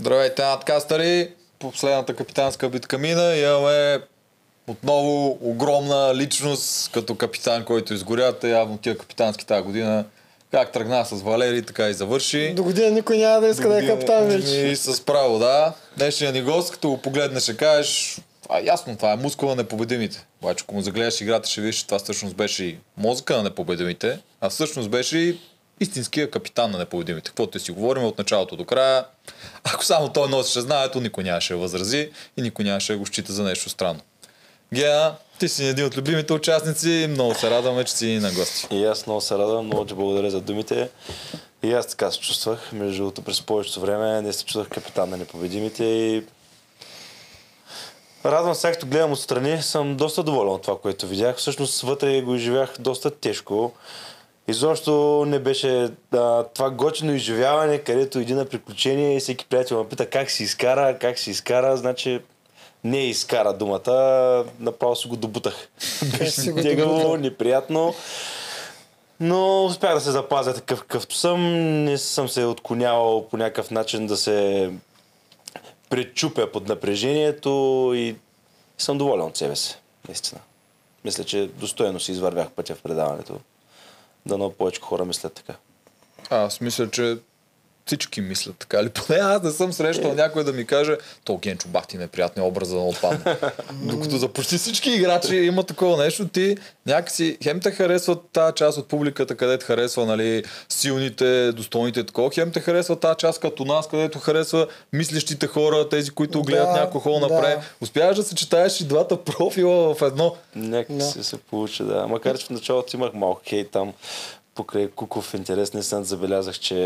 Здравейте, надкастъри! Последната капитанска битка мина. Имаме отново огромна личност като капитан, който изгорята. Явно тия капитански тази година как тръгна с Валери, така и завърши. До година никой няма да иска да е капитан вече. И с право, да. Днешният ни гост, като го погледнеш, ще кажеш, а, ясно, това е мускула на непобедимите. Обаче, ако му загледаш играта, ще видиш, че това всъщност беше и мозъка на непобедимите, а всъщност беше и истинския капитан на непобедимите. Каквото си говорим от началото до края. Ако само той носеше знаето, никой нямаше възрази и никой нямаше го счита за нещо странно. Геа, ти си един от любимите участници много се радваме, че си на гости. И аз много се радвам, много ти благодаря за думите. И аз така се чувствах. Между другото, през повечето време не се чувствах капитан на непобедимите и Радвам се, като гледам отстрани, съм доста доволен от това, което видях. Всъщност вътре го изживях доста тежко. Изобщо не беше а, това готино изживяване, където иди на приключение и всеки приятел ме пита как си изкара, как си изкара, значи не изкара думата, направо си го добутах. Беше тегаво, неприятно. Но успях да се запазя такъв какъвто съм. Не съм се отклонявал по някакъв начин да се пречупя под напрежението и съм доволен от себе си. Наистина. Мисля, че достойно си извървях пътя в предаването. Дано повече хора мислят така. Аз мисля, че всички мислят така. Или поне аз не съм срещал някой да ми каже, то Генчо бах ти неприятни образа да отпадне. Докато за почти всички играчи има такова нещо, ти някакси хем те харесват тази част от публиката, където харесва нали, силните, достойните такова, хем те харесва тази част като нас, където харесва мислещите хора, тези, които гледат да, някой хол да. напред. Успяваш да съчетаеш и двата профила в едно. Някак да. се, се получи, да. Макар че в началото имах малко хейт там покрай Куков интересен съм забелязах, че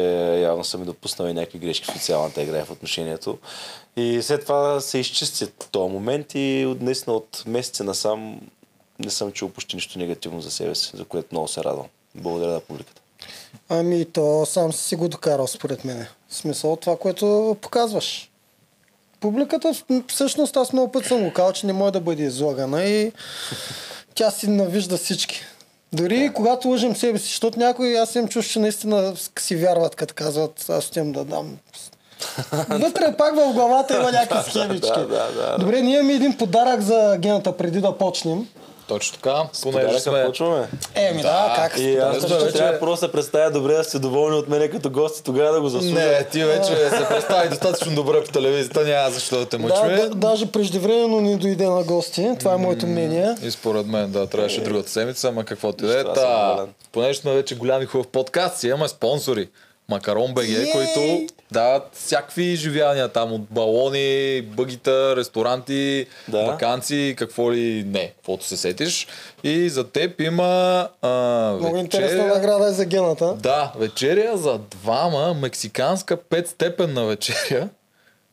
явно съм и допуснал и някакви грешки в социалната игра в отношението. И след това се изчисти този момент и днес от месеци насам не съм чул почти нищо негативно за себе си, за което много се радвам. Благодаря на публиката. Ами то сам си го докарал според мен. В смисъл това, което показваш. Публиката, всъщност аз много път съм го казал, че не може да бъде излагана и тя си навижда всички. Дори да. когато лъжим себе си, защото някои, аз им чуш, че наистина си вярват, като казват, аз ще им да дам. Вътре пак в главата има някакви схемички. да, да, да, Добре, ние имаме един подарък за гената преди да почнем. Точно така. Понеже сме... почваме. Еми да, да как? И аз да, вече... трябва просто да представя добре да сте доволни от мене като гости, тогава да го заслужа. Не, ти вече се представи достатъчно добре по телевизията, няма защо да те мъчме. Да, да, даже преждевременно ни дойде на гости, това е моето мнение. И според мен, да, трябваше е... другата седмица, ама какво ти да е. Понеже сме вече голями хубав подкаст, си имаме спонсори. Макарон БГ, yeah. които дават всякакви изживявания там от балони, бъгита, ресторанти, да. вакансии, какво ли не, каквото се сетиш. И за теб има а, Много вечеря... интересна награда е за гената. Да, вечеря за двама, мексиканска петстепенна вечеря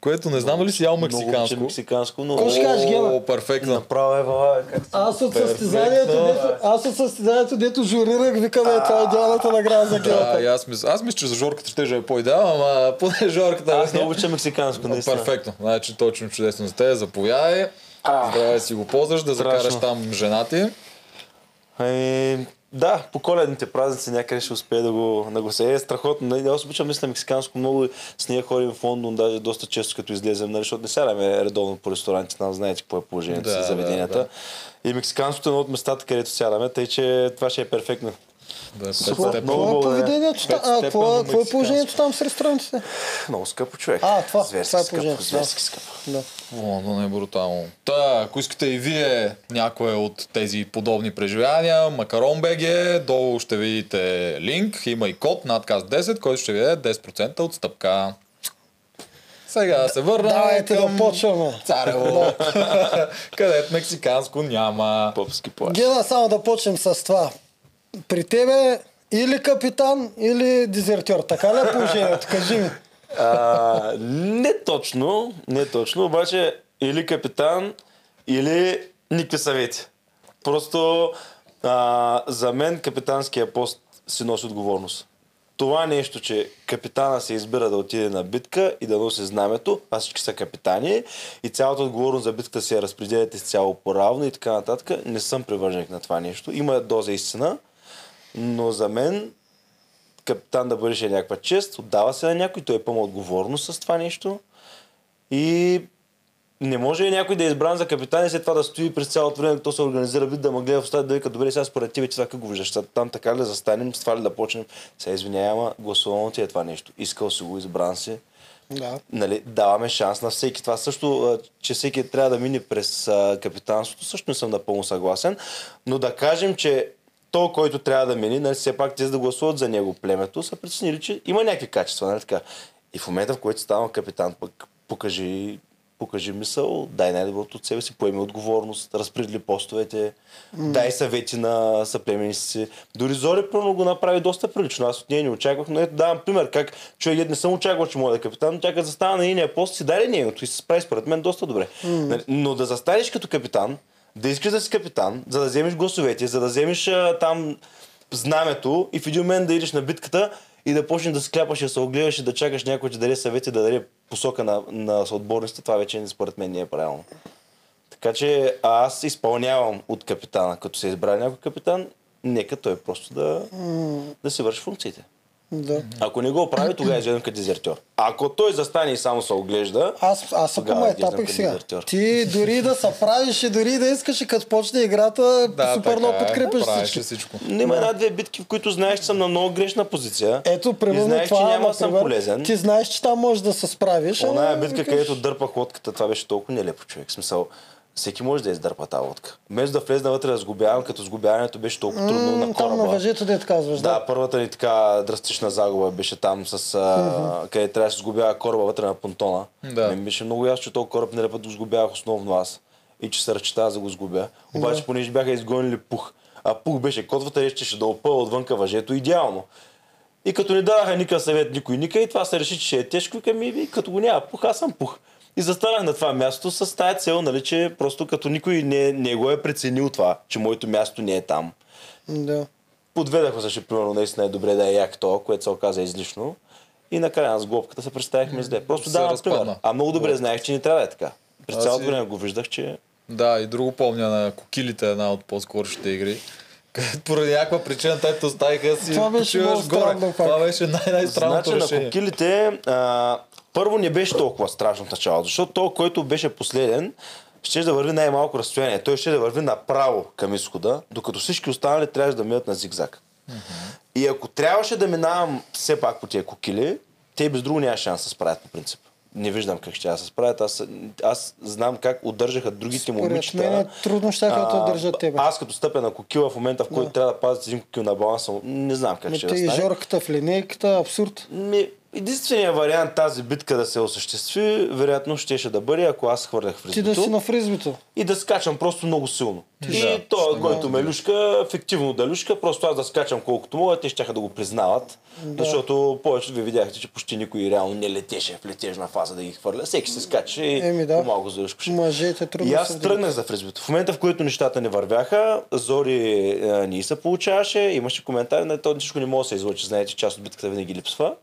което не знам дали си ял мексиканско. Много мексиканско, но... Какво ще кажеш, Гена? О, перфектно. Направо е, вала, Аз от състезанието, дето, аз от състезанието, дето журирах, викам, е, това е идеалната награда за Гената. Да, аз мисля, аз мисля, че за Жорката ще е по-идеал, ама поне Жорката... Аз много обичам мексиканско, наистина. Перфектно. Значи точно чудесно за те. Заповядай. Здравей си го ползваш, да закараш там жена ти. Ами, да, по коледните празници някъде ще успее да го наглася. Е страхотно. Аз обичам наистина мексиканско много. С нея ходим в Лондон, даже доста често като излезем, нали, защото не сядаме редовно по ресторанти, там знаете какво е положението да, с заведенията. Да, да. И мексиканското е едно от местата, където сядаме, тъй че това ще е перфектно. Да, какво, е поведението там? А, какво, е положението там с ресторантите? Много скъпо човек. А, това, зверски това е положението. Зверски скъпо. Да. Лондон е брутално. Та, ако искате и вие някое от тези подобни преживявания, Макарон БГ, долу ще видите линк, има и код надказ 10, който ще ви даде 10% отстъпка. Сега да се върна Давайте към... да почваме. Царево. където мексиканско няма. Попски плащ. Гена, само да почнем с това при тебе или капитан, или дезертьор. Така ли е положението? Кажи ми. А, не точно, не точно, обаче или капитан, или никакви съвети. Просто а, за мен капитанския пост си носи отговорност. Това нещо, че капитана се избира да отиде на битка и да носи знамето, а всички са капитани и цялата отговорност за битката се разпределяте изцяло по-равно и така нататък, не съм привърженик на това нещо. Има доза истина, но за мен капитан да бъдеш е някаква чест, отдава се на някой, той е пълна отговорност с това нещо. И не може някой да е избран за капитан и след това да стои през цялото време, като се организира вид, да ме гледа в стадия, да вика, добре, сега според тебе, че това как го виждаш, там така ли да застанем, с това ли да почнем, сега извинявай, ама гласувано ти е това нещо. Искал си го, избран си. Да. Нали, даваме шанс на всеки. Това също, че всеки трябва да мине през капитанството, също не съм напълно съгласен. Но да кажем, че то, който трябва да мини, нали, все пак тези да гласуват за него племето, са преценили, че има някакви качества. Нали, така. И в момента, в който става капитан, пък покажи, покажи мисъл, дай най-доброто от себе си, поеми отговорност, разпредели постовете, mm. дай съвети на съплеменици си. Дори Зори първо го направи доста прилично. Аз от нея не очаквах, но ето давам пример как човек не съм очаквал, че може да е капитан, но тя като застана на нейния пост си даде нейното и се справи според мен доста добре. Mm. Но да застанеш като капитан, да искаш да си капитан, за да вземеш гласовете, за да вземеш а, там знамето и в един момент да идеш на битката и да почнеш да скляпаш и да се огледаш и да чакаш някой да даде съвети, да даде посока на, на съотборниците, това вече според мен не е правилно. Така че аз изпълнявам от капитана, като се избра някой капитан, нека той просто да, да си върши функциите. Да. Ако не го прави, тогава изглеждам като дезертьор. Ако той застане и само се оглежда, Аз, аз изглеждам етапик като сега. дезертьор. Ти дори да се правиш и дори да искаш и като почне играта, Да, супер много така е, всички. всичко. има една-две битки, в които знаеш, че съм на много грешна позиция. Ето, примерно знаеш, това, че няма да съм полезен. ти знаеш, че там можеш да се справиш. ама Оная битка, където дърпах лодката, това беше толкова нелепо човек. Смисъл, всеки може да издърпа тази лодка. Вместо да влезна вътре да сгубявам, като сгубяването беше толкова трудно на м, Там на кораба. въжето, дето казваш, Да, да. първата ни така драстична загуба беше там, с, а, къде трябваше да сгубява кораба вътре на понтона. Да. Ми беше много ясно, че този кораб не път го сгубявах основно аз. И че се разчитава за да го сгубя. Обаче, понеже бяха изгонили пух, а пух беше котвата, реч, че ще да опъва отвънка въжето идеално. И като не даваха никакъв съвет никой, никой, и това се реши, че ще е тежко, и ми, и като го няма пух, аз съм пух. И застанах на това място с тая цел, нали, че просто като никой не, не го е преценил това, че моето място не е там. да. Подведахме се, че примерно наистина е добре да е як то, което се оказа излишно. И накрая с глобката се представихме зле. Просто Се давам разпадна. пример. А много добре знаех, че не трябва да е така. През Аз цялото си- време го виждах, че Да, и друго помня на кокилите, една от по-скорошните игри. Където поради някаква причина те те оставиха да си Това беше почиваш много горе. странно пак. Това беше най-най-странното Значи на решение. кокилите а, първо не беше толкова страшно в началото, защото то, който беше последен, ще да върви най-малко разстояние. Той ще да върви направо към изхода, докато всички останали трябваше да минат на зигзаг. И ако трябваше да минавам все пак по тия кокили, те без друго няма шанс да се справят по принцип. Не виждам как ще да се справят. Аз, аз знам как удържаха другите Според момичета. мен е трудно щяха да удържат тебе. Аз като стъпя на кокила в момента, в който Да. трябва да пазят един кокил на баланса, не знам как Ме ще те да и стане. жорката в линейката, абсурд. Ми, единственият вариант тази битка да се осъществи, вероятно щеше да бъде, ако аз хвърлях в Ти да си на фризбито. и да скачам просто много силно. И Да, то, ще който ме люшка, ефективно да люшка, просто аз да скачам колкото мога, те ще да го признават. Защото повечето ви видяхте, че почти никой реално не летеше в летежна фаза да ги хвърля. Всеки се скача и Еми да. по-малко залюшкаше. Мъжете трудно И аз тръгнах за фризбито. В момента, в който нещата не вървяха, Зори а, не се получаваше, имаше коментари, на то всичко не може да се излъчи. Знаете, част от битката винаги липсва.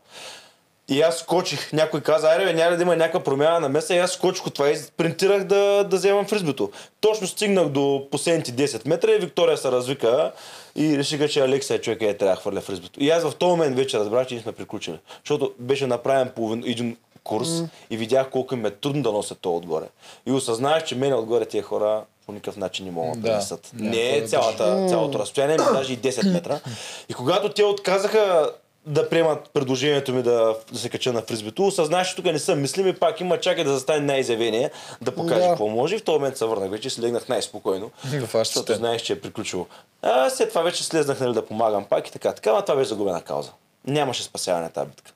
И аз скочих. Някой каза, айде, бе, няма да има някаква промяна на меса. И аз скочих от това и спринтирах да, да вземам фризбито. Точно стигнах до последните 10 метра и Виктория се развика и решиха, че Алекса е човека и трябва да хвърля фризбито. И аз в този момент вече разбрах, че ние сме приключили. Защото беше направен половин, един курс и видях колко им е трудно да носят то отгоре. И осъзнах, че мене отгоре тия хора по никакъв начин не могат да, Да. пренесат. Няма Не е да цялата, цялото разстояние, ами даже и 10 метра. И когато те отказаха да приемат предложението ми да, да се кача на фризбито, осъзнах, че тук не съм мислим и пак има чакай да застане най-изявение, да покаже Да. какво може. И в този момент се върнах вече и си легнах най-спокойно, защото знаех, че е приключило. А след това вече слезнах нали, да помагам пак и така. Така, но това беше загубена кауза. Нямаше спасяване тази битка.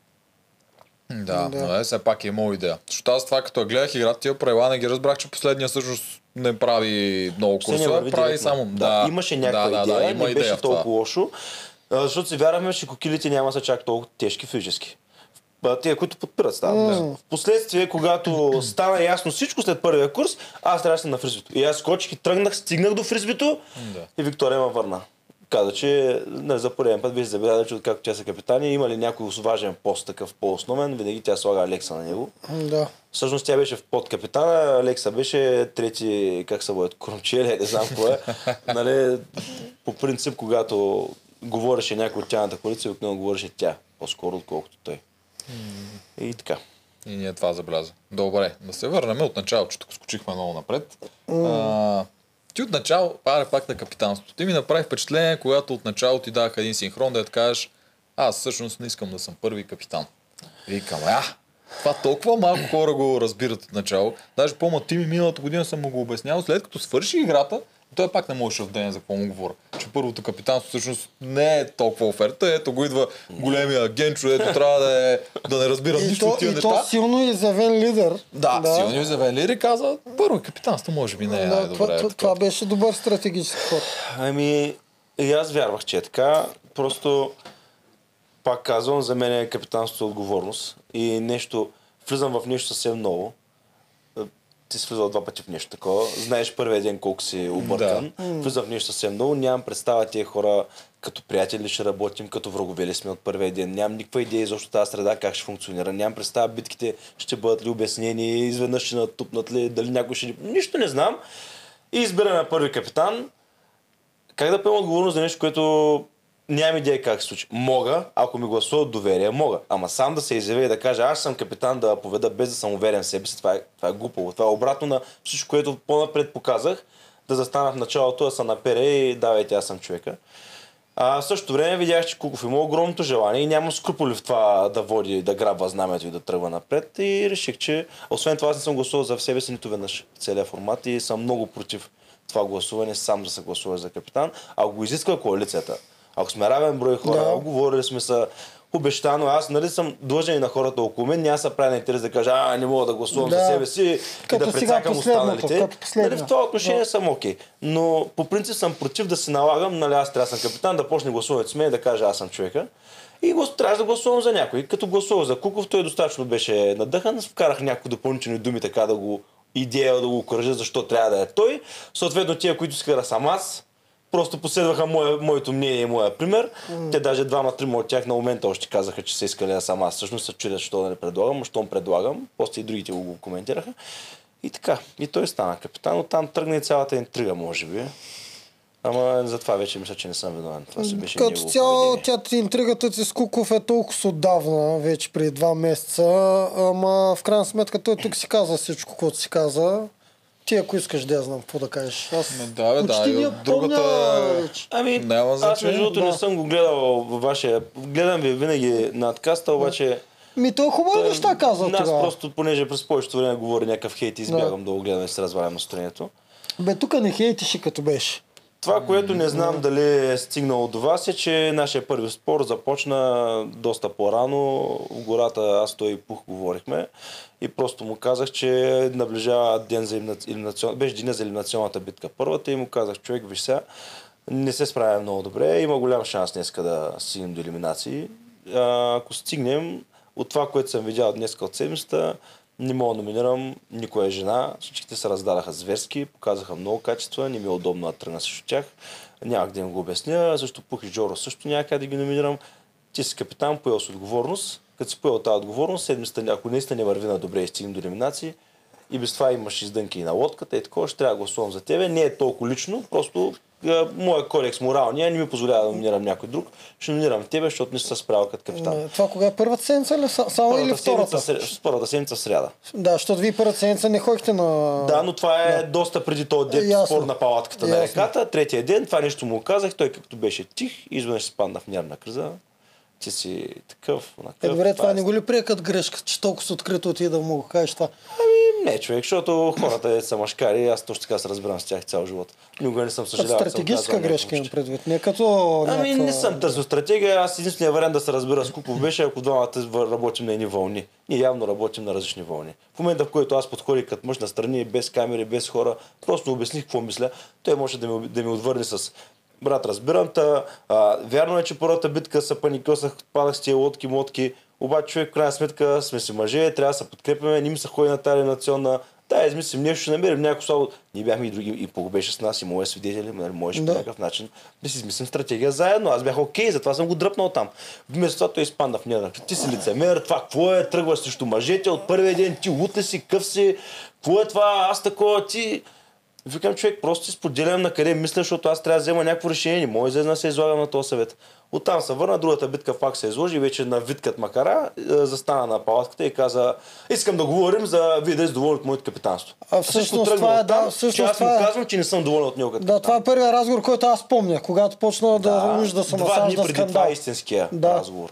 Да, Да. но е, все пак е имал идея. Защото аз това като гледах играта, тия правила не ги разбрах, че последния всъщност не прави много курсове, прави директно. само. Да, имаше някаква да, идея, да, да, има не идея беше толкова лошо, защото си вярвахме, че кокилите няма са чак толкова тежки физически. Тия, които подпират става. М. В последствие, когато стана ясно всичко след първия курс, аз трябваше на фризбито. И аз скочих и тръгнах, стигнах до фризбито Да. и Виктория ме върна. Каза, че не, за пореден път беше забелязал, че откакто тя са капитани, има ли някой важен пост такъв по-основен, винаги тя слага Алекса на него. Да. Всъщност тя беше в подкапитана, Алекса беше трети, как се водят, кромчеле, не знам кое. нали, по принцип, когато говореше някой от тяната коалиция, обикновено говореше тя, по-скоро отколкото той. И така. И ние това забеляза. Добре, да се върнем от начало, че тук скочихме много напред. А, ти от начало, паре пак на капитанството. Ти ми направи впечатление, когато от начало ти даха един синхрон, да я кажеш, аз всъщност не искам да съм първи капитан. Викам, а, това толкова малко хора го разбират от начало. Даже по ти ми миналата година съм му го обяснявал, след като свърши играта, той пак не можеше в ден за какво му говоря. Че първото капитанство всъщност не е толкова оферта. Ето го идва големия генчо, ето трябва да, е, да не разбира И нищо то, от тия и неща. то силно изявен лидер. Да, да. силно изявен лидер и каза, първо капитанство може би не е Да, най-добре. това, това, такова. това беше добър стратегически ход. Ами, и аз вярвах, че е така. Просто, пак казвам, за мен е капитанството отговорност. И нещо, влизам в нещо съвсем ново. Ти си влизал два пъти в нещо такова. Знаеш първия ден колко си объркан. Да. Влизам в нещо съвсем ново. Нямам представа тия хора като приятели ли ще работим, като врагове ли сме от първия ден. Нямам никаква идея изобщо тази среда как ще функционира. Нямам представа битките ще бъдат ли обяснени, изведнъж ще натупнат ли, дали някой ще... ни- Нищо не знам. И избираме първи капитан как да поема отговорност за нещо, което нямам идея как се случи. Мога, ако ми гласуват доверие, мога. Ама сам да се изявя и да кажа, аз съм капитан да поведа без да съм уверен в себе си, това е, това е глупаво. Това е обратно на всичко, което по-напред показах, да застана в началото, да се напере и давайте, аз съм човека. А в същото време видях, че Куков има огромното желание и няма скруполи в това да води, да грабва знамето и да тръгва напред. И реших, че освен това аз не съм гласувал за себе си нито веднъж в целия формат и съм много против това гласуване, сам да се гласуваш за капитан. Ако го изисква коалицията, ако сме равен брой хора, Да. говорили сме са обещано, аз нали съм длъжен и на хората около мен, няма се прави на интерес да кажа, а, не мога да гласувам Да. за себе си и да прецакам останалите. Нали, в това отношение Да. съм окей. Но по принцип съм против да се налагам, нали аз трябва да съм капитан, да почне гласуването с мен и да кажа аз съм човека. И го, трябва да гласувам за някой. Като гласувах за Куков, той достатъчно беше надъхан. Вкарах някои допълнителни думи, така да го идея да го окоръжа, защо трябва да е той. Съответно, тия, които искаха да съм аз, просто последваха мое, моето мнение и моя пример. Те даже двама-трима от тях на момента още казаха, че са искали да съм аз. Всъщност се чудят, защо да не предлагам, щом предлагам. После и другите го коментираха. И така. И той стана капитан. Оттам тръгна и цялата интрига, може би. Ама за това вече мисля, че не съм виновен. Това си беше Като цяло, тя интригата ти с Куков е толкова отдавна, вече преди два месеца, ама в крайна сметка той тук си каза всичко, което си каза. Ти ако искаш да я знам какво да кажеш. Аз Ме, да, бе, да, и от другата- помня. Ами, Няма аз между другото Да. не съм го гледал във вашия... Гледам ви винаги на откаста, обаче... Ми той хубави неща каза Аз тогава. просто, понеже през повечето време говори някакъв хейт, избягам да, го гледам и се развалям настроението. Бе, тук не хейтише като беше. Това, което не знам дали е стигнало до вас е, че нашия първи спор започна доста по-рано. В гората аз той и Пух говорихме и просто му казах, че наближава ден за елиминацион... беше деня за елиминационната битка първата и му казах, човек, виж сега, не се справя много добре, има голям шанс днес да стигнем до елиминации. А, ако стигнем, от това, което съм видял днес от седмицата, не мога да номинирам никоя жена. Всичките се раздадаха зверски, показаха много качества, не ми е удобно да тръгна срещу тях. Нямах да им го обясня, също Пух и Джоро също как да ги номинирам. Ти си капитан, поел с отговорност. Като си поел тази отговорност, седмицата, ако наистина не върви на добре и стигнем до елиминации, и без това имаш издънки и на лодката и такова, ще трябва да гласувам за тебе. Не е толкова лично, просто а, моят кодекс моралния не ми позволява да номинирам някой друг. Ще номинирам тебе, защото не се справил като капитан. Е, Това кога е първата седмица ли? Са- Само или Първата седмица, втората? сре- първата седмица сряда. Да, защото вие първата седмица не ходихте на... Да, но това е доста преди този ден Ясно. спор на палатката на Ясно. реката. Третия ден, това нещо му казах, той както беше тих, изведнъж спадна в нервна криза. Ти си такъв, Е, накъв. добре, това е не го ли прие като грешка, че толкова си открито ти да му го кажеш това? Не, човек, защото хората е са машкари и аз точно така се разбирам с тях цял живот. Никога не съм съжалявал. стратегическа грешка имам предвид, не като Ами някаква- не съм търсил стратегия, аз единствения вариант да се разбира с Куков беше, ако двамата работим на едни вълни. Ние явно работим на различни вълни. В момента, в който аз подходих като мъж на страни, без камери, без хора, просто обясних какво мисля, той може да ми, да ми отвърне с брат, разбирам та, а, вярно е, че първата битка се паникосах, падах с тия лодки, мотки, обаче човек, в крайна сметка сме си мъже, трябва да се подкрепяме, не ми се ходи на тази национна да, измислим нещо, ще намерим някакво слабо. Ние бяхме и други, и Пух беше с нас, и мои свидетели, нали, можеше Да. по някакъв начин да си измислим стратегия заедно. Аз бях окей, затова съм го дръпнал там. Вместо това той изпадна в нея. Ти си лицемер, това какво е, тръгваш срещу мъжете от първия ден, ти лут ли си, къв си, какво е това, аз такова, ти... Викам, човек, просто си споделям на къде мисля, защото аз трябва да взема някакво решение. Не може да се излагам на този съвет. Оттам се върна, другата битка пак се изложи, вече на виткат макара, е, застана на палатката и каза, искам да говорим за вие да сте доволни от моето капитанство. А всъщност тръгна това е, да, всъщност че аз му това е- казвам, че не съм доволен от него Да, това е първият разговор, който аз помня, когато почна да, уж да се два дни насажда преди скандал. това е истинския Да. разговор.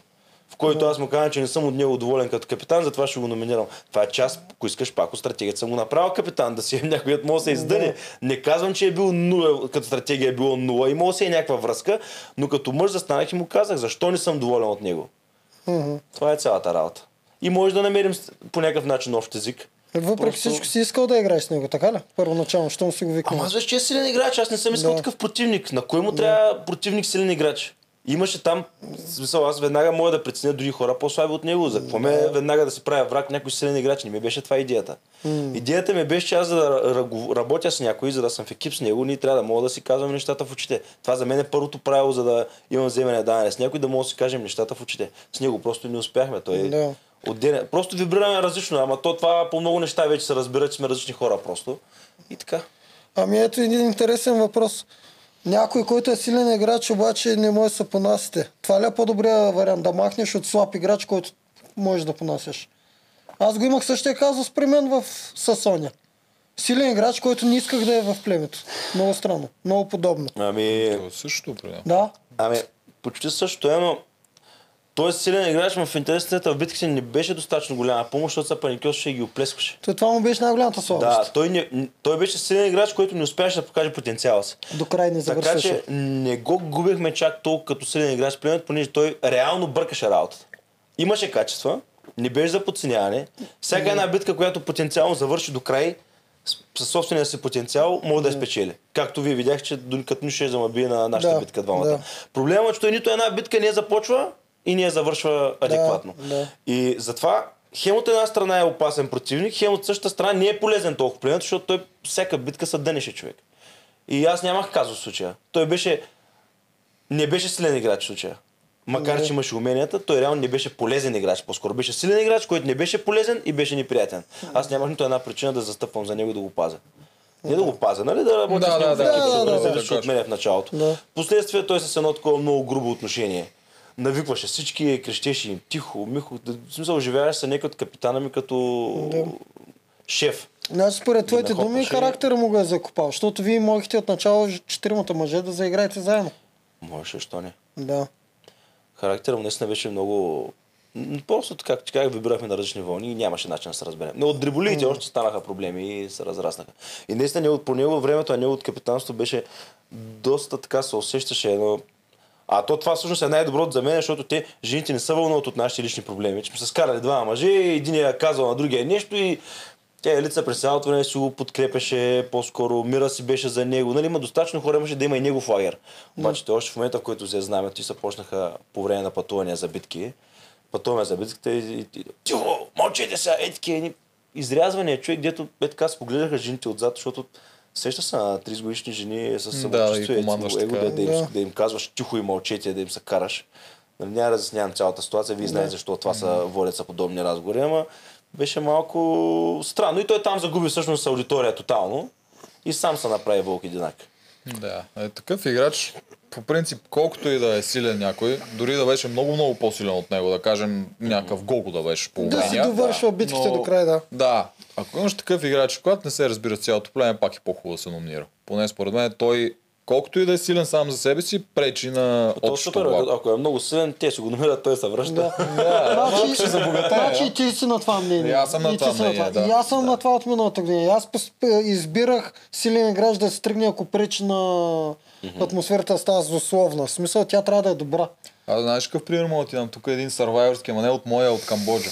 Който аз му казвам, че не съм от него доволен като капитан, затова ще го номинирам. Това е част, ако искаш пак от стратегията съм го направил капитан, да си е някой да може да се издъне. Не казвам, че е бил нула, като стратегия е било нула, имало си е някаква връзка, но като мъж застанах и му казах, защо не съм доволен от него. Мгм. Това е цялата работа. И може да намерим по някакъв начин общ език. Въпреки Просто- всичко си искал да играеш с него, така ли? Първоначално, щом си го викнал. Ама аз вече е силен играч, аз не съм искал Да. такъв противник. На кой му трябва противник силен играч? Имаше там, смисъл, аз веднага мога да преценя други хора по-слаби от него. За какво ме веднага да се правя враг някой силен играч? Не ми беше това идеята. Идеята ми беше, че аз за да ра- работя с някой, за да съм в екип с него, ние трябва да мога да си казвам нещата в очите. Това за мен е първото правило, за да имам вземане дадене с някой, да мога да си кажем нещата в очите. С него просто не успяхме. Той е Да. отделен. Просто вибрираме различно, ама то това по много неща вече се разбира, че сме различни хора просто. И така. Ами ето един интересен въпрос. Някой, който е силен играч, обаче не може да се понасите. Това ли е по-добрия вариант? Да махнеш от слаб играч, който можеш да понасяш. Аз го имах същия казус при мен в Сасоня. Силен играч, който не исках да е в племето. Много странно. Много подобно. Ами, То е също, примерно. Да. Ами, почти същото е, но той е силен играч, но в интересната в битките не беше достатъчно голяма помощ, защото се паникьосваше и ги оплескваше. То това му беше най-голямата слабост. Да, той, не, той беше силен играч, който не успяваше да покаже потенциала си. До край не Така завършваше. че не го губихме чак толкова като силен играч племето, понеже той реално бъркаше работата. Имаше качества, не беше за подценяване. Всяка една битка, която потенциално завърши до край, със собствения си потенциал, може да я спечели. Както вие видях, че като нищо ще замъби на нашата Да, битка двамата. да. Проблемът е, че той нито една битка не започва и не я завършва адекватно. да. И затова хем от една страна е опасен противник, хем от същата страна не е полезен толкова в племето, защото той всяка битка се дънеше човек. И аз нямах казус в случая. Той беше... Не беше силен играч в случая. Макар, Да. че имаше уменията, той реално не беше полезен играч. По-скоро беше силен играч, който не беше полезен и беше неприятен. Аз нямах нито една причина да застъпвам за него да го пазя. Не да го пазя, нали? Да работя Да, с него да, в екип, да, защото да, не да, се да, различа от да. мен в началото. Да. Последствие той с Навикваше всички, крещеше им тихо, михо. Да, В смисъл, живееш се не като капитана ми, като шеф. Значи според твоите думи характера му го е закопал, защото вие могахте от начало четиримата мъже да заиграете заедно. Можеше, що не. Да. Характерът му наистина беше много... Просто така, че как вибрахме на различни вълни и нямаше начин да се разберем. Но от дриболиите още станаха проблеми и се разраснаха. И наистина по него времето, а него от капитанство беше доста така се усещаше едно а то това всъщност е най-доброто за мен, защото те, жените не са вълнуват от нашите лични проблеми. Че сме се скарали два мъже, един е казал на другия нещо и тя Елица през цялото време си го подкрепеше, по-скоро мира си беше за него. Нали, има достатъчно хора, имаше да има и негов лагер. Обаче те още в момента, в който взе знамето и се почнаха по време на пътувания за битки, пътуваме за битките и, и, тихо, мълчете се, е такива едни изрязвания човек, дето е така спогледаха жените отзад, защото сеща се на 30 годишни жени с Да, самочувствие, и командваш его, така. да, да, им, Да. да им казваш тихо и мълчете, да им се караш. Нали, няма да разяснявам цялата ситуация, вие знаете защо това са водят са подобни разговори, ама беше малко странно. И той там загуби всъщност аудитория тотално и сам се направи вълк единак. Да, е, такъв играч, по принцип, колкото и да е силен някой, дори да беше много-много по-силен от него, да кажем някакъв гол да беше по Да си довършва битките до край, да. Да, ако имаш такъв играч, когато не се разбира цялото племе, пак е по-хубаво да се номинира. Поне според мен той, колкото и да е силен сам за себе си, пречи на То общото ако е много силен, те ще го намерят, той се връща. Да. забогатее, значи а? и ти си на това мнение. И аз съм на това мнение, да. И аз съм на това от миналата година. Аз п- избирах силен играч да се тръгне, ако пречи на атмосферата става злословна. В смисъл, тя трябва да е добра. Аз знаеш какъв пример мога да ти дам? Тук е един сървайверски, ама не от моя, а от Камбоджа.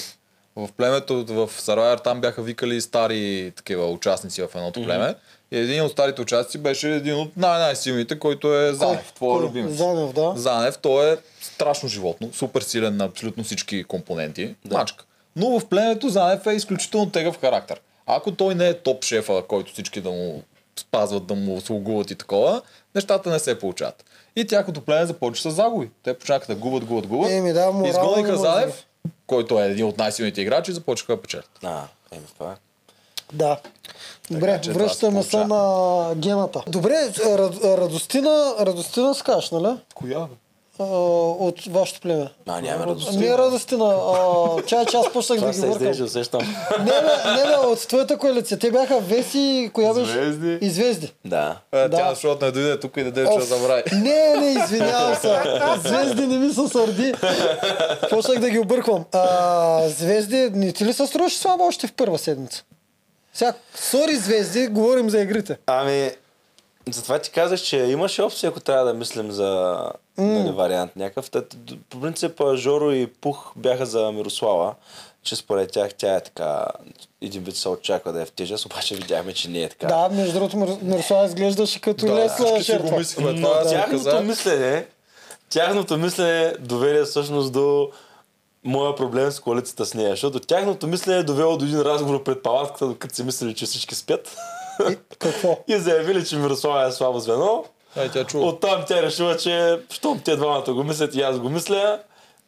В племето, в Сарвайвер там бяха викали стари такива участници в едното племе. И един от старите участници беше един от най-най-силните, който е Занев, твой Кой? любимец. Занев, да. Занев, той е страшно животно, супер силен на абсолютно всички компоненти. Да. Мачка. Но в племето Занев е изключително тегъв характер. Ако той не е топ шефа, който всички да му спазват, да му слугуват и такова, нещата не се получават. И тяхното племе започва с загуби. Те почнаха да губят, губят, губят. Еми да, Изгониха Занев, който е един от най-силните играчи, започнаха да печелят. А, еми това е. Да. Добре, Така връщаме се на гената. Добре, Рад, Радостина, Радостина скаш, нали? Коя? А, от вашето племе. А, няма радост. Не е Радостина, а, чай, че аз почнах да Това ги се бъркам. издържа, усещам. Не, бе, не, бе, от твоята коалиция. Те бяха Веси, коя беше? Звезди. И Звезди. Да. Е, Да. Тя, защото не дойде тук и да дойде, ще Оф, забрави. Не, не, извинявам се. Звезди не ми се сърди. Почнах да ги обърквам. А, звезди, не ти ли се струваше слабо още в първа седмица? Сега, сори звезди, говорим за игрите. Ами, затова ти казах, че имаше опция, ако трябва да мислим за нали, вариант някакъв. Та, По принцип, Жоро и Пух бяха за Мирослава, че според тях тя е така, един вид се очаква да е в тежест, обаче видяхме, че не е така. Да, между другото, Мир- Мирослава изглеждаше като Да, лесна го жертва. мислихме. Но Това съм тяхното казал. мислене, тяхното мислене доведе всъщност до моя проблем с коалицията с нея, защото тяхното мислене е довело до един разговор пред палатката, докато си мислили, че всички спят. И, какво? И заявили, че Мирослава е слабо звено. Ай, тя чува. Оттам тя решила, че щом те двамата го мислят и аз го мисля.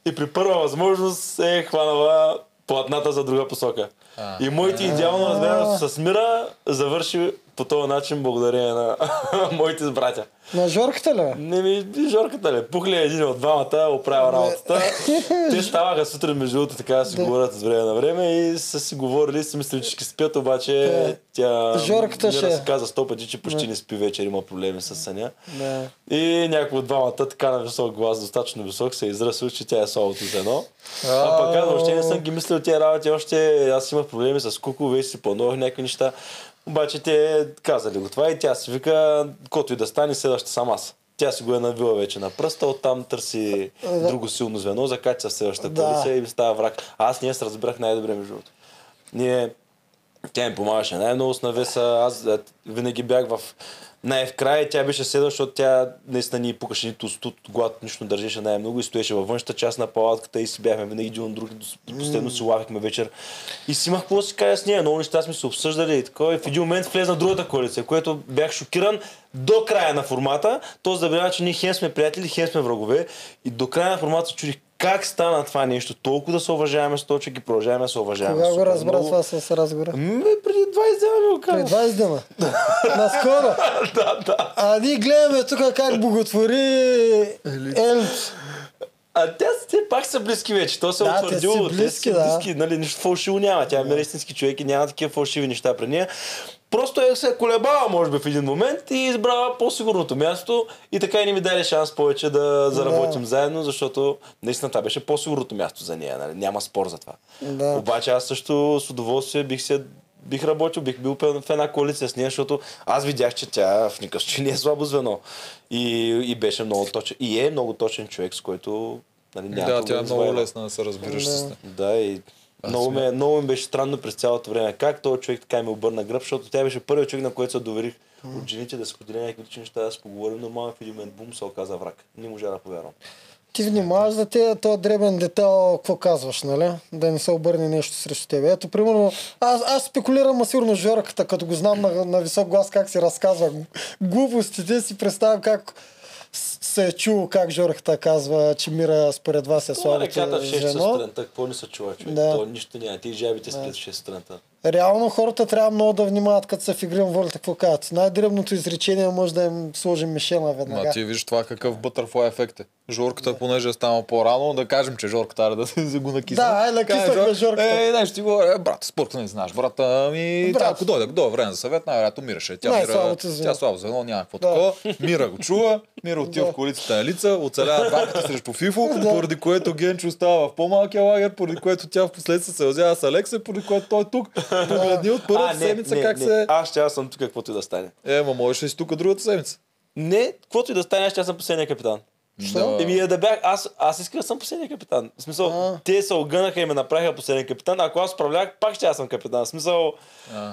И при първа възможност е хванала платната за друга посока. А. И моите идеално разбирането с Мира завърши по този начин благодарение на моите братя. На Жорката ли? Не ми, Жорката ли, пухли един от двамата, оправя работата. Те ставаха сутрин между другото така да си Да. говорят от време на време и са си говорили, си мислили, че ще спят, обаче Да. тя Жорката ще- се каза сто пъти, че почти не спи вечер, има проблеми с съня. Да. И някой от двамата така на висок глас, достатъчно висок, се изръсил, че тя е слабото звено. А пък аз въобще не съм ги мислил тия работи, още аз имах проблеми с Куко, вече си планувах някакви неща. Обаче те казали го това и тя си вика, който и да стане, следваща съм аз. Тя си го е навила вече на пръста, оттам търси Да. друго силно звено, закача в следващата Да. коалиция и става враг. А аз ние се разбрах най-добре между другото. Ние тя ми помагаше най-много с навеса. Аз а, винаги бях в най-вкрай. Тя беше седла, защото тя наистина ни пукаше нито студ, глад, нищо държеше най-много и стоеше във външната част на палатката и си бяхме винаги един от други. до- Последно си лавихме вечер. И си имах какво да си кажа с нея. Много неща сме се обсъждали и такова. И в един момент влезна другата коалиция, което бях шокиран до края на формата. То забравя, че ние хем сме приятели, хем сме врагове. И до края на формата чудих как стана това нещо. Толкова да се уважаваме с точки, продължаваме да се уважаваме. Кога го разбра много. това с разговора? М, преди 20 дена ми го Пред каза. 20 дена. Наскоро. да, да. А ние гледаме тук как боготвори Елц. А те, те пак са близки вече. То се Да, те утвърдило. си близки, са да. близки, нали, нищо фалшиво няма. Тя е истински човек и няма такива фалшиви неща при нея. Просто е се колебала, може би, в един момент и избрала по-сигурното място и така и не ми даде шанс повече да заработим заедно, защото наистина това беше по-сигурното място за нея. Нали? Няма спор за това. Да. Обаче аз също с удоволствие бих се бих работил, бих бил в една коалиция с нея, защото аз видях, че тя в никакъв случай не е слабо звено. И, и беше много точен. И е много точен човек, с който нали, няма Да, тя е много лесна да се разбираш с нея. Да, и много, ме, много ми беше странно през цялото време. Как този човек така ми обърна гръб, защото тя беше първият човек, на който се доверих от жените да споделя някакви лични неща, да се поговорим, но малък в един момент бум се оказа враг. Не можа да повярвам. Ти внимаваш за те, този дребен детал, какво казваш, нали? Да не се обърне нещо срещу тебе. Ето, примерно, аз, аз спекулирам, а сигурно Жорката, като го знам на, на висок глас как си разказва глупостите, си представям как се е чул как Жорката казва, че Мира според вас е Това реката слабото в 6 часа звено. сутринта, какво не се чува човек? Да. То нищо няма. Ти жабите спят в 6 сутринта. Реално хората трябва много да внимават, като са в игри на волята, какво казват. Най-дребното изречение може да им сложим мишена веднага. Ма ти виж това какъв бътърфлай ефект е. Жорката, понеже е станал по-рано, да кажем, че Жорката да се го накисна. Да, ай, накиснахме Каже, Жорката. Е, нещо ти говоря, е, брат, спорт не знаеш, брат, ами, Брат. тя ако дойде, дойде време за съвет, най-вероятно мираше. Тя, мира, звено. тя слабо звено, няма какво Да. такова. Мира го чува, Мира отива Да. в коалицията на лица, оцелява два пъти срещу Фифо, поради което Генчо остава в по-малкия лагер, поради което тя в последствие се озява с Алекса, поради което той е тук. Погледни от първата седмица как се... Аз ще аз съм тук, каквото и да стане. Е, ма можеш ли си тук другата седмица? Не, каквото и да стане, аз ще аз съм последния капитан. Що? Еми е да бях, аз, аз искам да съм последния капитан. В смисъл, А. те се огънаха и ме направиха последен капитан. Ако аз управлявах, пак ще аз съм капитан. В смисъл,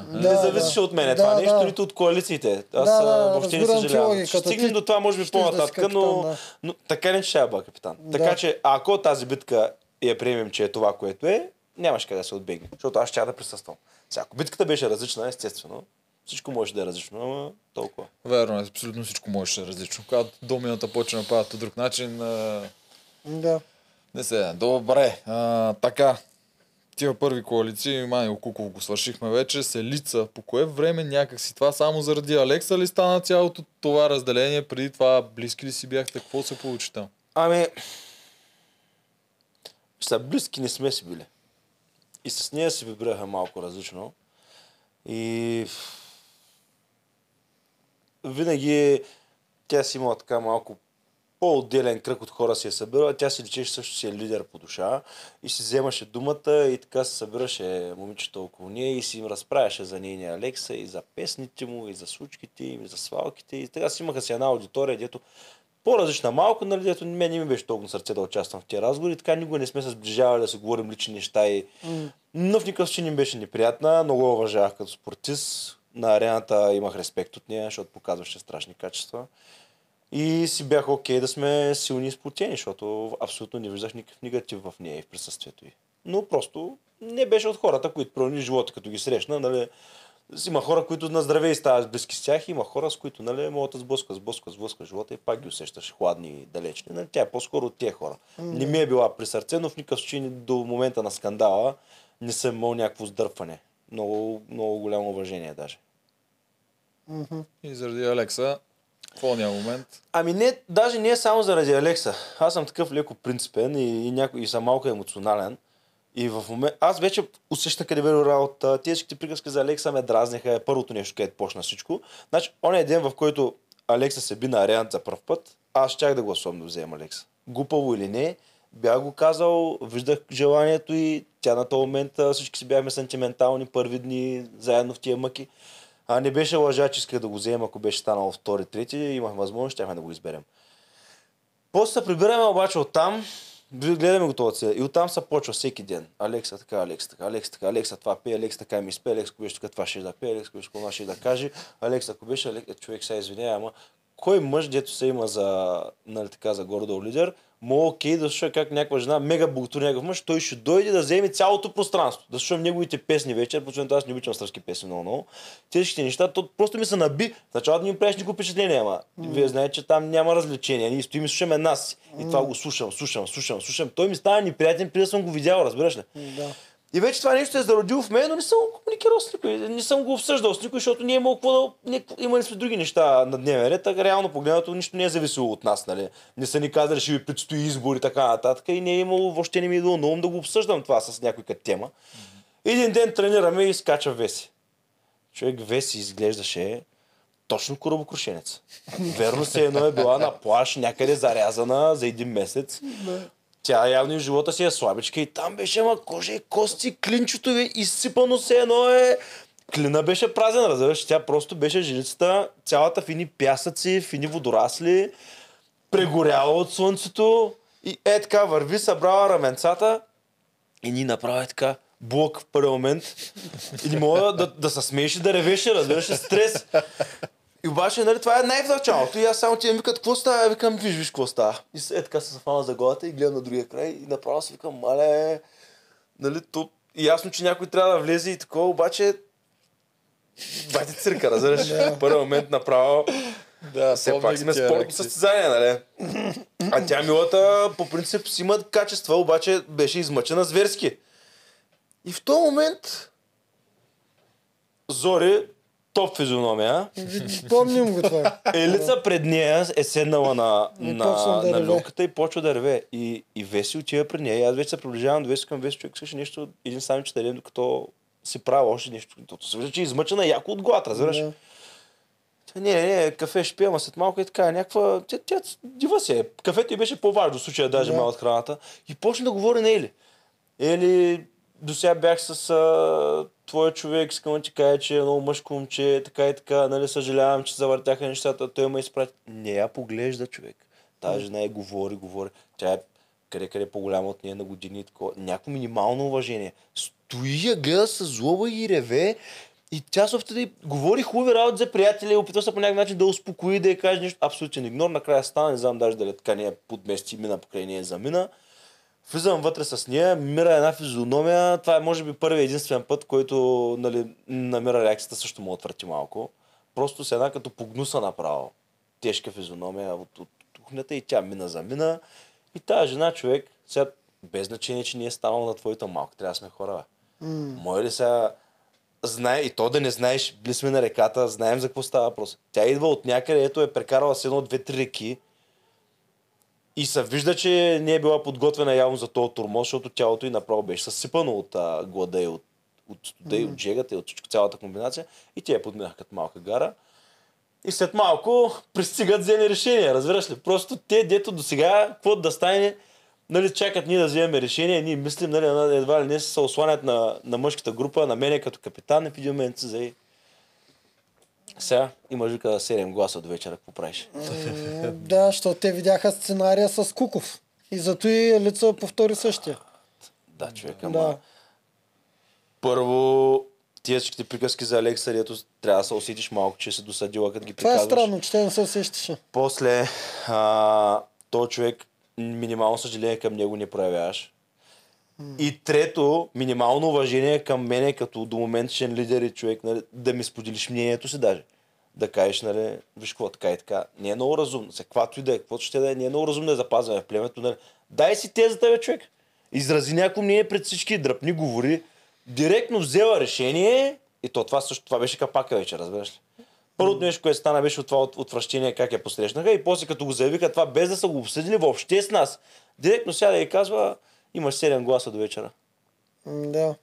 не Да, зависеше да. от мене Да, това да. нещо, нито от коалициите. Аз Да, а, да, въобще не съжалявам. Ще стигнем Ти до това, може би да по-нататък, капитан, но, да. но така не че ще я бъда капитан. Така че, ако тази битка я приемем, че е това, което е, нямаше къде да се отбегне. Защото аз ще да присъствам. Сега, ако битката беше различна, естествено, всичко може да е различно, ама толкова. Верно, е, абсолютно всичко може да е различно. Когато домината почне да падат по друг начин, а... Да. не се, добре, а, така. тия първи коалиции, Манио Куков го свършихме вече, се лица. По кое време някак си това само заради Алекса ли стана цялото това разделение? Преди това близки ли си бяхте? Какво се получи там? Ами, са близки не сме си били. И с нея се вибираха малко различно. И винаги тя си имала така малко по-отделен кръг от хора си е събирала. Тя си личеше също си е лидер по душа и си вземаше думата и така се събираше момичето около нея и си им разправяше за нейния Алекса и за песните му, и за случките им, и за свалките. И така си имаха си една аудитория, дето по-различна малко, нали, дето мен не ми беше толкова сърце да участвам в тези разговори. Така никога не сме се сближавали да се говорим лични неща и mm. Но в никакъв случай не беше неприятна. Много уважавах като спортист. На арената имах респект от нея, защото показваше страшни качества. И си бях окей okay да сме силни и сплотени, защото абсолютно не виждах никакъв негатив в нея и в присъствието й. Но просто не беше от хората, които промени живота, като ги срещна. Нали, има хора, които на здраве и стават близки с тях, има хора, с които нали, могат да сблъскат, сблъскат, сблъскат живота и пак ги усещаш хладни и далечни. Нали, тя е по-скоро от тия хора. Mm-hmm. Не ми е била при сърце, но в никакъв случай до момента на скандала не съм имал някакво сдърпване. Много, много голямо уважение даже. Mm-hmm. И заради Алекса в момент? Ами не, даже не е само заради Алекса. Аз съм такъв леко принципен и, и, няко, и съм малко емоционален. И в момент, аз вече усещах къде бе работа. Тези приказки за Алекса ме дразниха. Е първото нещо, където почна всичко. Значи, он е ден, в който Алекса се би на арената за първ път, аз щях да гласувам да взема Алекса. Глупаво или не, бях го казал, виждах желанието и тя на този момент всички си бяхме сантиментални първи дни заедно в тия мъки. А не беше лъжа, че исках да го взема, ако беше станало втори, трети, имах възможност, щяхме да го изберем. После се прибираме обаче оттам, гледаме го това И оттам се почва всеки ден. Алекса така, Алекса така, Алекса така, Алекса това пее, Алекса така ми спе, Алекса ако беше така, това ще да пее, Алекса ако беше това ще да каже, Алекса ако беше, Алекса, човек сега извинява, ама кой мъж, дето се има за, нали така, за гордо лидер, мога окей да слуша как някаква жена, мега богатур някакъв мъж, той ще дойде да вземе цялото пространство. Да слушам неговите песни вече, защото аз не обичам сръбски песни много, много. Тежките неща, то просто ми се наби. Началото не ми правиш никакво впечатление, ама mm. вие знаете, че там няма развлечения. Ние стоим и слушаме нас. И това го слушам, слушам, слушам, слушам. Той ми става неприятен, преди да съм го видял, разбираш ли? Да. И вече това нещо е зародило в мен, но не съм го комуникирал с никой. Не съм го обсъждал с никой, защото ние имало какво да... Имали сме други неща на дневен ред, така реално погледнато нищо не е зависело от нас, нали? Не са ни казали, ще ви предстои избор и така нататък. И не е имало, въобще не ми е било на ум да го обсъждам това с някой като тема. Един ден тренираме и скача Веси. Човек Веси изглеждаше точно корабокрушенец. Верно се едно е била на плаш, някъде зарязана за един месец. Тя явно и живота си е слабичка и там беше ма кожа и кости, клинчето ви изсипано се едно е... Клина беше празен, разбираш, тя просто беше женицата, цялата фини пясъци, фини водорасли, прегоряла от слънцето и е така върви, събрала раменцата и ни направи така блок в първи момент и не мога да, да се смееш и да ревеше, разбираш, стрес. И обаче, нали, това е най в началото. И аз само ти викат, какво става? Викам, виж, виж, какво става. И е така се зафана за главата и гледам на другия край и направо си викам, мале, нали, то ясно, че някой трябва да влезе и такова, обаче бати цирка, разбираш? В първи момент направо да, все пак сме спортно състезание, нали? А тя милата по принцип си има качества, обаче беше измъчена зверски. И в този момент Зори топ физиономия. Помним го това. Елица пред нея е седнала на, на, да на люката и почва да реве. И, и Веси отива пред нея. И аз вече се приближавам до Веси към Веси, човек искаше нещо, един сам че дадем, докато си правя още нещо. Тото се вижда, че е измъчена яко от глад, разбираш? Yeah. Не, не, кафе ще пия, след малко е така, някаква... Тя, тя дива се. Кафето й беше по-важно в случая, даже yeah. малко от храната. И почна да говори на Ели. Ели, до сега бях с а, твой човек, искам да ти кажа, че е много мъжко момче, така и така, нали, съжалявам, че завъртяха нещата, той ме изпрати. Не я поглежда човек. Тази жена е говори, говори. Тя е къде къде е по-голяма от нея на години, такова. някакво минимално уважение. Стои я, гледа с злоба и реве. И тя се да говори хубави работи за приятели, опитва се по някакъв начин да успокои, да я каже нещо. Абсолютен игнор. Накрая стана, не знам даже дали така не е подмести, мина покрай нея замина. Влизам вътре с нея, мира една физиономия. Това е може би първият единствен път, който нали, намира реакцията също му отвърти малко. Просто с една като погнуса направо. Тежка физиономия от, от кухнята и тя мина за мина. И тази жена човек, сега без значение, че не е станало на твоята малка. Трябва да сме хора. Бе. Може ли сега знае, и то да не знаеш, били сме на реката, знаем за какво става въпрос. Тя идва от някъде, ето е прекарала с едно, две, три реки и се вижда, че не е била подготвена явно за този турмоз, защото тялото й направо беше съсипано от а, глада и от, от студа и от жегата и от цялата комбинация и тя я подминах като малка гара. И след малко пристигат взели решения, разбираш ли? Просто те, дето до сега, какво да стане, нали, чакат ние да вземем решение, ние мислим, нали, на- едва ли не се осланят на, на мъжката група, на мене като капитан и в един момент се зае. Сега имаш вика 7 гласа до вечера, какво правиш? М, Да, защото те видяха сценария с Куков. И зато и лица повтори същия. Да, човек, ама... Да. Първо, тия всичките приказки за Алекса, дето трябва да се усетиш малко, че се досадила, като ги Това е приказваш. странно, че те не се усещаше. После, а, то човек, минимално съжаление към него не проявяваш. И трето, минимално уважение към мене като до моментчен лидер и човек, нали, да ми споделиш мнението си даже. Да кажеш, нали, виж какво, така и така. Не е много разумно. За каквато и да е, каквото ще да е, не е много разумно да запазваме в племето. Нали. Дай си тезата, бе, човек. Изрази някакво мнение пред всички, дръпни, говори. Директно взела решение и то това също, това беше капака вече, разбираш ли? Първото нещо, което стана, беше от това от, отвращение, как я посрещнаха и после като го заявиха това, без да са го обсъдили въобще с нас, директно сяда и казва, имаш 7 гласа до вечера. Да.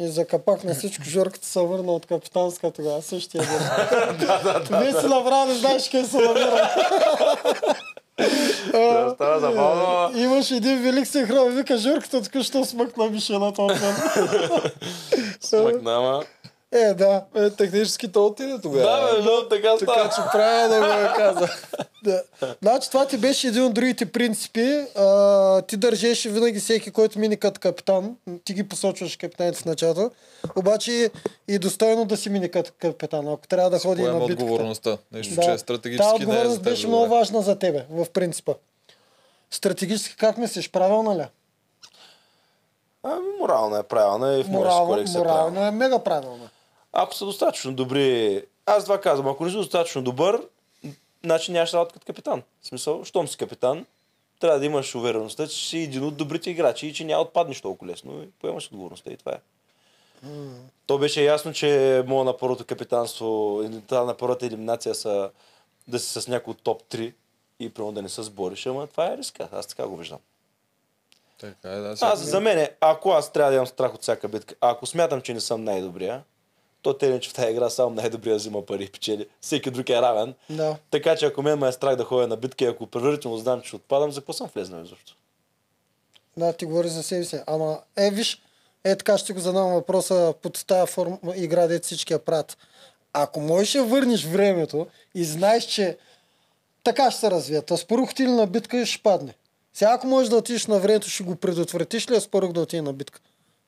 И за капак на всичко Жорката се върна от капитанска тогава. Същия ден. Веси направо не знаеш къде се намира. А, става забавно. Имаш един велик синхрон. Вика Жорката току-що смъкна мишената от мен. Смъкнама. Е, да. Е, технически то отиде тогава. Да, бе, но така Така става. че правя да го я каза. Да. Значи това ти беше един от другите принципи. А, ти държеше винаги всеки, който мине като капитан. Ти ги посочваш капитаните в началото. Обаче и достойно да си мине като капитан. Ако трябва да ходи Поема на битката. отговорността. Нещо, Да. че е стратегически не е за отговорност теб. беше добре. много важна за тебе, в принципа. Стратегически как мислиш? Правилна ли? Ами, морална е правилна и в Морално, кодекс е правилна. морално е мега правилна. Ако са достатъчно добри, аз това казвам, ако не си достатъчно добър, значи нямаш работа като капитан. В смисъл, щом си капитан, трябва да имаш увереността, че си един от добрите играчи и че няма отпаднеш толкова лесно и поемаш отговорността и това е. То беше ясно, че мога на първото капитанство, на първата елиминация са да си с някой топ 3 и примерно да не се сбориш, ама това е риска. Аз така го виждам. Така е, да. Аз за мен, ако аз трябва да имам страх от всяка битка, ако смятам, че не съм най-добрия, то те че в тази игра само най-добрия взима пари и печели. Всеки друг е равен. Да. Така че ако мен ме е страх да ходя на битка и ако предварително знам, че отпадам, за какво съм влезнал изобщо? Да, ти говори за себе си. Ама, е, виж, е така ще го задам въпроса под тази форма игра, де всички я правят. Ако можеш да върнеш времето и знаеш, че така ще се развият, а спорух ти ли на битка ще падне. Сега ако можеш да отидеш на времето, ще го предотвратиш ли, а спорух да отиде на битка?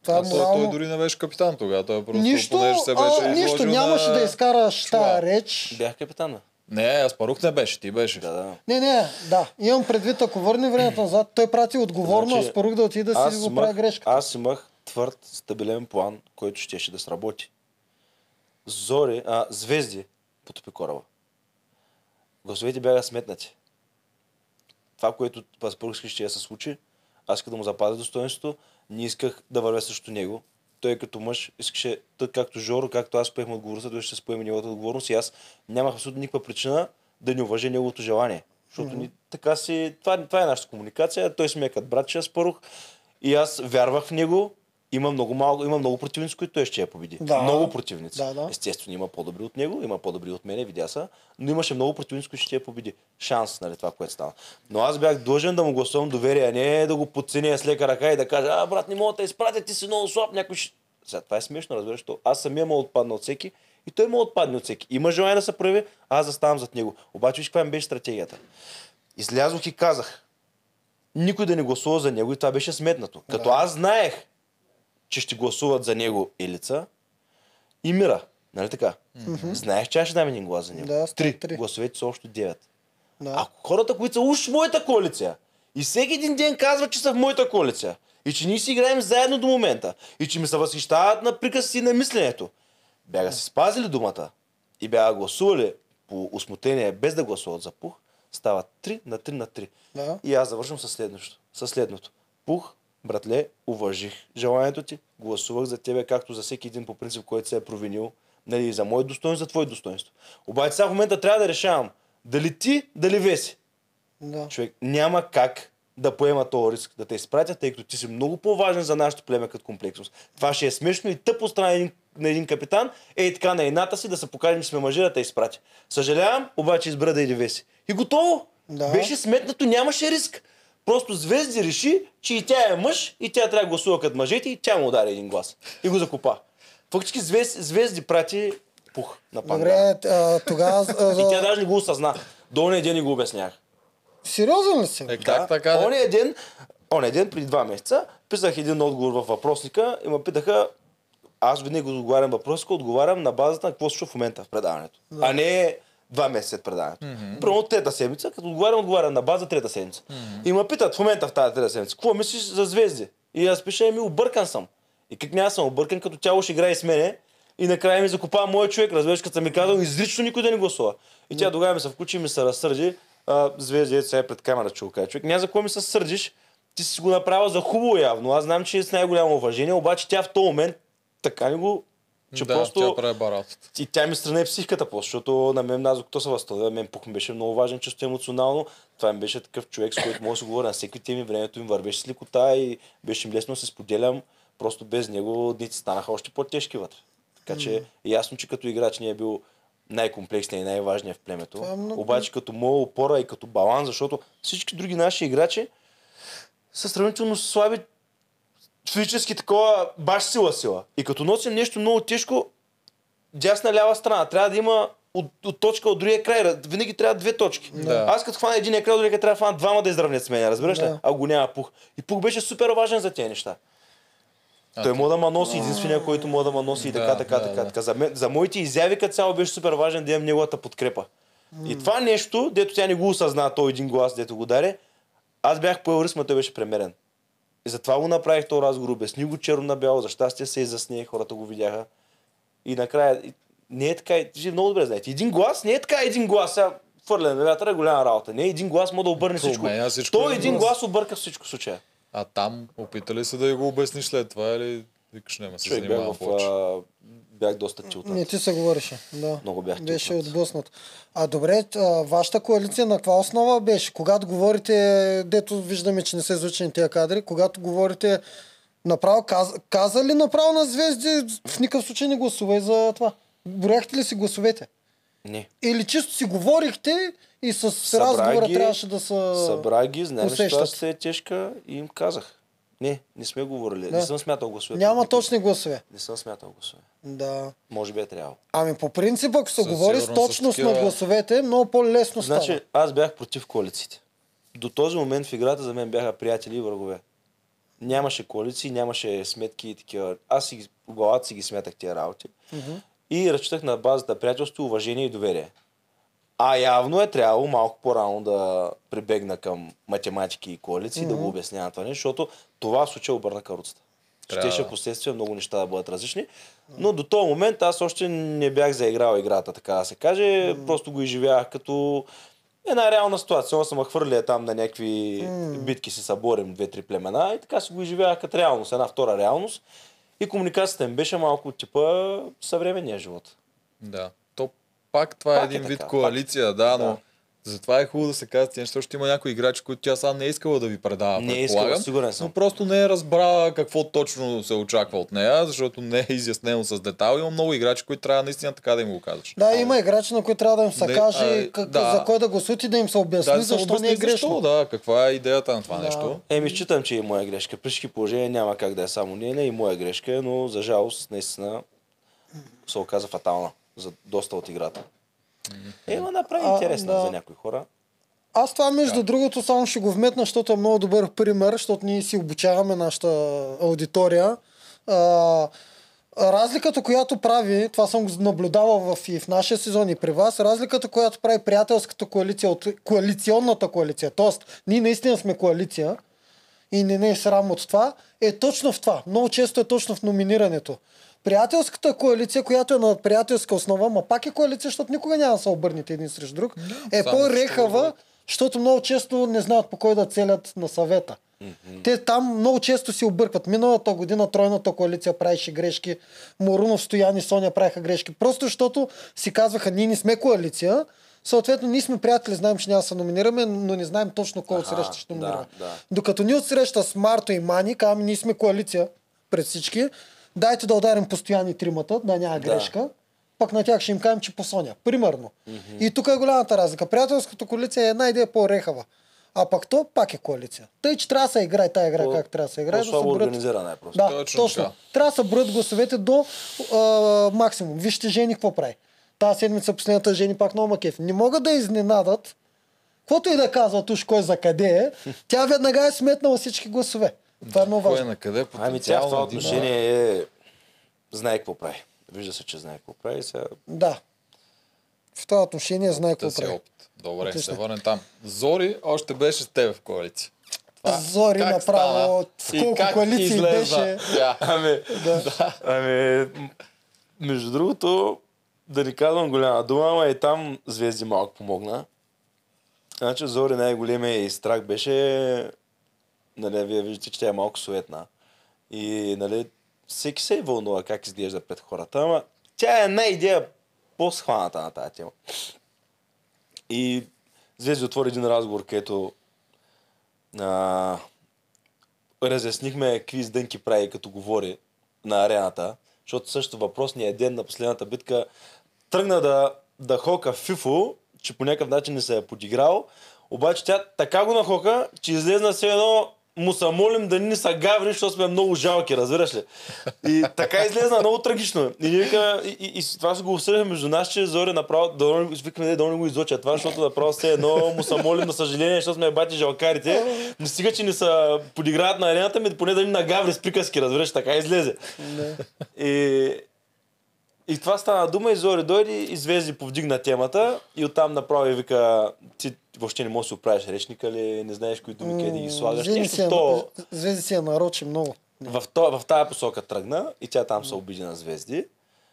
Това е А той, той морално... дори не беше капитан тогава. Той просто, Нищо, понеже се беше а, нищо, нямаше на... да изкараш тази реч. Бях капитана. Не, аз парух не беше, ти беше. Да, да. Не, не, да. Имам предвид, ако върне времето назад, той прати отговорно, Значи, а спорух да отиде да си го прави грешка. аз имах твърд, стабилен план, който щеше да сработи. Зори, а, звезди потопи кораба. Гласовете бяха сметнати. Това, което Паспоргски ще я се случи, аз исках да му запазя достоинството, не исках да вървя срещу него. Той като мъж искаше, тък както Жоро, както аз поехме отговорността, той ще се поеме неговата отговорност и аз нямах абсолютно никаква причина да не уважа неговото желание. Защото ни, така си, това, това е нашата комуникация, той сме като брат, че аз спорух и аз вярвах в него. Има много, малко, има много противници, които той ще я победи. Да. Много противници. Да, да. Естествено, има по-добри от него, има по-добри от мене, видя са, но имаше много противници, които ще я победи. Шанс, нали, това, което стана. Но аз бях длъжен да му гласувам доверие, а не да го подценя с лека ръка и да кажа, а, брат, не мога да изпратя, ти си много слаб, някой ще... Сега, това е смешно, разбираш, защото аз самия му отпадна от всеки и той му отпадне от всеки. Има желание да се прояви, аз заставам зад него. Обаче, виж каква ми беше стратегията. Излязох и казах, никой да не гласува за него и това беше сметнато. Като аз знаех, че ще гласуват за него Илица и Мира. Нали така? Mm-hmm. Знаех, че аз ще дам един глас за него. Да, три. три. Гласовете са още девет. Да. Ако хората, които са уж в моята коалиция и всеки един ден казват, че са в моята коалиция и че ние си играем заедно до момента и че ми се възхищават на прикази и на мисленето, бяха си спазили думата и бяха гласували по осмотрение без да гласуват за пух, става 3 на 3 на 3. Да. И аз завършвам със следното. Със следното. Пух братле, уважих желанието ти, гласувах за тебе, както за всеки един по принцип, който се е провинил, нали, за мое достоинство, за твое достоинство. Обаче сега в момента трябва да решавам дали ти, дали Веси. Да. Човек, няма как да поема този риск, да те изпратя, тъй като ти си много по-важен за нашето племе като комплексност. Това ще е смешно и тъпо страна на един, на един капитан, ей така на едната си да се покажем, че сме мъже да те изпратя. Съжалявам, обаче избра да иде Веси. И готово! Да. Беше сметнато, нямаше риск. Просто Звезди реши, че и тя е мъж, и тя трябва да гласува като мъжете, и тя му удари един глас. И го закопа. Фактически звезди, звезди прати пух на панда. Добре, а, тогава... И тя даже не го осъзна. До ония ден ни го обяснях. Сериозен ли си? Е, как така? де? Ония ден, ония ден, преди два месеца, писах един отговор във въпросника и ме питаха, аз винаги отговарям въпросика, отговарям на базата на какво случва в момента в предаването. А не два месеца след предаването. Mm-hmm. Първо трета седмица, като отговарям, отговарям на база трета седмица. Mm-hmm. И ме питат в момента в тази трета седмица, какво мислиш за звезди? И аз пиша, ми объркан съм. И как няма съм объркан, като тяло ще играе с мене. И накрая ми закопава моят човек, разбираш, като съм ми казал, изрично никой да не гласува. И тя тогава ми се включи и ми се разсърди. Звезди, ето сега е пред камера, че го кажа. Човек, няма за какво ми се сърдиш. Ти си го направил за хубаво явно. Аз знам, че е с най-голямо уважение, обаче тя в този момент така ни го... Че да, просто... тя прави баратата. И тя ми страна е психиката после, защото на мен аз докато се възстановя, мен пух ми беше много важен чисто емоционално. Това ми беше такъв човек, с който мога да се говоря на всеки теми, времето им вървеше с лекота и беше им лесно да се споделям. Просто без него дните станаха още по-тежки вътре. Така че е ясно, че като играч не е бил най-комплексният и най-важният в племето. Е много- Обаче като моя опора и като баланс, защото всички други наши играчи са сравнително слаби физически такова баш сила сила. И като носим нещо много тежко, дясна лява страна. Трябва да има от, от точка от другия край. Винаги трябва две точки. Да. Аз като хвана един край, от другия трябва да хвана двама да изравнят с мен. Разбираш ли? Да. А го няма пух. И пух беше супер важен за тези неща. А, Той може да ма носи, единствения, който може да ма носи и така, така, така, така. За, мен, за моите изяви като цяло беше супер важен да имам неговата подкрепа. И това нещо, дето тя не го осъзна, той един глас, дето го даде, аз бях поел риск, но той беше премерен. И затова го направих този разговор, обясни го черно на бяло, за щастие се изясни, хората го видяха. И накрая, не е така, и- вие много добре знаете, един глас не е така един глас, сега фърляне на вятъра е голяма работа. Не, един глас може да обърне всичко. Всичко. Той един Глас. обърка всичко в случая. А там опитали се да го обясниш след това или викаш, не ме се Човек бях, занимавам в, бях доста тилтнат. Не, ти се говореше. Да. Много бях Беше тилтнат. отблъснат. А добре, а, вашата коалиция на каква основа беше? Когато говорите, дето виждаме, че не са изучени тези кадри, когато говорите направо, каз, каза ли направо на звезди, в никакъв случай не гласувай за това? Брояхте ли си гласовете? Не. Или чисто си говорихте и с Събрах разговора ги, трябваше да са... Събрах ги, знаем, че е тежка и им казах. Не, не сме говорили. Да. Не съм смятал гласове. Няма точни гласове. Не съм смятал гласове. Да. Може би е трябвало. Ами по принцип, ако се говори с точност такива- на гласовете, много по-лесно става. Значи, аз бях против коалициите. До този момент в играта за мен бяха приятели и врагове. Нямаше коалиции, нямаше сметки и такива. Аз си, главата си ги смятах тия работи. И разчитах на базата приятелство, уважение и доверие. А явно е трябвало малко по-рано да прибегна към математики и коалиции, да го обяснявам това нещо, защото това в случая обърна каруцата. Трябва. Щеше в последствие много неща да бъдат различни. Но до този момент аз още не бях заиграл играта, така да се каже. Просто го изживявах като една реална ситуация. Аз съм хвърлия там на някакви битки си съборим две-три племена и така си го изживявах като реалност, една втора реалност. И комуникацията им беше малко от типа съвременния живот. Да. Пак това е Пак е един вид така, коалиция, да, но Да. затова е хубаво да се казва, неща, защото има някои играчи, които тя сам не е искала да ви предава, Не е искала, сигурен съм. но просто не е разбрала какво точно се очаква от нея, защото не е изяснено с детал. Има много играчи, които трябва наистина така да им го казваш. Да, има играчи, на които трябва да им се Не, каже а, как, да. за кой да гласуват и да им се обясни, да, защо защо не е грешно. Защо, да, каква е идеята на това Да. нещо? Еми, считам, че е моя грешка. При всички положения няма как да е само нейна и моя грешка, е, но за жалост наистина се оказа фатална за доста от играта. Е, ма направи А, интересна да. за някои хора. Аз това, между другото, само ще го вметна, защото е много добър пример, защото ние си обучаваме нашата аудитория. А, разликата, която прави, това съм го наблюдавал в, и в нашия сезон и при вас, разликата, която прави приятелската коалиция от коалиционната коалиция, т.е. ние наистина сме коалиция и не, не е срам от това, е точно в това. Много често е точно в номинирането. Приятелската коалиция, която е на приятелска основа, ма пак е коалиция, защото никога няма да се обърнете един срещу друг, е само по-рехава, защото много често не знаят по кой да целят на съвета. Те там много често си объркват. Миналата година тройната коалиция правеше грешки, Морунов, Стоян и Соня правиха грешки. Просто защото си казваха, ние не сме коалиция, съответно ние сме приятели, знаем, че няма да се номинираме, но не знаем точно кой отсреща ще номинира. да, да. Докато ние отсреща с Марто и Мани, казваме, ние сме коалиция пред всички, дайте да ударим постоянни тримата, да няма грешка. Пък на тях ще им кажем, че по Соня. Примерно. И тук е голямата разлика. Приятелската коалиция е една идея по-рехава. А пък то пак е коалиция. Тъй, че трябва да се играе тая игра, По- как трябва да се играе. Да се По-слабо броят- организирана е просто. Да, Точно точно. така. Трябва да се броят гласовете до а, максимум. Вижте жени какво прави. Тази седмица последната жени пак много макев. Не могат да изненадат, каквото и да казва уж кой за къде е, тя веднага е сметнала всички гласове. Това е много е важно. на къде Ами тя в това да отношение е... Знае какво прави. Вижда се, че знае какво прави. Сега... Да. В това отношение знае Да какво си прави. опит. Добре, Отлично. се върнем там. Зори още беше с теб в коалиция. Това Зори как направо стана? в колко коалиции беше. Тя. Ами, Да. ами, м- между другото, да не казвам голяма дума, ама и там Звезди малко помогна. Значи Зори най-големия и страх беше, нали, вие виждате, че тя е малко суетна. И, нали, всеки се е вълнува как изглежда пред хората, ама тя е една идея по-схваната на тази тема. И Звезди отвори един разговор, където а, разяснихме какви издънки прави като говори на арената, защото също въпросният ден на последната битка тръгна да, да хока Фифо, че по някакъв начин не се е подиграл, обаче тя така го нахока, че излезна все едно му се молим да ни са гаври, защото сме много жалки, разбираш ли? И така излезна много трагично. И, ние вика, и, и, и това се го обсъдихме между нас, че Зори направо, да викаме, да не го излоча това, защото направо все едно му се молим на съжаление, защото сме бати жалкарите. Не стига, че ни са подиграват на арената ми, поне да ни нагаври с приказки, разбираш, така излезе. И, и това стана дума и Зори дойде и Звезди повдигна темата и оттам направо и вика, ти въобще не можеш да си оправиш речника ли, не знаеш кои думи къде ги слагаш. Звезди си то, Звезди си я нарочи много. в, то, в тая посока тръгна и тя там се обиди на Звезди.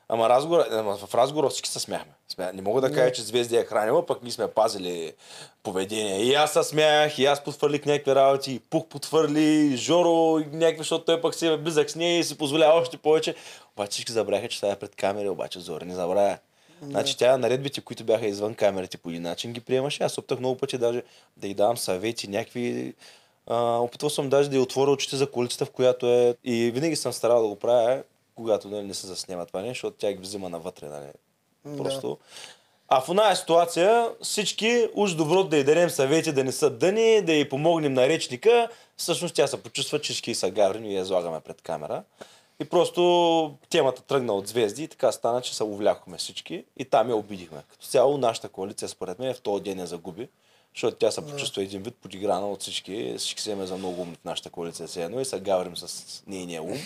Ама разговор, ама в разговора всички се смяхме. Смя... Не мога да кажа, че Звезди е хранила, пък ние сме пазили поведение. И аз се смях, и аз потвърлих някакви работи, и Пух потвърли, и Жоро, и някакви, защото той пък си е близък с нея и си позволява още повече. Обаче всички забравяха, че е пред камери, обаче Зори не забравя. Значи тя наредбите, които бяха извън камерите по един начин, ги приемаше. Аз се опитах много пъти даже да й давам съвети, някакви... А, опитвал съм даже да й отворя очите за колицата, в която е... И винаги съм старал да го правя, когато нали, не се заснема това нещо, защото тя ги взима навътре. Нали. Просто. А в една ситуация всички уж добро да й дадем съвети да не са дъни, да й помогнем на речника. Всъщност тя се почувства, че всички са гаврени и я излагаме пред камера. И просто темата тръгна от звезди и така стана, че се увляхме всички и там я обидихме. Като цяло нашата коалиция според мен в този ден я загуби, защото тя се почувства един вид подиграна от всички. Всички се имаме за много умни в нашата коалиция все едно и се гаврим с нейния ум.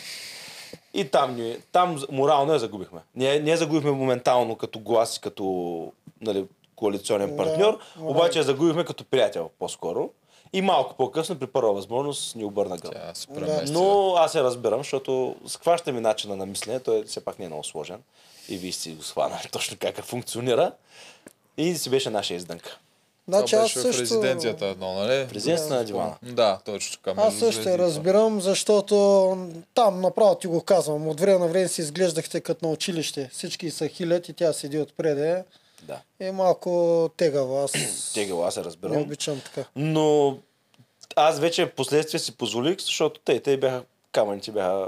И там, ни, там морално я загубихме. Ние, ние загубихме моментално като глас като нали, коалиционен партньор, обаче я загубихме като приятел по-скоро. И малко по-късно, при първа възможност, ни обърна гръб. Се Да. Но аз я разбирам, защото схваща ми начина на мислене, той все пак не е много сложен. И вие сте го схванали точно как функционира. И си беше наша издънка. Значи Това аз в също... резиденцията едно, нали? Президентството на дивана. Да, точно така. Аз също звездите. разбирам, защото там направо ти го казвам. От време на време си изглеждахте като на училище. Всички са хилят и тя седи отпреде. Да. Е малко тегава. Аз Тегава, аз се не разбирам. обичам така. Но аз вече в последствие си позволих, защото те, те бяха, камъните бяха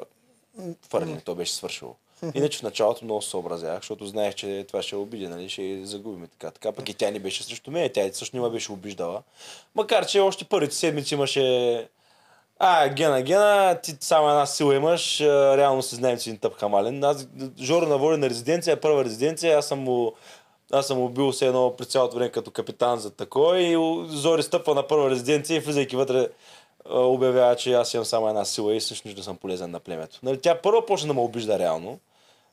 фърлени, то беше свършило. Иначе в началото много се съобразявах, защото знаех, че това ще обиди, нали, ще загубим така. Така пък и тя не беше срещу мен, тя също не ме беше обиждала. Макар, че още първите седмици имаше а, Гена, Гена, ти само една сила имаш, реално си знаем, че си тъп хамален. Аз, Жоро наводи на резиденция, първа резиденция, аз съм му аз съм му бил все едно през цялото време като капитан за такова и Зори стъпва на първа резиденция и влизайки вътре обявява, че аз имам само една сила и всъщност да съм полезен на племето. Нали, тя първо почна да ме обижда реално,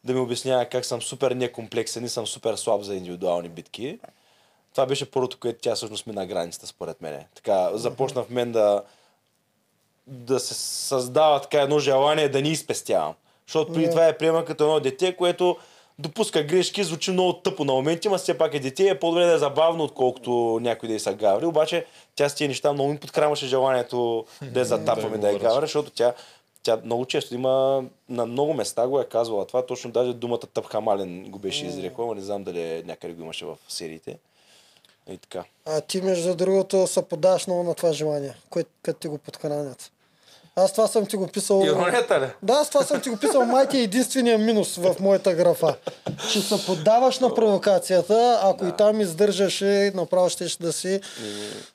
да ми обяснява как съм супер некомплексен и съм супер слаб за индивидуални битки. Това беше първото, което тя всъщност мина границата, според мен. Така, започна в мен да, да се създава така едно желание да ни изпестявам. Защото преди Да. това я приема като едно дете, което допуска грешки, звучи много тъпо на моменти, ма все пак е дете, е по-добре да е забавно, отколкото някой да е са гаври. Обаче тя с тия неща много ми подкрамаше желанието да я затапваме да е гавра, защото тя, тя много често има, на много места го е казвала това, точно даже думата тъпхамален го беше изрекла, но не знам дали е някъде го имаше в сериите. И така. А ти, между другото, се подаваш много на това желание, което като ти го подхранят. Аз това съм ти го писал... Иронията ли? Да, аз това съм ти го писал. Май ти е единствения минус в моята графа. Че се поддаваш на провокацията, ако и там издържаше, направо ще да си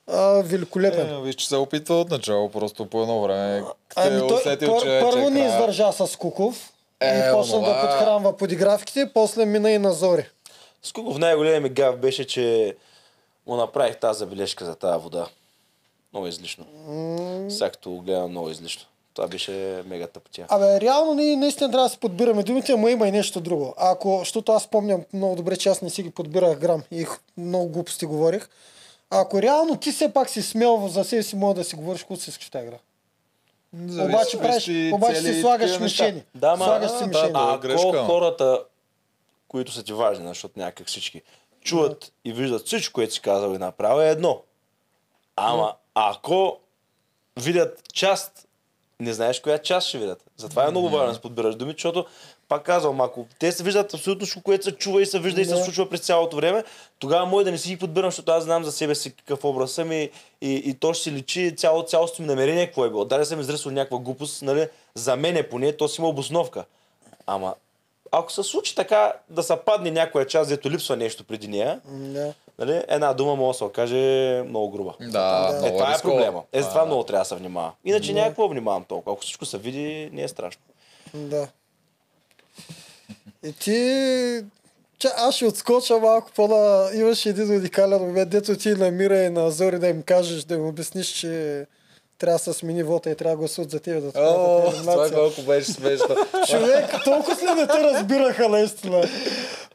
а, великолепен. Е, виж, че се опитва от начало, просто по едно време. Ами той усетил, пър, че, първо че края- издържа с Куков Е, и почна онова- да подхранва подигравките, после мина и на Зори. Скуков най-големият ми гав беше, че му направих тази забележка за тази вода. Много излишно. Всякото го гледам много излишно. Това беше мега тъпотия. Абе, реално ние наистина трябва да си подбираме думите, ама има и нещо друго. Ако, защото аз помням много добре, че аз не си ги подбирах грам и много глупости говорих. Ако реално ти все пак си смел за себе си, мога да си говориш, какво си искаш тази игра. Зависи обаче правиш, обаче си слагаш мишени. Да, ма- слагаш си да, мишени. да. А ако хората, които са ти важни, защото някак всички, чуват и виждат всичко, което си казал и направил, е едно. Ама ако видят част, не знаеш коя част ще видят. Затова е много важно да подбираш думи, защото пак казвам, ако те се виждат абсолютно всичко, което се чува и се вижда и се Да. случва през цялото време, тогава може да не си ги подбирам, защото аз знам за себе си какъв образ съм и, и, и то ще си личи цяло, цялото ми намерение, какво е било. Дали съм изрисал някаква глупост, нали, за мен е поне, то си има обосновка. Ама, ако се случи така да се падне някоя част, дето липсва нещо преди нея, Да. нали, една дума може да се окаже много груба. Да, Да. Е, много това е проблема. Е, за това А, много трябва да се внимава. Иначе няма какво внимавам толкова. Ако всичко се види, не е страшно. Да. И ти... Че, аз ще отскоча малко по-на... Имаш един уникален момент, дето ти намира и на Зори да им кажеш, да им обясниш, че трябва да се смени вота и трябва да гласуват за тебе да О, това колко беше смешно. Човек, толкова ли не те разбираха наистина?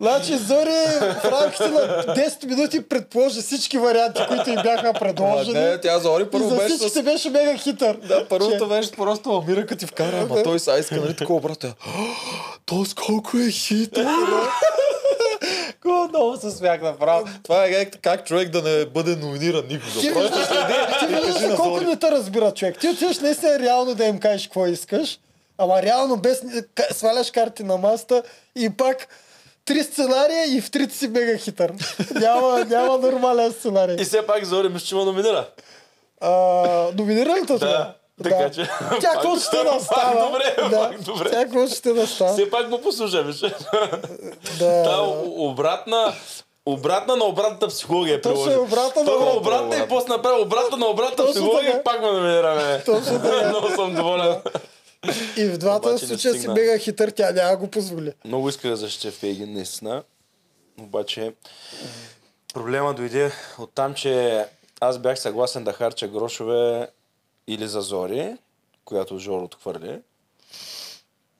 Значи Зори в рамките на 10 минути предположи всички варианти, които им бяха А, предложени. не, тя Зори първо за беше с... беше мега хитър. Да, първото беше просто Амира като ти вкара, ама той са иска, нали, такова брата. То с колко е хитър. Колко много се смях направо. Това е как, как човек да не бъде номиниран никога. Ти Просто виждаш, ти и кажи виждаш на колко не те разбира човек. Ти отиваш наистина реално да им кажеш какво искаш, ама реално без сваляш карти на масата и пак три сценария и в трите си мега хитър. няма, няма нормален сценарий. И все пак Зори ме номинира. А, номинира ли те това? Да. Така че. Тя какво ще да става? Добре, да. пак добре. Тя какво ще да става? Все пак го послуша, виж. Да. Та обратна, обратна на обратната психология Точно приложи. е обратна на Той обратна. обратна и после направи обратна на обратната Точно психология така. и пак ме номинираме. Точно така. Много съм доволен. И в двата случая си мега хитър, тя няма го позволи. Много исках да защитя Фейгин, наистина. Обаче проблема дойде от там, че аз бях съгласен да харча грошове или за Зори, която Жор отхвърли.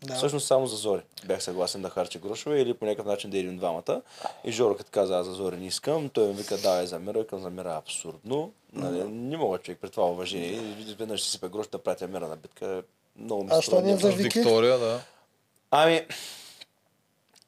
Да. Всъщност само за Зори бях съгласен да харча грошове или по някакъв начин да идем двамата. И Жоро като каза, аз за Зори не искам, той ми вика, давай за Мира, към за Мира абсурдно. Нали, не мога човек при това уважение. Веднъж ще сипе грош да пратя Мира на битка. Много ми А що не е за Вики? Виктория, да. Ами,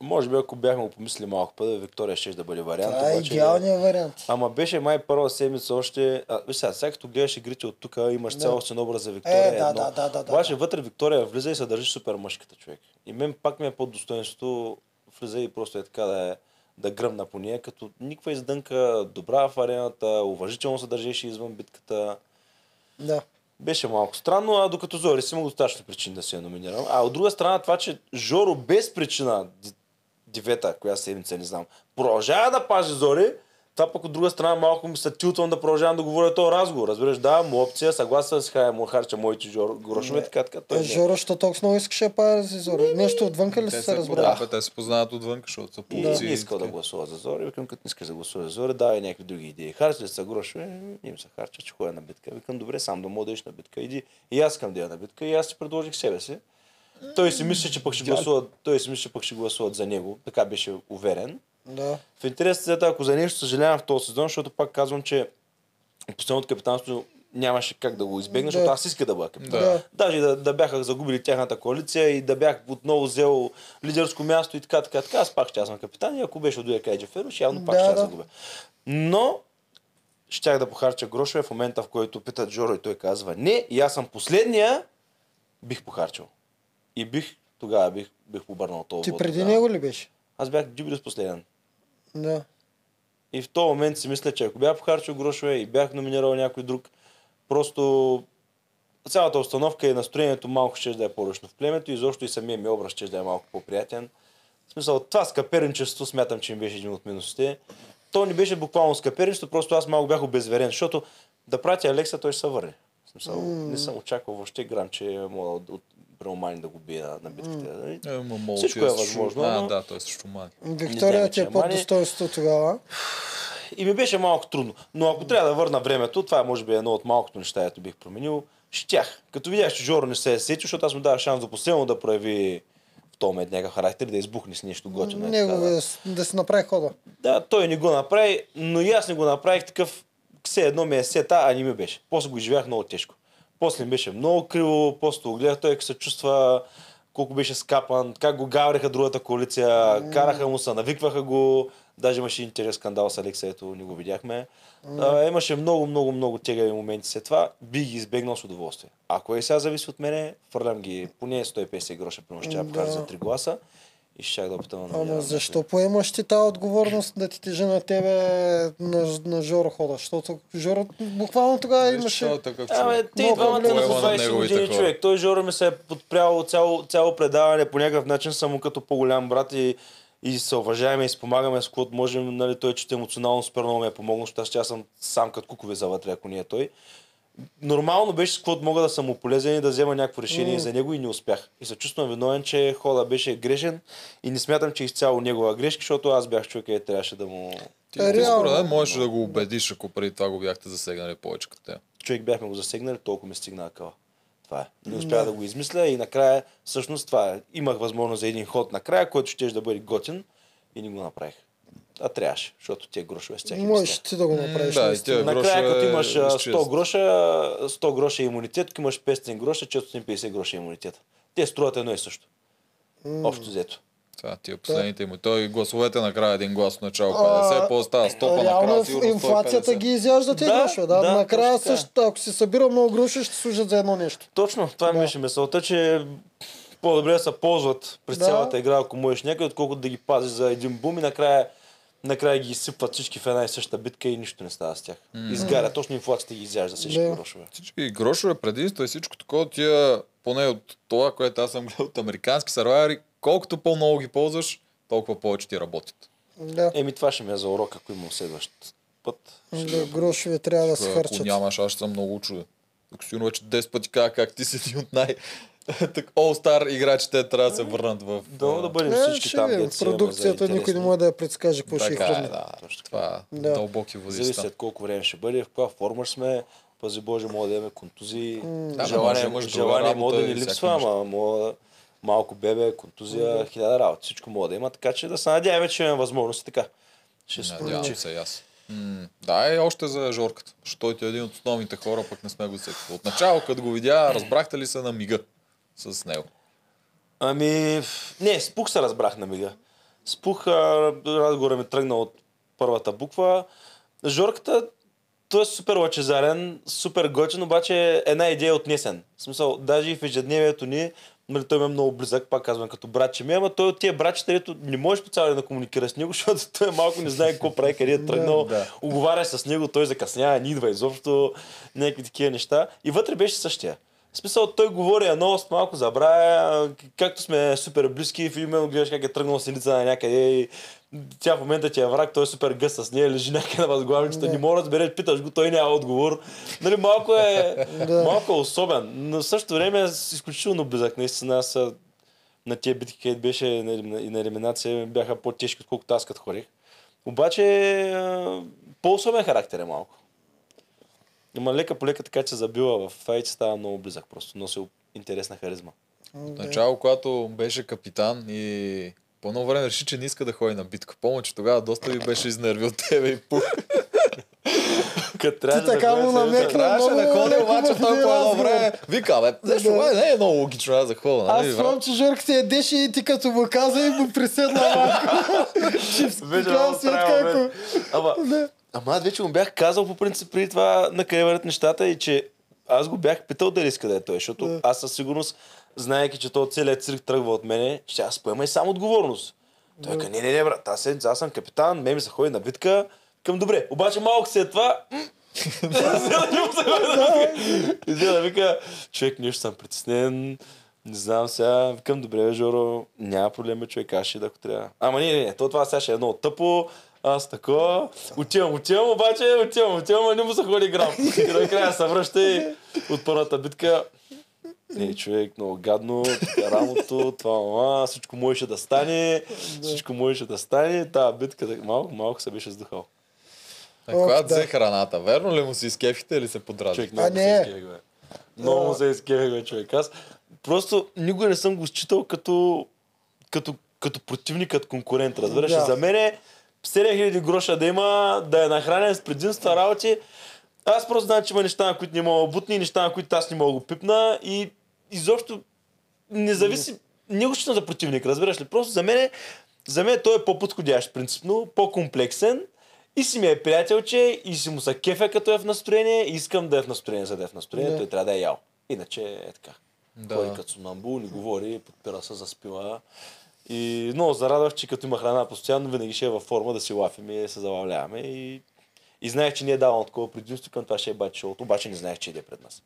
може би ако бяхме го помислили малко път, Виктория ще да бъде вариант. Това е обаче- идеалният вариант. Ама беше май първа седмица още. А, виж сега, сега като гледаш игрите от тук, имаш Да. цялостен образ за Виктория. Е, да, едно. да, да, да, Обаче да. вътре Виктория влиза и се държи супер мъжката човек. И мен пак ми е под достоинството, влиза и просто е така да е да гръмна по нея, като никаква издънка, добра в арената, уважително се държеше извън битката. Да. Беше малко странно, а докато Зори си има достатъчно причини да се я номинирам. А от друга страна това, че Жоро без причина, дивета, коя седмица не знам, продължава да пази Зори, това пък от друга страна малко ми се тилтвам да продължавам да говоря този разговор. Разбираш, да, му опция, съгласен с хай, му харча моите Жоро, грошове, така, така. Той Е. Жоро, що толкова много искаше да пази Зори? Нещо отвънка ли се се разбра? разбраха, те се познават отвън, защото са полци. не искал да гласува за Зори. Викам, като не искаш да гласува за Зори, давай някакви други идеи. Харча ли са грошове? Не им се харча, че ходя на битка. Викам, добре, сам да мога да идеш на битка. Иди. И аз искам да я на битка. И аз си предложих себе си. Той си мисли, че пък ще гласуват, той си мисли, че пък ще гласуват за него. Така беше уверен. Да. В интерес на ако за нещо съжалявам в този сезон, защото пак казвам, че последното капитанство нямаше как да го избегна, Да. защото аз иска да бъда капитан. Да. Даже да, да бяха загубили тяхната коалиция и да бях отново взел лидерско място и така, така, така, аз пак ще аз съм капитан и ако беше от Дуя Кайджа Ферош, явно пак Да, ще я да. загубя. Но щях да похарча грошове в момента, в който питат Жоро и той казва не, и аз съм последния, бих похарчил. И бих, тогава бих, бих побърнал този Ти преди тогава. него ли беше? Аз бях Джибрис последен. Да. И в този момент си мисля, че ако бях похарчил грошове и бях номинирал някой друг, просто цялата установка и настроението малко ще да е по-ръчно в племето и защо и самия ми образ ще да е малко по-приятен. В смисъл, това скъперничество смятам, че ми беше един от минусите. То не беше буквално скъперничество, просто аз малко бях обезверен, защото да пратя Алекса, той ще се върне. В смисъл, не съм очаквал въобще грам, че мога от, от Бреомани да го бие на, битките. нали? Е, ма, Всичко е срещу- възможно, А, но- да, той е срещу мани. Виктория ти че е е под мани. достоинство тогава. И ми беше малко трудно. Но ако трябва да върна времето, това е може би едно от малкото неща, ето бих променил. Щях. Като видях, че Жоро не се е сетил, защото аз му давах шанс до последно да прояви в този момент някакъв характер, да избухне с нещо готино. е Него да. да, да си направи хода. Да, той не го направи, но и аз не го направих такъв, все едно ми е сета, а не ми беше. После го изживях много тежко. После беше много криво, после го гледах той се чувства, колко беше скапан, как го гавриха другата коалиция, караха му се, навикваха го, даже имаше интерес скандал с Алекса, ето не го видяхме. А, имаше много, много, много тегави моменти след това, би ги избегнал с удоволствие. Ако е сега зависи от мене, фърлям ги поне 150 гроша, примерно ще я покажа Да. за 3 гласа и ще да опитам да Ама защо поемаш ти тази отговорност да ти тежи на тебе на, на Жоро хода? Защото Жоро буквално тогава Виж, имаше... е Абе, човек. те и двамата на на 20 неговите години човек. Той Жоро ми се е подпрял цяло, цяло предаване по някакъв начин, му като по-голям брат и, и се уважаваме и спомагаме с каквото можем. Нали, той чете емоционално супер много ме е помогнал, защото аз, че аз съм сам като кукове за вътре, ако не е той. Нормално беше с каквото мога да съм му полезен и да взема някакво решение за него и не успях. И се чувствам виновен, че хода беше грешен и не смятам, че е изцяло негова грешка, защото аз бях човек, и трябваше да му... Ти, Е, ти реално. според мен можеш да го убедиш, ако преди това го бяхте засегнали повече като те. човек бяхме го засегнали, толкова ми стигна акъла. Това е. Не успях да. го измисля и накрая, всъщност това е. Имах възможност за един ход накрая, който ще да бъде готин и не го направих. А трябваше, защото тия грошове с тях. Можеш ти да го направиш. да, и тия Накрая, като е имаш а, 100 изчист. гроша, 100 гроша имунитет, ако имаш 500 гроша, 450 гроша имунитет. Те струват едно и също. Общо взето. Това, тия последните му. Той гласовете накрая един глас в начало А, 50, после става 100, па Реално накрая сигурно инфлацията 150. ги изяжда тези Да, грошове. Да, да, накрая също, ако си събира много грошове, ще служат за едно нещо. Точно, това ми беше мисълта, че по-добре да се ползват през Да. цялата игра, ако можеш някъде, отколкото да ги пази за един бум и накрая, накрая ги изсипват всички в една и съща битка и нищо не става с тях. Изгаря, точно инфлацията ги изяжда всички Да. грошове. Всички грошове, предимства и всичко такова, тия, поне от това, което аз съм гледал от американски сървайери, колкото по-много ги ползваш, толкова повече ти работят. Да. Еми това ще ми е за урок, ако имам следващ път. Да, грошове трябва да се Ако харчат. нямаш, аз ще съм много чуден. Ако сигурно вече 10 пъти казах как ти си един от най... так, All-Star играчите трябва да се върнат в... Да, да бъдем Е, всички ще там, за Продукцията никой не може да я предскаже какво ще е Така е, хрумне. да. Точно Това е Да. дълбоки води Зависи от колко време ще бъде, в каква форма ще сме. Пази Боже, мога да имаме контузии. Да, желание, може, желание работа мога да ни липсва, ама мога малко бебе, контузия, хиляда работи. Всичко мога да има, така че да се надяваме, че имаме възможност и така. Ще се Надявам се и аз. М, Да, и още за Жорката. Защото той е един от основните хора, пък не сме го сетили. Отначало, като го видя, разбрахте ли се на мига с него? Ами, не, спух се разбрах на мига. Спух, а, разговора ми тръгна от първата буква. Жорката, той е супер лъчезарен, супер готин, обаче една идея е отнесен. В смисъл, даже и в ежедневието ни, нали, той ме е много близък, пак казвам, като братче ми, ама той от тия братчета, дето не можеш по цял ден да комуникира с него, защото той малко не знае какво прави, къде е тръгнал, Да. оговаря с него, той закъснява, не идва изобщо, някакви такива неща. И вътре беше същия. В смисъл, той говори едно, с малко забравя, както сме супер близки, в момент гледаш как е тръгнал селица на някъде и тя в момента ти е враг, той е супер гъст с нея, лежи някъде на възглавницата, Да. не мога да разбереш, питаш го, той няма отговор. Нали, малко е, малко е особен, но в същото време е изключително близък. Наистина аз на тия битки, където беше и на елиминация, бяха по-тежки, отколкото аз като хорих. Обаче по-особен характер е малко. Има лека по лека така, че забива в файт, става много близък просто. Носи интересна харизма. Начало, когато беше капитан и по едно време реши, че не иска да ходи на битка. Помня, че тогава доста ви беше изнервил тебе и пух. Като Ти да така му намекна. Трябваше много да ходи, обаче той по едно време вика, бе, нещо, Да. не е много логично, аз за какво, нали? Аз спомням, че Жорка се ядеше и ти като му каза и му приседна малко. Че в Беше крайна много сметка, странно, ако... бе. Ама, ама аз вече му бях казал по принцип преди това на къде вървят нещата и че аз го бях питал дали иска да е той, защото Да. аз със сигурност, знаеки, че този целият цирк тръгва от мене, ще аз поема и сам отговорност. Той каза, не, не, не, брат, аз, аз съм капитан, ме ми се ходи на битка, към добре. Обаче малко след това, м, и да вика, човек, нещо съм притеснен, не знам сега, викам, добре, Жоро, няма проблем, човек, аз ще да ако трябва. Ама не, не, не, то това сега ще е едно тъпо, аз такова, отивам, отивам, обаче, отивам, отивам, а не му се ходи грам. И накрая се връща и от първата битка, не, човек, много гадно, рамото, това мама, всичко можеше да стане, всичко можеше да стане, тази битка, малко, малко се беше сдухал. Е, когато да. взе храната, верно ли му си изкефите или се подразни? Човек, много А, се не. изкефих, бе. Много му се изкефих, бе, човек. Аз просто никога не съм го считал като, като, като противник, като конкурент, разбираш? Да. За мен е 7000 гроша да има, да е нахранен с предимства работи. Аз просто знам, че има неща, на които не мога да бутни, неща, на които аз не мога да го пипна и изобщо не зависи, не го за противник, разбираш ли? Просто за мен, за мен той е по-подходящ, принципно, по-комплексен и си ми е приятелче и си му са кефе като е в настроение и искам да е в настроение, за да е в настроение, Да. той трябва да е ял. Иначе е така. Да. Ходи като сумамбул, ни говори, подпира се, заспива. И много зарадвах, че като има храна постоянно, винаги ще е във форма да си лафим и да се забавляваме. И, и знаех, че не е давал такова предимство към това ще е бачи шоуто, обаче не знаех, че иде пред нас.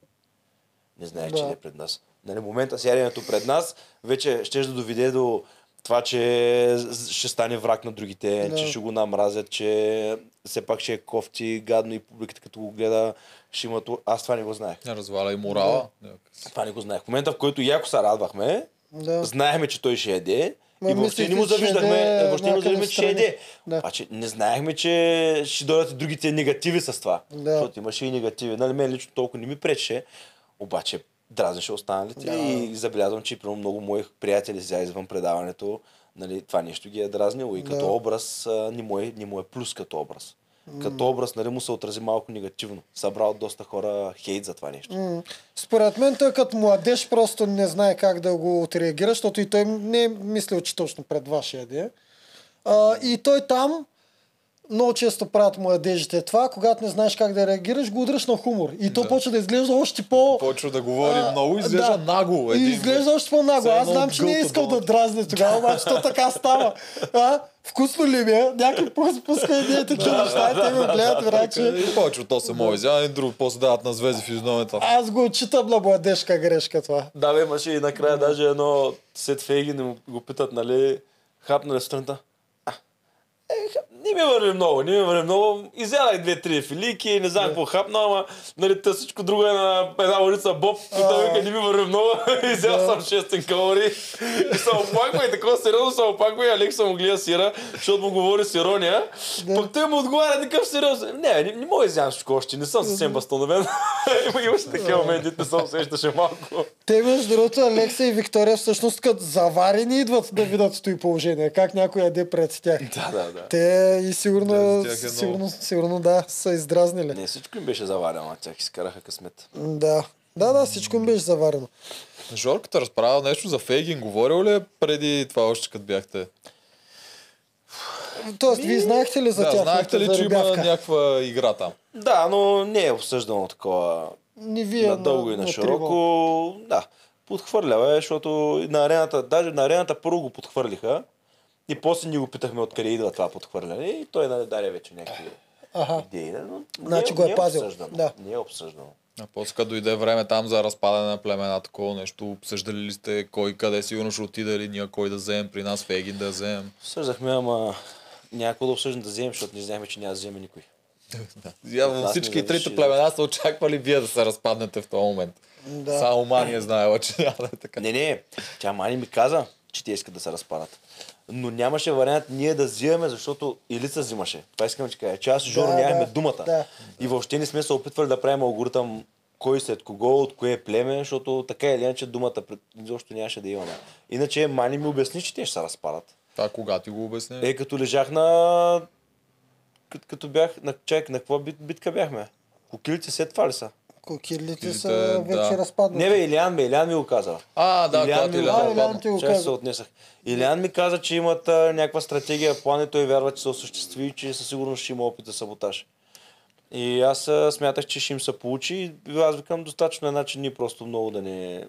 Не знаех, Да. че иде пред нас. Нали, момента с яденето пред нас вече ще да доведе до това, че ще стане враг на другите, Да. че ще го намразят, че все пак ще е кофти, гадно и публиката като го гледа, ще има... Аз това не го знаех. Не разваля и морала. Това не го знаех. В момента, в който яко се радвахме, Да. знаехме, че той ще яде. Ма и въобще не му завиждахме, яде въобще не му завиждахме, че ще яде. Да. Обаче не знаехме, че ще дойдат и другите негативи с това. Да. Защото имаше и негативи. Нали, мен лично толкова не ми пречеше, обаче дразнеше останалите Да. и забелязвам, че примерно, много мои приятели сега извън предаването, нали, това нещо ги е дразнило и Да. като образ а, не, му е, не му е плюс като образ. Като образ нали, му се отрази малко негативно. Събрал доста хора хейт за това нещо. М. Според мен той като младеж просто не знае как да го отреагира, защото и той не е мислил, че точно пред вашия яде. А, и той там много често правят младежите това, когато не знаеш как да реагираш, го удръш на хумор. И то Да. почва да изглежда още по... Почва да говори А, много, изглежда да. нагло. И един изглежда вид. още по-нагло. Аз знам, че не е искал да дразне тогава, обаче то така става. А? Вкусно ли ми е? Някой просто пуска едни такива неща и те го гледат, враче. И повече от 8 мои взява и друго, после дават на звезди в изновете. Аз го отчитам на младежка грешка това. Да, бе, имаше и накрая даже едно Сет Фейгин му го питат, нали, хапна ли сутринта? А, е, хап- не ми върви много, не ми върви много. Изядах две-три филики, не знам какво хапна, ама нали, та всичко друго е на една улица Боб. И той вика, не ми върви много. Изял съм 6 калории. И се оплаква и такова сериозно се оплаква и Алекса му гледа сира, защото му говори с ирония. Пък той му отговаря такъв сериозен. Не, не, не мога да изям всичко още, не съм съвсем възстановен. Има- Имаше такива моменти, не се усещаше малко. Те, между другото, Алекса и Виктория всъщност като заварени идват да видят стои положение. Как някой яде пред тях. Да, да, да. Те и сигурно, Да, тях е сигурно, сигурно, да, са издразнили. Не, всичко им беше заварено, а тях изкараха късмет. Да. Да, да, всичко им беше заварено. Жорката разправя нещо за Фейгин. Говорил ли е преди това още като бяхте? Тоест, вие знаехте ли за да, тях? знаехте ли, че има някаква игра там? Да, но не е обсъждано такова Не вие надълго и на на широко. Да, подхвърлява, е, защото на арената, даже на арената първо го подхвърлиха и после ни го питахме откъде идва това подхвърляне и той нали, даде вече някакви Аха. идеи. Но Значи не, го е не е пазил. обсъждано. Да. Не е обсъждано. А после като дойде време там за разпадане на племена, такова нещо, обсъждали ли сте кой къде сигурно ще отиде ли ние кой да вземем при нас, Фейгин да вземем? Обсъждахме, ама някой да обсъждам да вземем, защото не знаехме, че няма да вземе никой. Явно Аз всички трите завиши. племена са очаквали вие да се разпаднете в този момент. Да. Само Мания знаела, че няма да е така. Не, не, тя Мани ми каза, че те искат да се разпадат. Но нямаше вариант ние да взимаме, защото Илица взимаше. Това искам да кажа, че аз и Жоро Да, нямахме да, думата. да. И въобще не сме се опитвали да правим алгоритъм кой след кого, от кое племе, защото така или иначе думата изобщо нямаше да имаме. Иначе Мани ми обясни, че те ще се разпадат. Това кога ти го обясни? Е, като лежах на... Като, като бях на чайк, на каква бит, битка бяхме? Кокилите след това ли са? Кокилите Кокилите, са вече да. разпаднати. Не бе, Илян бе, Илян ми го каза. А, да, когато ми е Илян паднал. ти го Чай се каза. отнесах. Илян ми каза, че имат а, някаква стратегия, план и той вярва, че се осъществи и че със сигурност ще има опит за саботаж. И аз а, смятах, че ще им се получи. И аз викам достатъчно е начин ние просто много да не...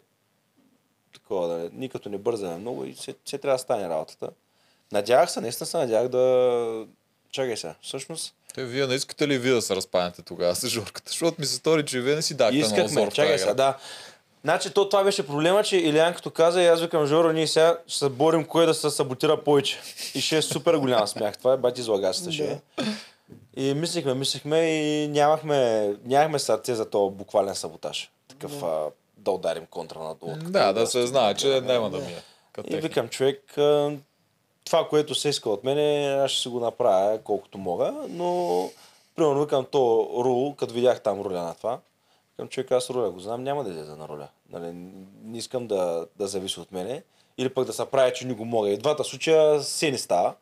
Такова, да не... Ние като не бързаме много и се, се трябва да стане работата. Надявах се, наистина се надявах да... Чакай сега, всъщност... Те, вие не искате ли вие да се разпаднете тогава с Жорката? Защото ми се стори, че вие не си дахте Искахме, зор в чакай сега, да. Значи то, това беше проблема, че Илиан като каза и аз викам, Жоро, ние сега ще се борим кой да се саботира повече. И ще е супер голям смях. Това е бати излагачата ще е. И мислихме, мислихме и нямахме, нямахме сърце за този буквален саботаж. Такъв а, да ударим контра на долу. Да, да се знае, че няма да мине. И викам, човек, а, това, което се иска от мене, аз ще си го направя колкото мога, но примерно викам то рул, като видях там роля на това, викам, човек, аз роля го знам, няма да излезе на роля. Нали, не искам да, да зависи от мене. Или пък да се прави, че не го мога. И двата случая се не става.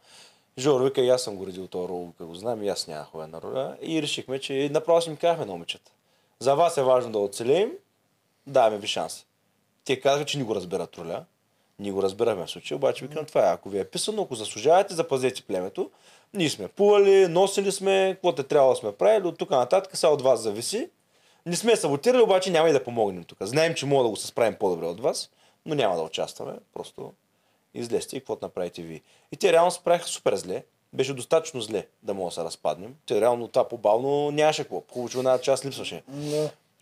Жор вика, и аз съм го редил този рол, го знам, и аз нямах на роля. И решихме, че направо си ми казахме на момичета. За вас е важно да оцелеем, даваме ви шанс. Те казаха, че ни го разбират роля. Ние го разбираме в случая, обаче викам това е. Ако ви е писано, ако заслужавате, запазете племето. Ние сме плували, носили сме, каквото е трябвало да сме правили, от тук нататък сега от вас зависи. Не сме саботирали, обаче няма и да помогнем тук. Знаем, че мога да го се справим по-добре от вас, но няма да участваме. Просто излезте и каквото направите вие. И те реално се правиха супер зле. Беше достатъчно зле да мога да се разпаднем. Те реално това по-бавно нямаше какво. Хубаво, една част липсваше.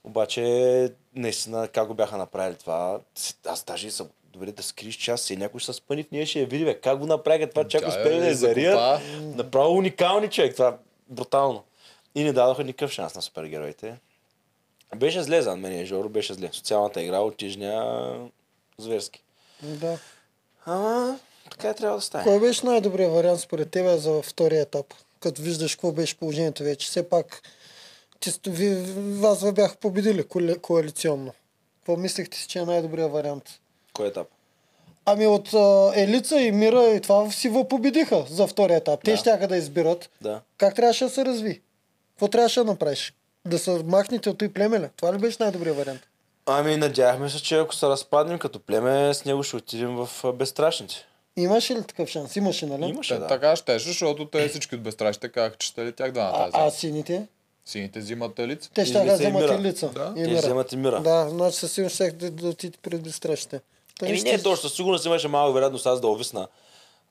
Обаче, наистина, как го бяха направили това, аз даже съм добре да скриш час и някой ще се спъни в ние ще я види, бе, как го направиха това, чак успели е да я зарият. закопа. Направо уникални човек, това брутално. И не дадоха никакъв шанс на супергероите. Беше зле за мен, Жоро, беше зле. Социалната игра отижня зверски. да. Ама, така е трябва да стане. Кой беше най-добрият вариант според тебе за втория етап? Като виждаш какво беше положението вече. Все пак ти, ви, вас ви бяха победили коали, коалиционно. Какво мислихте си, че е най-добрият вариант? Кой етап? Ами от а, Елица и Мира и това си ви победиха за втория етап. Те Да. щяха да избират. Да. Как трябваше да се разви? Какво трябваше да направиш? Да се махнете от той племеле? Това ли беше най-добрият вариант? Ами, надявахме се, че ако се разпаднем като племе, с него ще отидем в безстрашните. Имаше ли такъв шанс? Имаше, нали? Имаше, Те, да. Така щеше, защото те всички от безстрашите казаха, че ще ли тях двамата. А, А, а сините? Сините взимат лица. Те ще да вземат и лица. Да. И Те Мира. вземат и Мира. Да, значи със сигурност ще да, отидете пред безстрашите. Та Еми не е точно, със сигурност имаше малко вероятност аз да овисна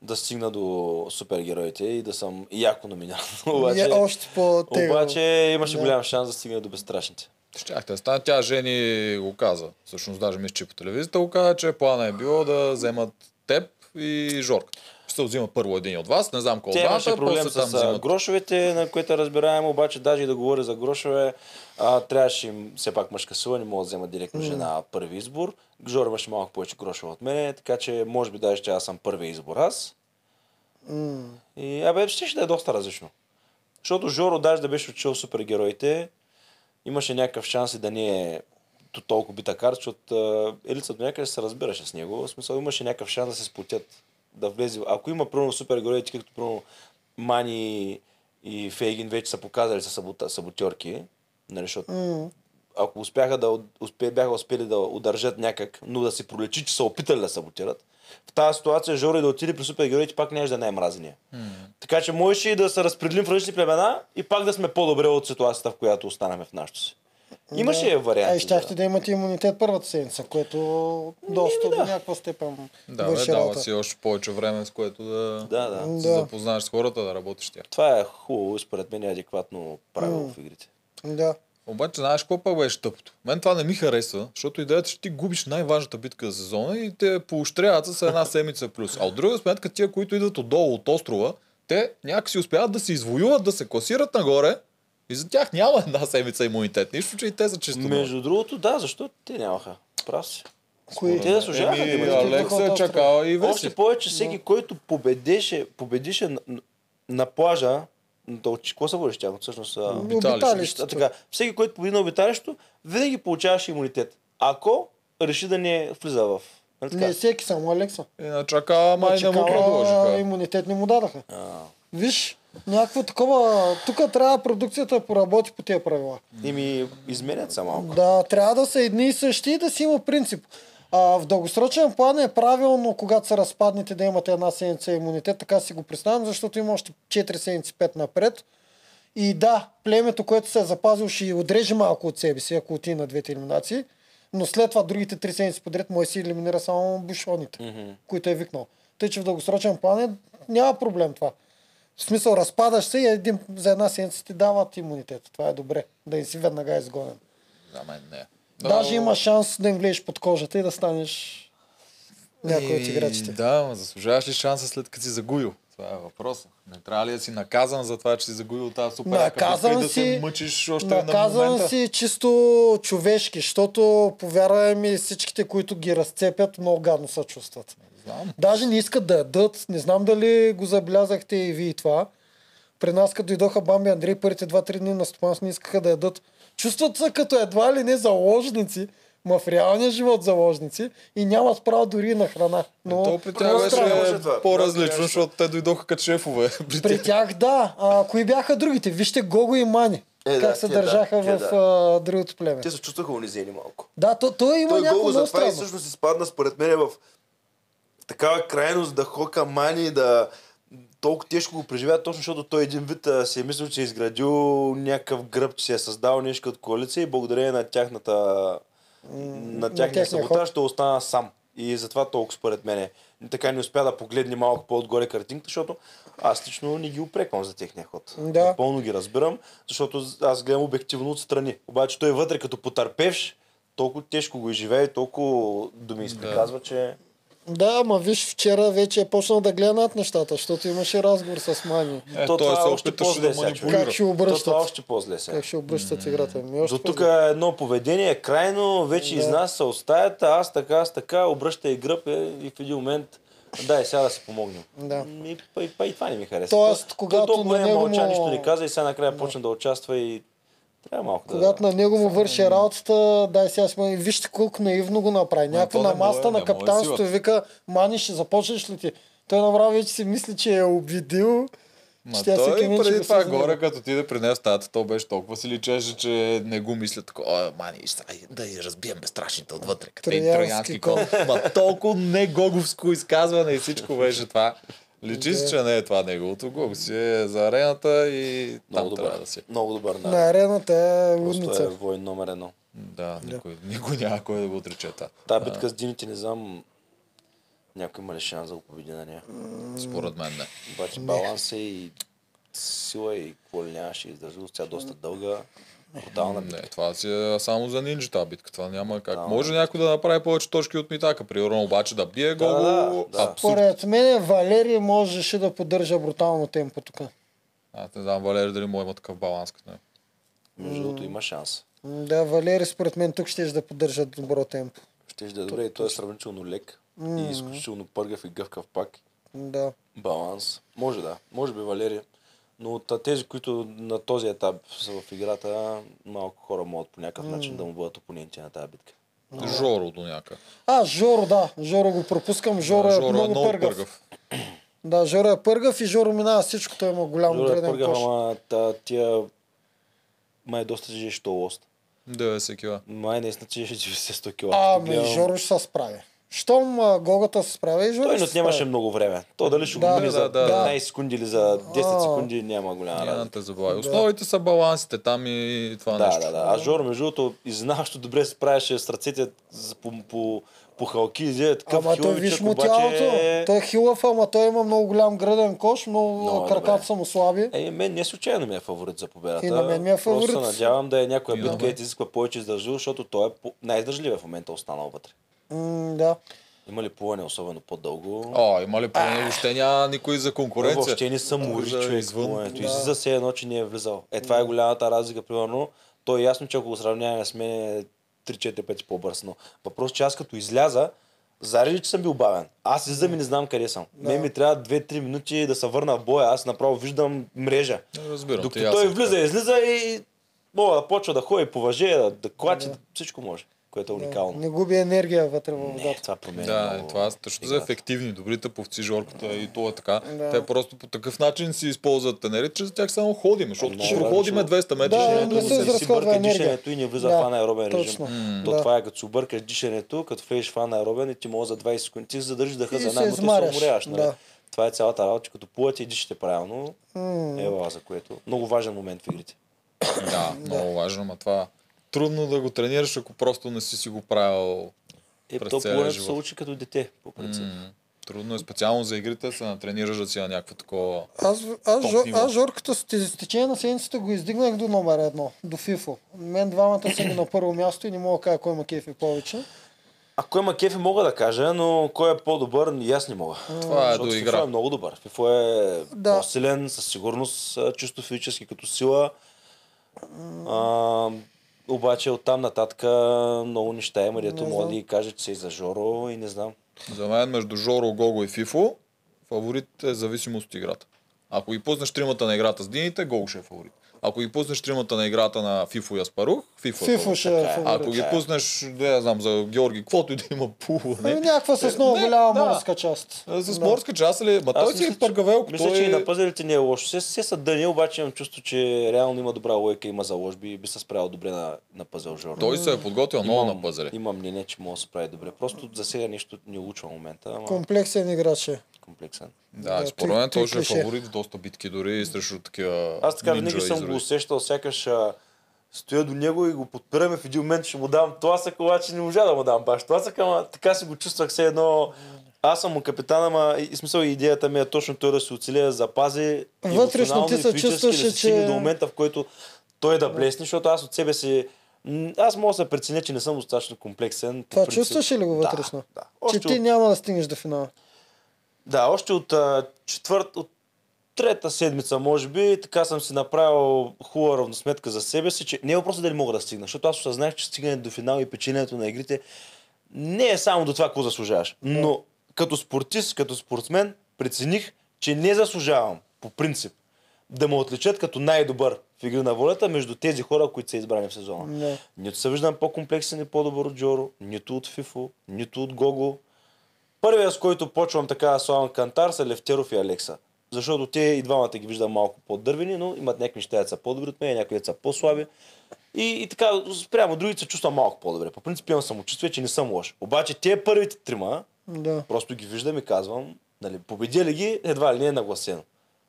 да стигна до супергероите и да съм яко номиниран. обаче, е още по-тегло. обаче имаше Да. голям шанс да стигне до безстрашните. Щяхте да стане. Тя Жени го каза. Всъщност даже мисля, че по телевизията го каза, че плана е било да вземат теб и Жорка. Ще взима първо един от вас, не знам кой Те имаше проблем там с взимат. грошовете, на които разбираем, обаче даже и да говоря за грошове, а, трябваше им все пак мъжка сила, не могат да вземат директно жена първи избор. Жор имаше малко повече грошове от мене, така че може би даже ще аз съм първи избор аз. М. И абе, ще, ще да е доста различно. Защото Жоро даже да беше учил супергероите, имаше някакъв шанс и да не е то толкова бита карта, защото Елица до някъде се разбираше с него. В смисъл имаше някакъв шанс да се сплотят, да влезе. Ако има примерно супергероите, както примерно Мани и Фейгин вече са показали са саботьорки, нали, защото М. ако успяха да успе, бяха успели да удържат някак, но да си пролечи, че са опитали да саботират, в тази ситуация Жори да отиде при супергероите пак нямаше да е най-мразения. Така че можеше и да се разпределим в различни племена и пак да сме по-добре от ситуацията, в която останахме в нашото си. Имаше Да. варианти. А и щяхте да имате имунитет първата седмица, което доста до някаква степен Да, бе, дава работа. си още повече време, с което да, Да, да. се Да. запознаеш с хората, да работиш тях. Това е хубаво, според мен е адекватно правило в игрите. Да. Обаче, знаеш какво пък беше тъпото? Мен това не ми харесва, защото идеята, че ти губиш най-важната битка за сезона и те поощряват с една седмица плюс. А от друга сметка, тия, които идват отдолу от острова, те някакси успяват да се извоюват, да се класират нагоре и за тях няма една седмица имунитет. Нищо, че и те са чисто. Между другото, да, защо те нямаха? Прав си. Кои? Те заслужаваха да Еми, имат. Алекс Алекса чакала и Още повече всеки, който победеше, победише на, на плажа, то, че- какво се водиш? Всъщност, Обиталище. така, всеки, който победи на обиталището, винаги получаваше имунитет. Ако реши да не влиза в... Нали така? Не всеки, само Алекса. И на чакала май не му предложиха. имунитет не му дадаха. А, Виж, Някакво такова... Тук трябва продукцията да поработи по тези правила. И ми изменят са малко. Да, трябва да са едни и същи и да си има принцип. А, в дългосрочен план е правилно, когато се разпаднете, да имате една седмица имунитет, така си го представям, защото има още 4 седмици, 5 напред. И да, племето, което се е запазил, ще отреже малко от себе си, ако отиде на двете елиминации. Но след това другите три седмици подред може да си елиминира само бушоните, Мгм. които е викнал. Тъй, че в дългосрочен план е, няма проблем това. В смисъл, разпадаш се и един, за една седмица ти дават имунитет. Това е добре. Да не си веднага изгонен. За мен не. Даже има шанс да им влезеш под кожата и да станеш някой от играчите. Да, ма заслужаваш ли шанса след като си загубил? Това е въпросът. Не трябва ли да си наказан за това, че си загубил тази супер Наказан и да се си- мъчиш още на Наказан момента? си чисто човешки, защото повярвай ми всичките, които ги разцепят, много гадно се чувстват. Знам. Даже не искат да ядат. Не знам дали го забелязахте и вие това. При нас, като дойдоха Бамби Андрей, първите 2-3 дни на стопанство не искаха да ядат. Чувстват се като едва ли не заложници, ма в реалния живот заложници и нямат право дори на храна. Но То при тях беше по-различно, защото те дойдоха като шефове. При При тях. да. А, кои бяха другите? Вижте Гого и Мани. Е, как да, се да, държаха те в да. а, другото племе. Те се чувстваха унизени малко. Да, то, той има Той някакво много странно. всъщност изпадна според мен в такава крайност да хока мани, да толкова тежко го преживя, точно защото той един вид а, си е мислил, че е изградил някакъв гръб, че си е създал нещо като коалиция и благодарение на тяхната на тяхния саботаж ще остана сам. И затова толкова според мен е. Така не успя да погледне малко по-отгоре картинката, защото аз лично не ги упреквам за техния ход. Да. Напълно ги разбирам, защото аз гледам обективно отстрани. Обаче той вътре като потърпевш, толкова тежко го изживее и толкова думи изприказва, че... Да, ама виж, вчера вече е почнал да гледа над нещата, защото имаше разговор с Мани. Е, То той това се още по-зле да. Как ще То обръщат? това още по-зле сега. Как ще обръщат играта? Ми, още До тук е едно поведение крайно, вече Да. изнася от стаята, аз така, аз така, обръща и гръб е, и в един момент дай сега да си помогнем. Да. И, па, и, па, и това не ми хареса. Тоест, когато той толкова на не него мълча, му- нищо не каза и сега накрая почна да участва и трябва малко Когато да... на него му върши работата, дай сега сме. Вижте колко наивно го направи. Не на масата му е- на е капитанството вика, Мани, ще започнеш ли ти? Той направо вече си мисли, че е обидил. Ма той ден ще преди това горе, като отиде при нея в стаята, то беше толкова си личеше, че не го мисля такова, «О, мани, да я разбием безстрашните отвътре, като един Троянски кон. кон. Ма толкова не гоговско изказване и всичко беше това. Личи си, че не е това неговото. Гого си е за арената и там Много трябва добър. да си. Много добър. На Да. арената е Просто е лудница. войн номер едно. Да, никой, никой няма кой да го отрече. това. Та битка с Дините не знам някой има ли шанс да го победи на нея. Според мен не. Обаче баланс е и сила и какво ли нямаше издържалост. Тя доста дълга. Брутална битка. Не, това си е само за нинджата битка. Това няма как. Да. Може някой да направи повече точки от Митака, примерно, обаче да бие Да, гол. да, да. Според мен Валерий можеше да поддържа брутално темпо тук. Аз не знам, Валери, дали му има такъв баланс като него. Между другото има шанс. Да, Валери според мен тук ще да поддържа добро темпо. Ще да е добре и той е сравнително лек. И изключително пъргав и гъвкав пак. Да. Баланс. Може да. Може би Валерия. Но от тези, които на този етап са в играта, малко хора могат по някакъв начин да му бъдат опоненти на тази битка. Жоро до някъде. А, Жоро, да. Жоро го пропускам. Жоро, Да, е много, пъргав. Да, Жоро е пъргав и Жоро минава всичко. Той има голям Жоро е пъргав, кош. ама та, тия май доста тежеше то лост. 90 кила. Май наистина тежеше 90-100 кг. Ами, Жоро ще се справи. Щом а, Гогата се справи, и Той не отнемаше много време. То дали ще го Да, мине да, за да, 15 секунди или за 10 А. секунди, няма голяма Няма да разлика. те забавя. Основите са балансите там и това Да, нещо. да, да. А Жоро, между другото, изненадващо добре се справяше с ръцете по, по, по халки. Взе такъв Ама той виж му обаче... тялото. Той е хилав, ама той има много голям граден кош, много Много краката добре. са му слаби. Е, мен не случайно ми е фаворит за победата. И на мен ми е фаворит. Просто се надявам да е някоя битка, където изисква повече издържливост, защото той е най-издържливия в момента останал вътре. М, да. Има ли плуване особено по-дълго? О, има ли по въобще няма никой за конкуренция. въобще не са мори За човек извън. плуването. Да. Излиза се едно, че не е влизал. Е, това е голямата разлика, примерно. То е ясно, че ако го сравняваме с мен е 3-4 пъти по-бърз, но въпрос, че аз като изляза, заради, че съм бил бавен. Аз излизам и не знам къде съм. Да. Мен ми трябва 2-3 минути да се върна в боя. Аз направо виждам мрежа. Разбирам. Докато аз той съм влиза, излиза и мога да почва да ходи по въже, да, да клачи, да. всичко може. Което е Да. уникално. Не губи енергия вътре във Не, водата. това променя Да, много това точно за ефективни, добрите повци, жорката и то е така. Да. Те просто по такъв начин си използват енергия, че за тях само ходим, защото Да, ще да, защото- 200 метра. Да, не се се- си изразходва дишането и не влиза Да, в анаеробен режим. То Да. това е като си объркаш дишането, като влезеш в анаеробен и ти може за 20 секунди ти задържиш дъха за се една минута и се уморяваш. Нали? да. Това е цялата работа, като плувате и дишате правилно, ева за което. Много важен момент в игрите. Да, много важно, ама това трудно да го тренираш, ако просто не си си го правил Е, през то целия плуването се живот. учи като дете, по принцип. М, Трудно е специално за игрите се натренираш да си на някакво такова. Аз, аз, жор, аз Жорката с течение на седмицата го издигнах до номер едно, до FIFO. Мен двамата са ми на първо място и не мога да кажа кой ма кефи повече. Ако има кефи, мога да кажа, но кой е по-добър, и аз не мога. Това е до FIFA игра. е много добър. FIFA е Да. по-силен, със сигурност, а, чисто физически като сила. А, обаче оттам нататък много неща има, дето мога да ги кажа, че са и за Жоро и не знам. За мен между Жоро, Гого и Фифо, фаворит е зависимост от играта. Ако ги пуснеш тримата на играта с дините, Гого ще е фаворит. Ако ги пуснеш тримата на играта на Фифо и Аспарух, Фифо е фаворит. ще е е. фаворит. Ако ги е. пуснеш, да я знам, за Георги, каквото и да има плуване. Ами някаква с много Не, голяма да. морска част. С Да. морска част ли? Ма той си е пъргавел, мисля, той че и е... на пазарите не е лошо. Се, се са дъни, обаче имам чувство, че реално има добра лойка, има заложби и би се справил добре на, на пъзел Жоро. Той се е подготвил много на пъзели. Имам мнение, че мога да се справи добре. Просто за сега нещо не учва в момента, ама Комплексен играч е. Комплексен. Да, Да, според мен той ще е фаворит в доста битки, дори и срещу такива Аз така винаги съм го усещал, сякаш а, стоя до него и го подпираме в един момент, ще му дам тласък, обаче не можа да му дам баш тласък, ама така си го чувствах все едно. Аз съм му капитан, ама и, смисъл идеята ми е точно той да се оцелее, да запази Вътрешно емоционално ти се чувстваше, да че- до момента, в който той да блесне, защото аз от себе си аз мога да се преценя, че не съм достатъчно комплексен. Това принцип. чувстваш ли го Да, вътрешно? Да, Че Още ти от- няма да стигнеш до финала. Да, още от четвърт, от трета седмица, може би, така съм си направил хубава равносметка за себе си, че не е въпросът дали мога да стигна, защото аз осъзнах, че стигането до финал и печенето на игрите не е само до това, какво заслужаваш. Но като спортист, като спортсмен, прецених, че не заслужавам, по принцип, да ме отличат като най-добър в игри на волята между тези хора, които са избрани в сезона. Не. Нито се виждам по-комплексен и по-добър от Джоро, нито от Фифо, нито от Гого. Първия, с който почвам така да слагам кантар, са Левтеров и Алекса. Защото те и двамата ги виждам малко по-дървени, но имат някакви неща, са по-добри от мен, някои са по-слаби. И, и така, спрямо другите се чувствам малко по-добре. По принцип имам самочувствие, че не съм лош. Обаче те първите трима, Да. просто ги виждам и казвам, нали, победили ги, едва ли не е нагласено.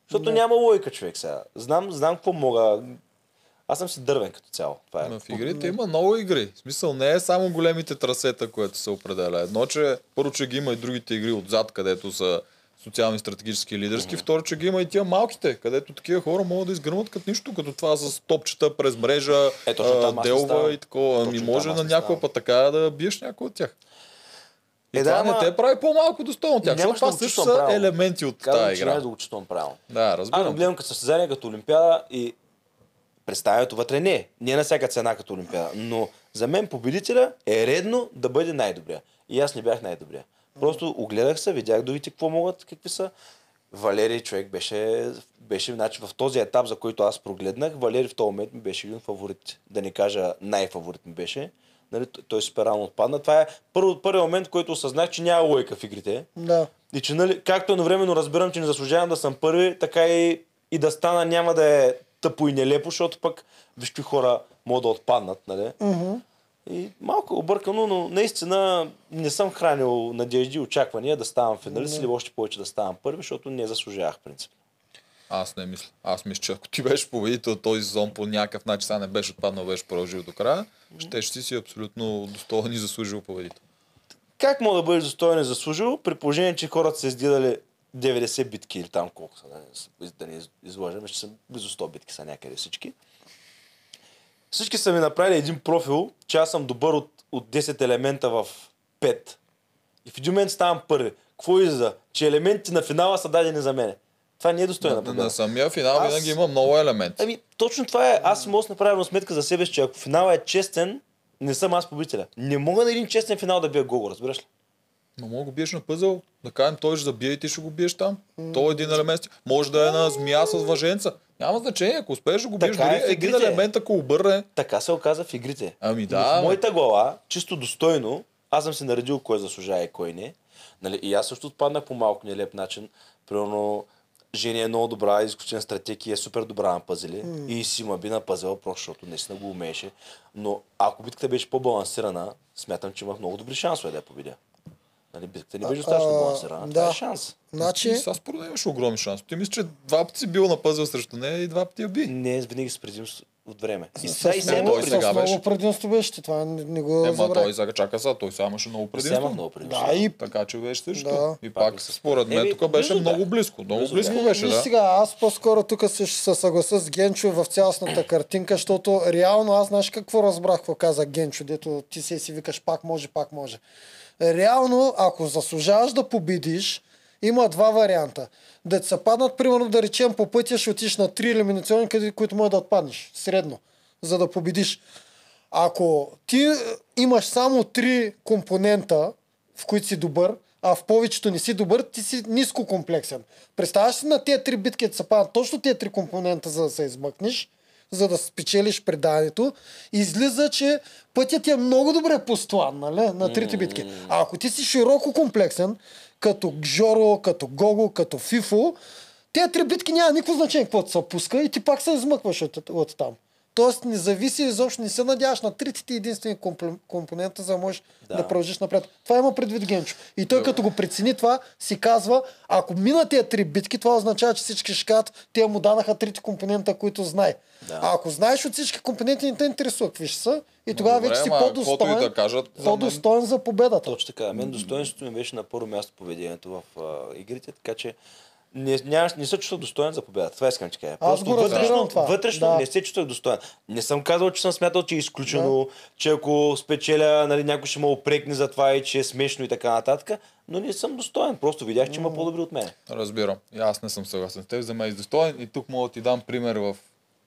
Защото няма логика човек сега. Знам, знам какво мога. Аз съм си дървен като цяло. Това е. Но в игрите има много игри. В смисъл не е само големите трасета, което се определя. Едно, че първо, че ги има и другите игри отзад, където са социални, стратегически и лидерски. Второ, че ги има и тия малките, където такива хора могат да изгърмат като нищо, като това с топчета през мрежа, Е, не делва и такова. Ами може на не някоя път така да биеш някой от тях. И Е, да, това не ама- те прави по-малко достойно от тях, защото това да също са правилно. елементи от Казвам, тази че игра. няма да го правилно. Да, Аз го разбирам. гледам като състезание като Олимпиада и представянето вътре не. Не на всяка цена като Олимпиада. Но за мен победителя е редно да бъде най-добрия. И аз не бях най-добрия. Просто огледах се, видях другите какво могат, какви са. Валерий човек беше, беше значи, в този етап, за който аз прогледнах, Валерий в този момент ми беше един фаворит. Да не кажа най-фаворит ми беше. Нали, той супер рано отпадна. Това е първият момент, в който осъзнах, че няма лойка в игрите. Да. И че, нали, както едновременно разбирам, че не заслужавам да съм първи, така и, и да стана няма да е тъпо и нелепо, защото пък виж какви хора могат да отпаднат, нали? Мгм. И малко объркано, но наистина не съм хранил надежди и очаквания да ставам финалист или още повече да ставам първи, защото не заслужавах принцип. Аз не мисля. Аз мисля, че ако ти беше победител този сезон по някакъв начин, сега не беше отпаднал, беше продължил до края, ще си си абсолютно достоен и заслужил победител. Как мога да бъдеш достоен и заслужил, при положение, че хората са издирали 90 битки или там колко са, да не, да не изложим, че са близо 100 битки са някъде всички. Всички са ми направили един профил, че аз съм добър от, от 10 елемента в 5. И в един момент ставам първи. Какво излиза? Че елементите на финала са дадени за мене. Това не е достойна На, на самия финал Аз- винаги има много елементи. Ами, точно това е. Аз си мога да направя сметка за себе си, че ако финала е честен, не съм аз победителя. Не мога на един честен финал да бия Гого, разбираш ли? Ма мога го биеш на пъзъл, да кажем той ще забие и ти ще го биеш там. То е един елемент. Може да е на змия с въженца. Няма значение, ако успееш да го биеш, е дори в един елемент, ако обърне. Така се оказа в игрите. Ами Но да. В моята глава, чисто достойно, аз съм си наредил кой заслужава и кой не. Нали? И аз също отпаднах по малко нелеп начин. Примерно, Жени е много добра, изключен стратег и е супер добра на пъзели. И си ма би на пъзела, просто защото наистина го умееше. Но ако битката беше по-балансирана, смятам, че имах много добри шансове да я победя. Нали, битката не беше достатъчно балансирана. да. Това е шанс. Значи, Ти сега според мен имаш огромен шанс. Ти мислиш, че два пъти си бил на пъзъл срещу нея и два пъти я би. Не, винаги с предимство от време. И сега и сега много, той сега беше. много предимство беше, това не, не го Ема забравяй. той сега чака сега, той сега имаше много сега предимство. много предимство. Да, и Така че беше също. Да. И Пак пак, според мен, тук беше много близко. Много Близо близко беше, да. сега, аз по-скоро тук се, ще се съгласа с Генчо в цялостната картинка, защото реално аз знаеш какво разбрах, какво каза Генчо, дето ти се си викаш пак може, пак може. Реално, ако заслужаваш да победиш, има два варианта. Да се паднат, примерно да речем по пътя ще отиш на три елиминационни, къде, които може да отпаднеш, средно, за да победиш. Ако ти е, имаш само три компонента, в които си добър, а в повечето не си добър, ти си ниско комплексен. Представяш си на тези три битки да се падат точно тези три компонента, за да се измъкнеш, за да спечелиш преданието. Излиза, че пътят е много добре постлан, нали, на трите битки. А ако ти си широко комплексен, като Гжоро, като Гого, като Фифо, тези три битки няма никакво значение какво се пуска и ти пак се измъкваш от, от там. Тоест не зависи изобщо, не се надяваш на трите ти единствени комп- компонента, за да можеш да. Да. продължиш напред. Това има предвид Генчо. И той като го прецени това, си казва, ако мина тези три битки, това означава, че всички ще кажат, те му дадаха трите компонента, които знае. Да. А ако знаеш от всички компоненти, не те интересува какви ще са, и тогава Добре, вече си по-достоен, да кажат, за мен- по-достоен за победата. Точно така. Мен достоинството ми беше на първо място поведението в а, игрите, така че не, нямаш, не се чувствах достоен за победа. Това искам да ти кажа. Аз го разбирам вътрешно, това. вътрешно Да. не се чувствах достоен. Не съм казал, че съм смятал, че е изключено, че ако спечеля, нали, някой ще ме опрекне за това и че е смешно и така нататък, но не съм достоен. Просто видях, че има по-добри от мен. Разбирам. И аз не съм съгласен с теб. За мен е достоен. И тук мога да ти дам пример в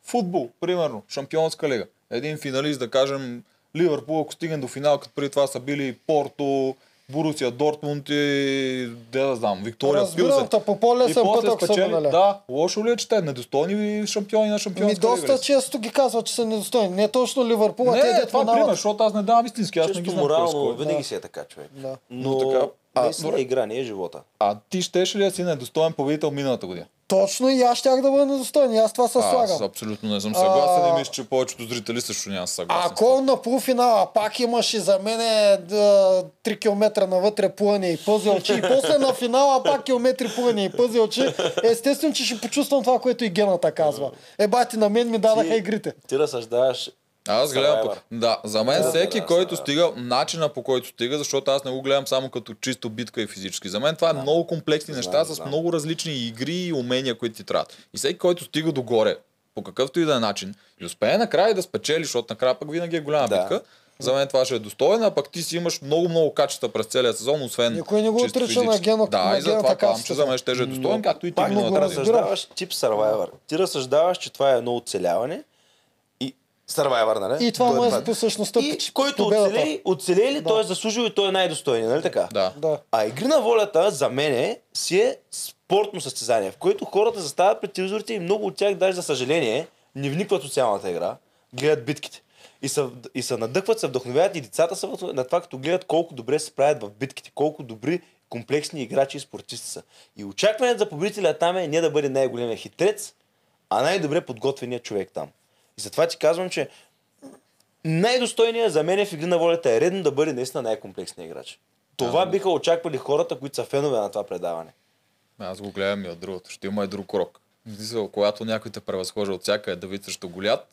футбол. Примерно, Шампионска лига. Един финалист, да кажем, Ливърпул, ако стигне до финал, като преди това са били Порто, Борусия, Дортмунд и де да знам, Виктория Разбирам Пилсен. по по-лесен И път, ако са спечели-. Да, лошо ли е, че те недостойни шампиони на Ми Шампионска доста ли са? често ги казват, че са недостойни. Не точно Ливърпул, а те Не, дето това е минават. пример, защото аз не давам истински, аз не ги знам е морално, винаги Да. си е така, човек. Да. Но, Но така, а, наистина игра не е живота. А ти щеш ли да си недостоен победител миналата година? Точно и аз щях да бъда недостоен. И аз това се Аз слагам. абсолютно не съм съгласен А, и мисля, че повечето зрители също няма да са съгласни. с Ако на полуфинала пак имаше за мене да, 3 км навътре плъне и пъзелче и после на финала пак километри плъне и пъзелче, естествено, че ще почувствам това, което и гената казва. Е, бати, на мен ми дадаха Ти- игрите. Ти разсъждаваш Аз гледам. По... Survivor. Да, за мен Да, всеки, да, който да. стига, начина по който стига, защото аз не го гледам само като чисто битка и физически. За мен това е много комплексни Знам, неща с знам. много различни игри и умения, които ти трябват. И всеки, който стига догоре, по какъвто и да е начин, и успее накрая да спечели, защото накрая пък винаги е голяма Да. битка, за мен това ще е достойно, а пък ти си имаш много-много качества през целия сезон, освен Никой не го отрича на. Гено- Да, на и затова Гената казвам, че за мен ще е достоен, както и ти много миналата разбирам. разсъждаваш тип Survivor. Ти разсъждаваш, че това е едно оцеляване Survivor, нали? И това му е по същността И който победата. оцелее, оцелее ли, той е заслужил и той е най-достойният, нали така? Да. Да. А игри на волята за мен си е спортно състезание, в което хората застават пред телевизорите и много от тях, даже за съжаление, не вникват в социалната игра, гледат битките. И се, и се надъхват, се вдъхновяват и децата са на това, като гледат колко добре се справят в битките, колко добри комплексни играчи и спортисти са. И очакването за победителя там е не да бъде най-големия хитрец, а най-добре подготвеният човек там. И затова ти казвам, че най-достойният за мен в игри на волята е редно да бъде наистина най-комплексният играч. Това биха очаквали хората, които са фенове на това предаване. Аз го гледам и от другото. Ще има и друг урок. В смисъл, когато някой те превъзхожда от всяка е Давид срещу Голят,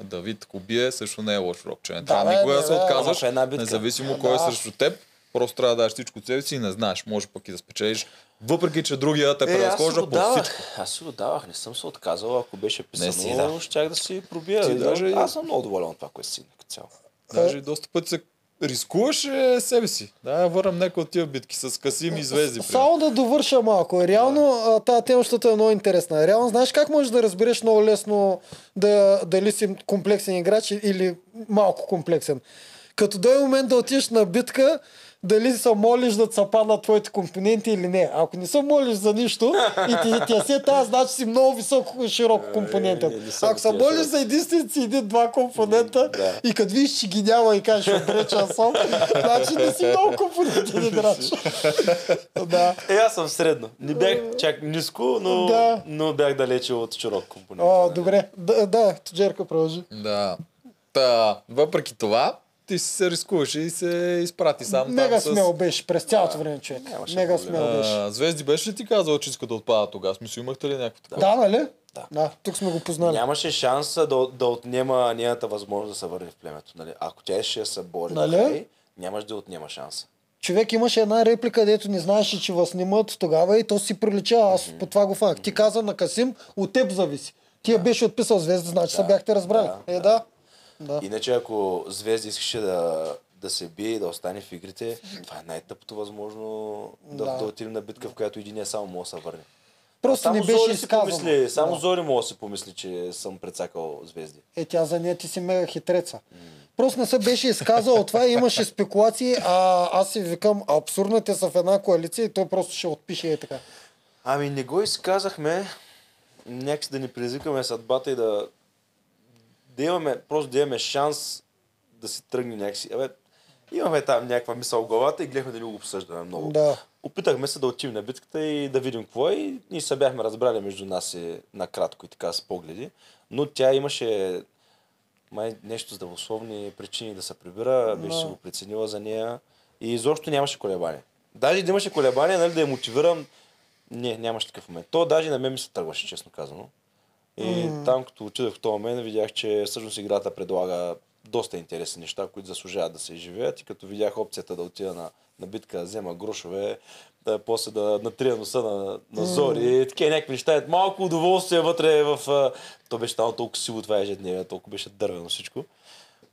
а Давид ако бие, също не е лош урок. Че не Да, трябва никога да се отказваш, независимо Да. кой е срещу теб. Просто трябва да дадеш всичко от себе си и не знаеш. Може пък и да спечелиш, въпреки че другия те Е, превъзхожда по всичко. давах. Аз си го давах, не съм се отказал. Ако беше писано, да. щях да си пробия. Ти И даже- Аз съм много доволен от това, което си като цяло. Даже и доста пъти се рискуваш е, себе си. Да, я върнем някои от тия битки с Касим и Звезди. Само да довърша малко. Реално а, тази тема, защото е много интересна. Реално знаеш как можеш да разбереш много лесно да, дали си комплексен играч или малко комплексен. Като дойде момент да отидеш на битка, дали се молиш да цапа на твоите компоненти или не. Ако не се молиш за нищо и ти, ти е се тази, значи си много високо широко компонентен. не, не съм Ако се молиш за един си един-два компонента Да. и като видиш, че ги няма и кажеш, отречен съм, значи не си много компонентен играч. да. Е, аз съм средно. Не бях чак ниско, но, Да. но бях далече от широк компонент. О, добре. Да, да Джерка продължи. Да. Та, въпреки това, ти си се рискуваше и се изпрати сам Мега там с... смел беше през цялото време, човек. нямаше Мега проблем. смел беше. А, Звезди беше ли ти казал, че иска да отпада тогава? Смисъл, имахте ли някакво такова? Да, нали? Да. Да, тук сме го познали. Нямаше шанс да, да отнема нейната възможност да се върне в племето. Нали? Ако тя ще се бори, Нали? нали? нямаш да отнема шанса. Човек имаше една реплика, дето не знаеше, че вас снимат тогава и то си прилича. Аз по това го факт. Ти каза на Касим, от теб зависи. Ти я беше отписал звезда, значи се бяхте разбрали. да, Е, да. Да. Иначе ако Звезди искаше да, да се бие и да остане в игрите, това е най-тъпото възможно да, Да. да. отидем на битка, в която един е само може да се върне. Просто само не беше Зори си изказано. помисли, само Да. Зори може да си помисли, че съм прецакал Звезди. Е, тя за нея ти си мега хитреца. Просто не се беше изказал това, имаше спекулации, а аз си викам, абсурдно те са в една коалиция и той просто ще отпише и така. Ами не го изказахме, някакси да ни предизвикаме съдбата и да, да имаме, просто да имаме шанс да си тръгне някакси. Абе, имаме там някаква мисъл в главата и гледахме да ни го обсъждаме много. Да. Опитахме се да отидем на битката и да видим какво е и ние се бяхме разбрали между нас и накратко и така с погледи. Но тя имаше май нещо здравословни причини да се прибира, беше си го преценила за нея и изобщо нямаше колебание. Даже да имаше колебание, нали, да я мотивирам, не, нямаше такъв момент. То даже на мен ми се тръгваше, честно казано. И mm. там, като отидох в този момент, видях, че всъщност играта предлага доста интересни неща, които заслужават да се изживеят. И като видях опцията да отида на, на битка, да взема грошове, да после да натрия носа на, на зори, такива някакви неща. Малко удоволствие вътре в... а, То беше там толкова сиво това ежедневие, толкова беше дървено всичко.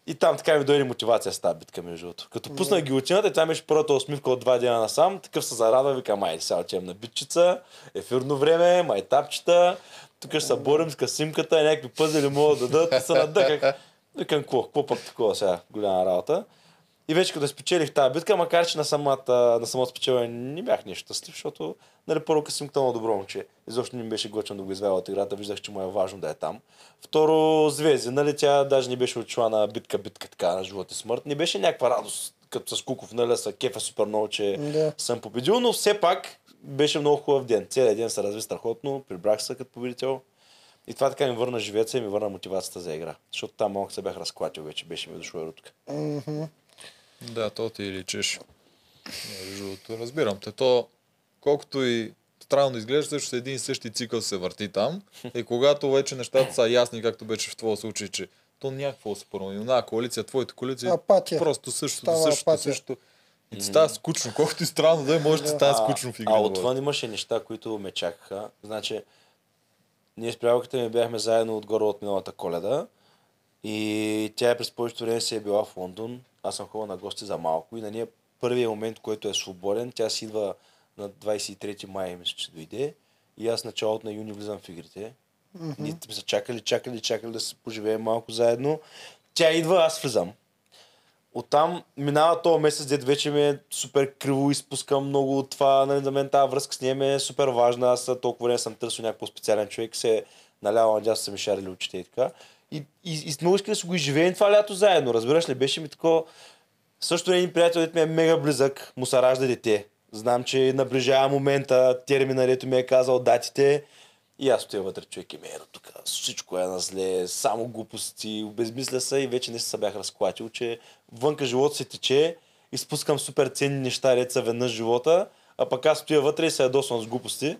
И там така ми дойде мотивация с тази битка, между другото. Като пуснах гилотината, и тя беше първата усмивка от два дена насам, такъв се зарадва, вика, май, сега отивам на битчица, ефирно време, майтапчета, тук ще се борим с касимката, някакви пъзели могат да дадат, и се надъхах. Викам, какво, какво пък такова сега, голяма работа. И вече като спечелих тази битка, макар че на самата, на самото спечелване не бях нещо щастлив, защото нали, първо Касимката е много добро момче. Изобщо не ми беше готино да го извея от играта, виждах, че му е важно да е там. Второ, Звезди, нали, тя даже не беше отшла на битка-битка така на живот и смърт. Не беше някаква радост, като с Куков, нали, са кефа супер много, че Да. съм победил, но все пак беше много хубав ден. Целият ден се разви страхотно, прибрах се като победител. И това така ми върна живеца и ми върна мотивацията за игра. Защото там малко се бях разклатил вече, беше ми дошло и рутка. Да, то ти личиш. Между разбирам те. То, колкото и странно изглежда, също един и същи цикъл се върти там. И когато вече нещата са ясни, както беше в твоя случай, че то някакво се промени. Коалиция, твоята коалиция, Апатия. просто същото, Става същото, апатия. същото. И ти става скучно. Колкото и странно да е, може да става скучно в игра. А отвън имаше неща, които ме чакаха. Значи, ние с приятелката ми бяхме заедно отгоре от миналата коледа. И тя през повечето време си е била в Лондон. Аз съм ходил на гости за малко. И на нея първият момент, който е свободен, тя си идва на 23 май, мисля, че дойде. И аз началото на юни влизам в игрите. Ние сме се чакали, чакали, чакали да се поживеем малко заедно. Тя идва, аз влизам. Оттам минава този месец, дед вече ми е супер криво, изпускам много от това. Нали, за мен тази връзка с нея ми е супер важна. Аз толкова време съм търсил някакъв специален човек, се е наляво надясно са ми шарили очите и така. И, и, и много искам да си го изживеем това лято заедно. Разбираш ли, беше ми такова. Също един приятел, дето ми е мега близък, му се ражда дете. Знам, че наближава момента, термина, дето ми е казал датите. И аз отивам вътре човек и ме ето тук, всичко е на зле, само глупости, обезмисля се и вече не се бях разклатил, че вънка живота се тече, изпускам супер ценни неща, деца веднъж живота, а пък аз стоя вътре и се ядосвам с глупости.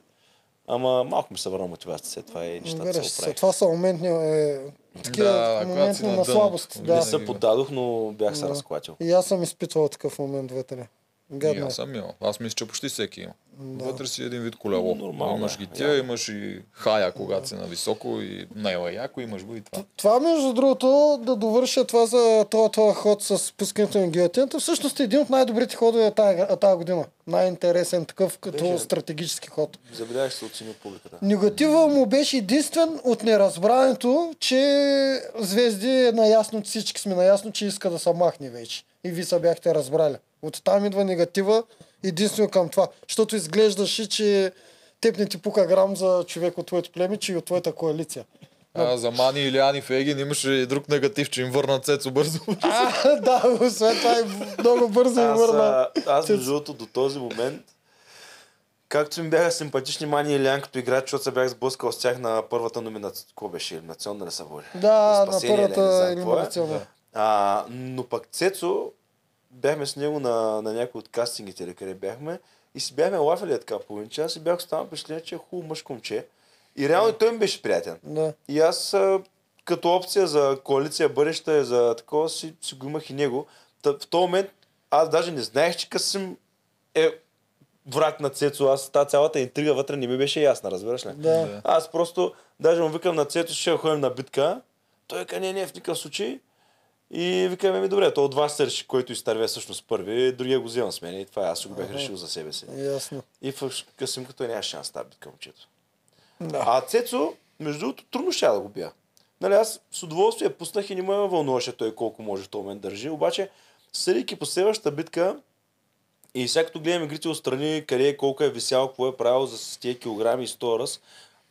Ама малко ми се върна мотивацията след това и нещата Разбираш се се. оправих. Това са моментни, е, такива Да, си на, слабост. Да. Не се поддадох, но бях се Да. разклатил. И аз съм изпитвал такъв момент вътре. И Гадно. аз съм имал. Аз мисля, че почти всеки има. Вътре си един вид колело. Нормално имаш е, ги тия, имаш и хая, когато си на високо и наела яко, имаш го и това. Това, между другото, да довърша това за това, това ход с пускането на гиотината, всъщност е един от най-добрите ходове тази, тази година. Най-интересен такъв като Беше. стратегически ход. Забелязах се оцени от публиката. Негатива му беше единствен от неразбрането, че Звезди е наясно, всички сме наясно, че иска да се махне вече. И ви са бяхте разбрали. От там идва негатива единствено към това. Защото изглеждаше, че теб не ти пука грам за човек от твоето племе, че и от твоята коалиция. А, за Мани или Ани Фегин имаше и друг негатив, че им върна Цецо бързо. А, да, освен това и много бързо им Аз, върна. а, аз между другото до този момент, както ми бяха симпатични Мани и Лян като играч, защото се бях сблъскал с тях на първата номинация. Какво беше? Елиминационна ли се води? Да, на първата е. елиминационна. А, но пък Цецо, бяхме с него на, на някои от кастингите, или къде бяхме, и си бяхме лафали така половин час и бях останал впечатление, че е хубаво мъж момче. И реално и той ми беше приятен. Да. И аз като опция за коалиция бъдеща, за такова си, си го имах и него. Та, в този момент аз даже не знаех, че Касим е враг на Цецо. Аз тази цялата интрига вътре не ми беше ясна, разбираш ли? Да. Аз просто, даже му викам на Цецо, ще ходим на битка. Той вика, не, не, в никакъв случай. И викаме ми, добре, то от вас се реши, който изтърве всъщност първи, другия го вземам с мен и това е, аз го бях решил за себе си. Ясно. И в Касим като няма шанс тази битка, момчето. Да. А Цецо, между другото, трудно ще да го бия. Нали, аз с удоволствие пуснах и не ме вълнуваше той колко може в този момент държи. Обаче, съдейки по следващата битка и сега като гледам игрите отстрани, къде е, колко е висял, какво е правил за тези килограми и 100 раз,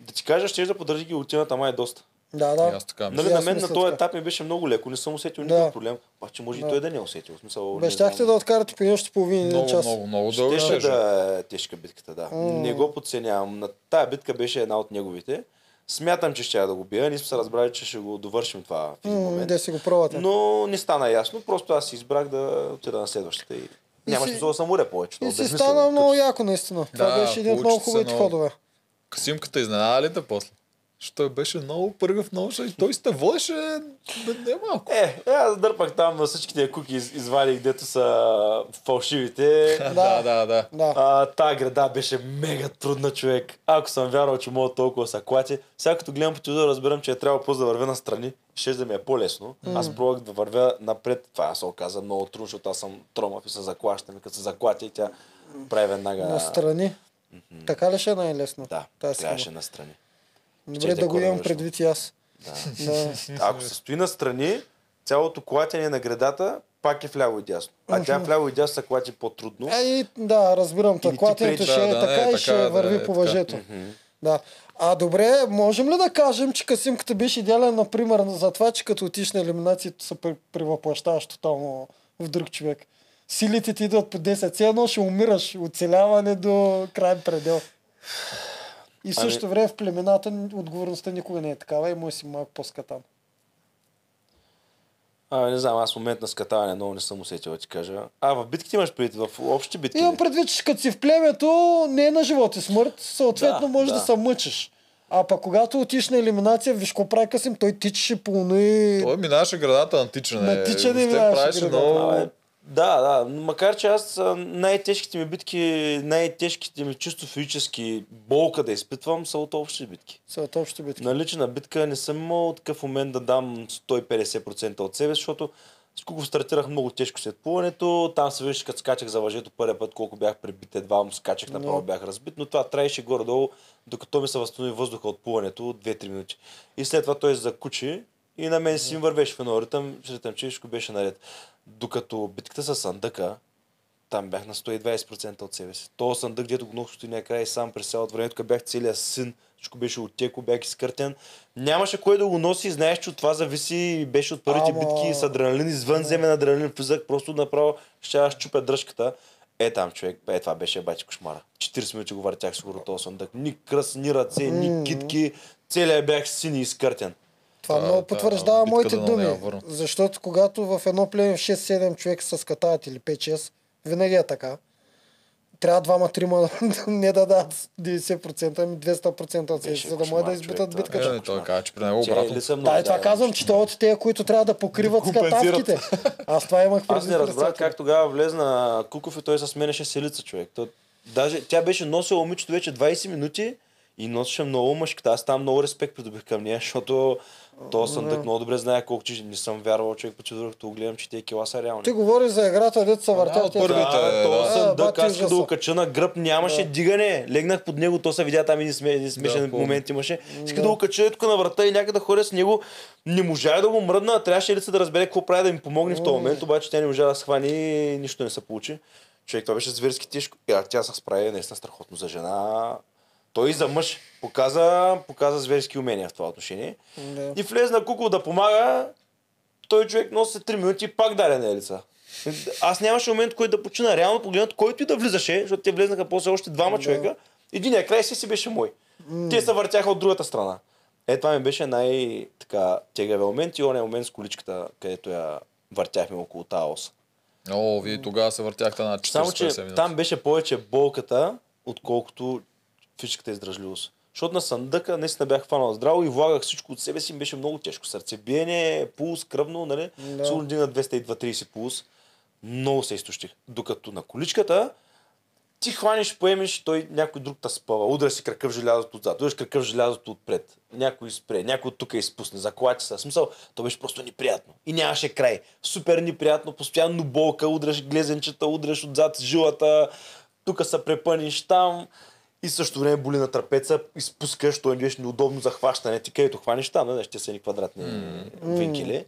да ти кажа, ще да поддържи гилотината май доста. Да, И да. Аз така. Нали, на мен на този етап ми беше много леко, не съм усетил Да. никакъв проблем, обаче може Да. и той да не е усетил. В смисъл, не Бе, щяхте знам. да откарате при още половин един Много, час. много, много дълго Щеше да е тежка битката, да. Не го подценявам. На тая битка беше една от неговите. Смятам, че ще да го бия. Ние сме се разбрали, че ще го довършим това в един момент. Да си го пробвате. Но не стана ясно. Просто аз избрах да отида на следващата и няма си- смисъл да съм уря повече. И си стана много яко, наистина. Това Да, беше един от много хубавите ходове. Касимката изненада ли те после? Защото той беше много пъргав, много шай. Той сте водеше не малко. Е, е, аз дърпах там на всичките куки, из- извадих, дето са фалшивите. Да, да, да. Да. А, тая града беше мега трудна човек. Ако съм вярвал, че мога толкова са клати, сега като гледам по телевизора, разбирам, че е трябвало просто да вървя настрани. Ще да ми е по-лесно. Аз пробвах да вървя напред. Това се оказа много трудно, защото аз съм тромав и се заклащам. И като се заклатя и тя прави веднага... Настрани. Така ли ще е най-лесно? Да, трябваше настрани. Добре да го имам предвид и аз. Да. Да. Ако се стои настрани, цялото клатене на гредата пак е вляво и дясно. А тя вляво и дясно се клати по-трудно. А и да, разбирам. Ти Клатенето ще е Да, да, не, така и така, ще да, върви е по въжето. Да. А добре, можем ли да кажем, че Касимката беше идеален, например, за това, че като отиш на елиминацията се пре- превъплащаваш тотално в друг човек. Силите ти идват по 10. Все едно ще умираш. Оцеляване до крайен предел. И в Ами- същото време в племената отговорността никога не е такава и може си малко по-скатан. А, не знам, аз в момент на скатаване много не съм усетил, да ти кажа. А, в битките имаш преди, в общи битки. Имам предвид, че като си в племето не е на живот и смърт, съответно Да, можеш да. да. се мъчиш. А пък когато отиш на елиминация, виж какво прави Касим, той тичаше по и... Той минаваше градата на тичане. На тичане минаваше правеше градата. много... Да, да. Макар че аз най-тежките ми битки, най-тежките ми чисто физически болка да изпитвам са от общи битки. Са от общи битки. На лична битка не съм имал такъв момент да дам 150% от себе, защото Скуко стартирах много тежко след плуването. Там се виждаше, като скачах за въжето първия път, колко бях пребит, едва му скачах, направо бях разбит, но това траеше горе-долу, докато ми се възстанови въздуха от плуването 2-3 минути. И след това той закучи и на мен си им вървеше в едно ритъм, ритъм, беше наред. Докато битката с Сандъка, там бях на 120% от себе си. То съндък, дето го стои накрая и сам през цялото време, тук бях целият син, всичко беше оттекло, бях изкъртен. Нямаше кой да го носи, знаеш, че от това зависи беше от първите Ама- битки с адреналин, извънземен адреналин, влизах, просто направо ще аз щупя дръжката. Е там човек, е това беше бачи кошмара. 40 минути го въртях сигурно този съндък. Ни кръс, ни ръце, ни китки, целият бях син и изкъртен. Това Та- много та потвърждава битка моите да не думи. Защото когато в едно племе 6-7 човека се скатават или 5-6, винаги е така. Трябва двама-трима не да дадат 90%, ами 200% от Беше си, за да могат да избитат човек, битката. Е, той каза, че при него обратно. ли са много, Да, и това казвам, че той е от тези, които трябва да покриват Да скатавките. Аз това имах Аз предвид. не през разбрах как тогава влезна Куков и той се сменеше селица човек. Той Даже тя беше носила момичето вече 20 минути и носеше много мъжката. Аз там много респект придобих към нея, защото то съндък много добре знае колко че не съм вярвал човек, по другото гледам, че тези кила са реални. Ти говориш за играта, дето се въртят. тия- първите, Да, то да. съндък, бати аз го кача на гръб, нямаше дигане. Легнах под него, то се видя там един, сме, един смешен Да, момент имаше. Иска да го кача тук на врата и някъде да ходя с него. Не можа да го мръдна, а трябваше лица да разбере какво прави да ми помогне в този момент, обаче тя не можа да схвани и нищо не се получи. Човек, това беше зверски тежко. И, а тя се справи наистина страхотно за жена. Той и за мъж показа, показа зверски умения в това отношение. Да. И влезна Куко да помага, той човек носи 3 минути и пак даде на лица. Аз нямаше момент, който да почина. Реално погледнат, който и да влизаше, защото те влезнаха после още двама човека. Единия край си си беше мой. Те се въртяха от другата страна. Е, това ми беше най-така тегавия момент и оня момент с количката, където я въртяхме около тази ос. О, вие тогава се въртяхте на 40 Само, че минути. там беше повече болката, отколкото физическата издръжливост. Защото на съндъка наистина бях хванал здраво и влагах всичко от себе си, ми беше много тежко. Сърцебиене, пулс, кръвно, нали? Да. Сигурно дигна 230 пулс. Много се изтощих. Докато на количката, ти хванеш, поемеш, той някой друг те спъва. Удря си кръка в желязото отзад, удряш кръка в желязото отпред. Някой спре, някой от тук изпусне, заклати се. Смисъл, то беше просто неприятно. И нямаше край. Супер неприятно, постоянно болка, удряш глезенчета, удряш отзад жилата, тук се препъниш там. И също време боли на трапеца, изпускаш, той беше неудобно за хващане. Ти където хванеш там, нали, ще са ни квадратни винкели.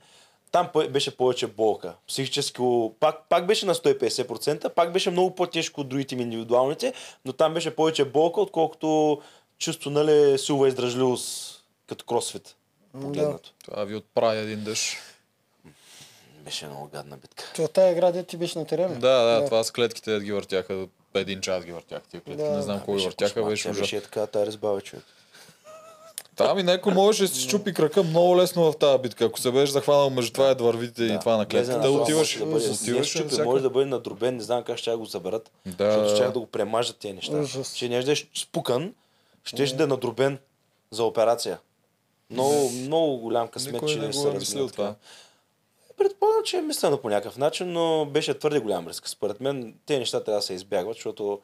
Там по- беше повече болка. Психически, пак, пак беше на 150%, пак беше много по-тежко от другите ми индивидуалните, но там беше повече болка, отколкото чувство, нали, силова издръжливост като кросфит. Погледнато. Това ви отправи един дъжд. Беше много гадна битка. Това тая игра, ти беше на терена. Да, да, това с клетките да ги въртяха. Един час ги въртяха тия клетки. Да. Не знам кой ги въртяха, беше ужасно. Беше така, тая разбава човек. Там и някой можеше да си чупи крака много лесно в тази битка. Ако се беше захванал между това и двървите и това на клетката, това, отиваш. да бъде, не Отиваш щупи, всяка- може да бъде надробен, не знам как ще го заберат. Да. Защото ще да го премажат тези неща. Ужас. Ще не да е спукан, ще да е надробен за операция. Много, много голям късмет, Никой че не се го е мислил така. това. Предполагам, че е мислено по някакъв начин, но беше твърде голям риск. Според мен тези неща трябва да се избягват, защото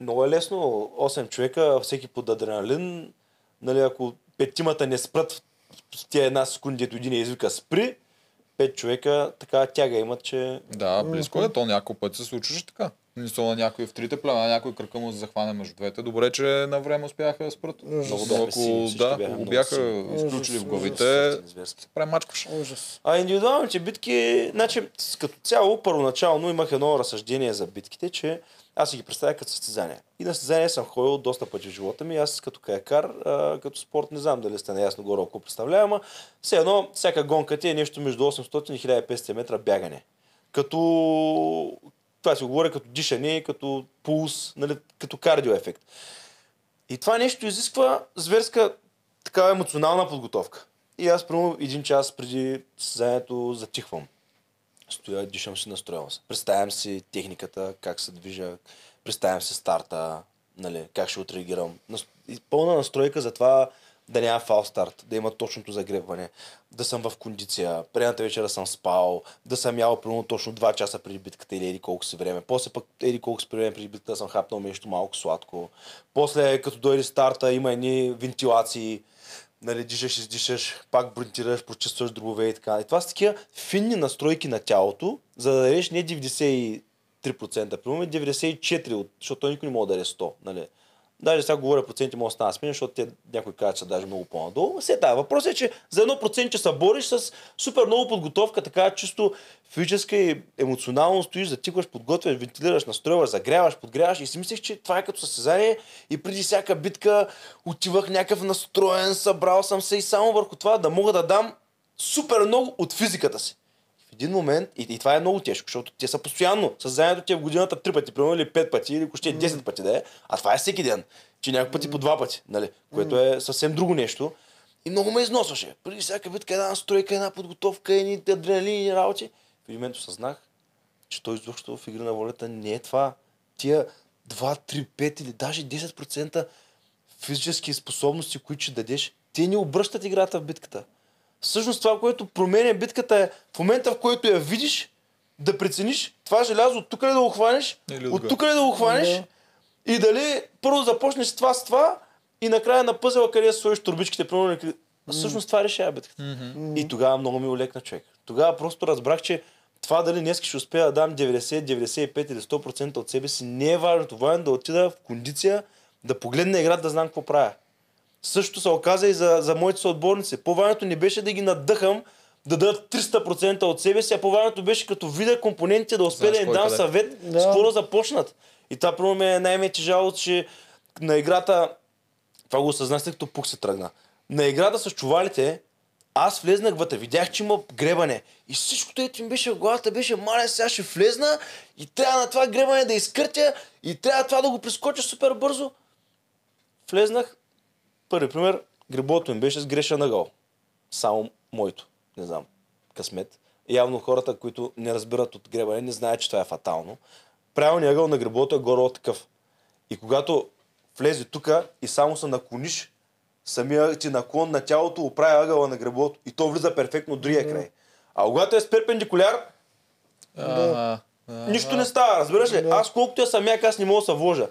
много е лесно. 8 човека, всеки под адреналин. Нали, ако петимата не спрат в тия една секунди, ето един извика спри, пет човека така тяга имат, че Да, близко е. То няколко пъти се случваше така. Мисля на някой в трите племена, някой кръка му се захване между двете. Добре, че на време успяха да спрат. Много бяха ако да, бяха бяха изключили в Ужас, главите, зверски. премачкваш. Ужас. А индивидуалните битки, значи, като цяло, първоначално имах едно разсъждение за битките, че аз си ги представя като състезания. И на състезания съм ходил доста пъти в живота ми. Аз като каякар, а, като спорт, не знам дали сте наясно горе, ако представлява, ама все едно, всяка гонка ти е нещо между 800 и 1500 метра бягане. Като, това си говоря като дишане, като пулс, нали, като кардио ефект. И това нещо изисква зверска такава емоционална подготовка. И аз, примерно, един час преди състезанието затихвам. Стоя, дишам си, настроявам се. Представям си техниката, как се движа, представям си старта, нали, как ще отреагирам. Пълна настройка за това да няма фал старт, да има точното загребване, да съм в кондиция, предната вечера съм спал, да съм ял примерно точно 2 часа преди битката или еди колко си време. После пък еди колко си време преди битката съм хапнал нещо малко сладко. После като дойде старта има едни вентилации, нали, дишаш, издишаш, пак брунтираш, прочистваш дробове и така. И това са такива финни настройки на тялото, за да дадеш не 93%, примерно 94%, от- защото никой не може да даде 100%. Нали. Даже сега говоря проценти, може да стана сменя, защото те някои казват, че са даже много по-надолу. Все да, въпросът е, че за едно процент, че се бориш с супер много подготовка, така чисто физическа и емоционално стоиш, затикваш, подготвяш, вентилираш, настройваш, загряваш, подгряваш и си мислех, че това е като състезание и преди всяка битка отивах някакъв настроен, събрал съм се и само върху това да мога да дам супер много от физиката си. В един момент, и, и това е много тежко, защото те са постоянно. Съзнанието ти е в годината три пъти, примерно, или пет пъти, или ако ще е 10 пъти да е, а това е всеки ден. Че някой пъти по два пъти, нали? Което е съвсем друго нещо. И много ме износваше. Преди всяка битка една настройка, една подготовка, едни адреналини работи. В един момент осъзнах, че той изобщо в игра на волята не е това. Тия 2, 3, 5 или даже 10% физически способности, които ще дадеш, те не обръщат играта в битката. Всъщност това, което променя битката е в момента, в който я видиш, да прецениш това желязо от тук ли да го хванеш, Или от тук ли да го хванеш Да. И дали първо започнеш с това, с това и накрая на пъзела къде сложиш турбичките, примерно, всъщност това решава битката. И тогава много ми олекна човек. Тогава просто разбрах, че това дали днес ще успея да дам 90, 95 или 100% от себе си не е важното. Важно е да отида в кондиция, да погледна играта, да знам какво правя. Също се оказа и за, за моите съотборници. По-важното не беше да ги надъхам, да дадат 300% от себе си, а по-важното беше като видя компонентите да успея да им дам съвет Да. с какво да започнат. И това първо ме е най-ме че на играта, това го осъзнах, като пух се тръгна. На играта с чувалите, аз влезнах вътре, видях, че има гребане. И всичкото ето ми беше в главата, беше мале, сега ще влезна и трябва на това гребане да изкъртя и трябва това да го прескоча супер бързо. Влезнах, първи пример, гребото им беше с грешен ъгъл. Само моето, не знам, късмет. Явно хората, които не разбират от гребане, не знаят, че това е фатално. Правилният ъгъл на гребото е горе такъв. И когато влезе тук и само се наклониш, самия ти наклон на тялото оправя ъгъла на гребото и то влиза перфектно от другия край. А когато е с перпендикуляр, нищо не става, разбираш ли? Аз колкото я самяк, аз не мога да се вложа.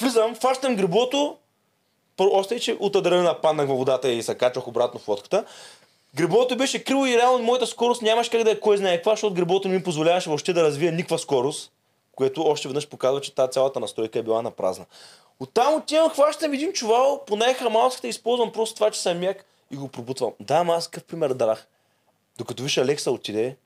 Влизам, фащам гребото, първо, още и, че от адреналина паднах във водата и се качвах обратно в лодката. Гребото беше криво и реално моята скорост нямаш как да е кой знае каква, защото гребото не ми позволяваше въобще да развия никаква скорост, което още веднъж показва, че тази цялата настройка е била на празна. Оттам отивам, хващам един чувал, по най-хамалската използвам просто това, че съм як и го пробутвам. Да, ама аз какъв пример дадах. Докато виж Алекса отиде,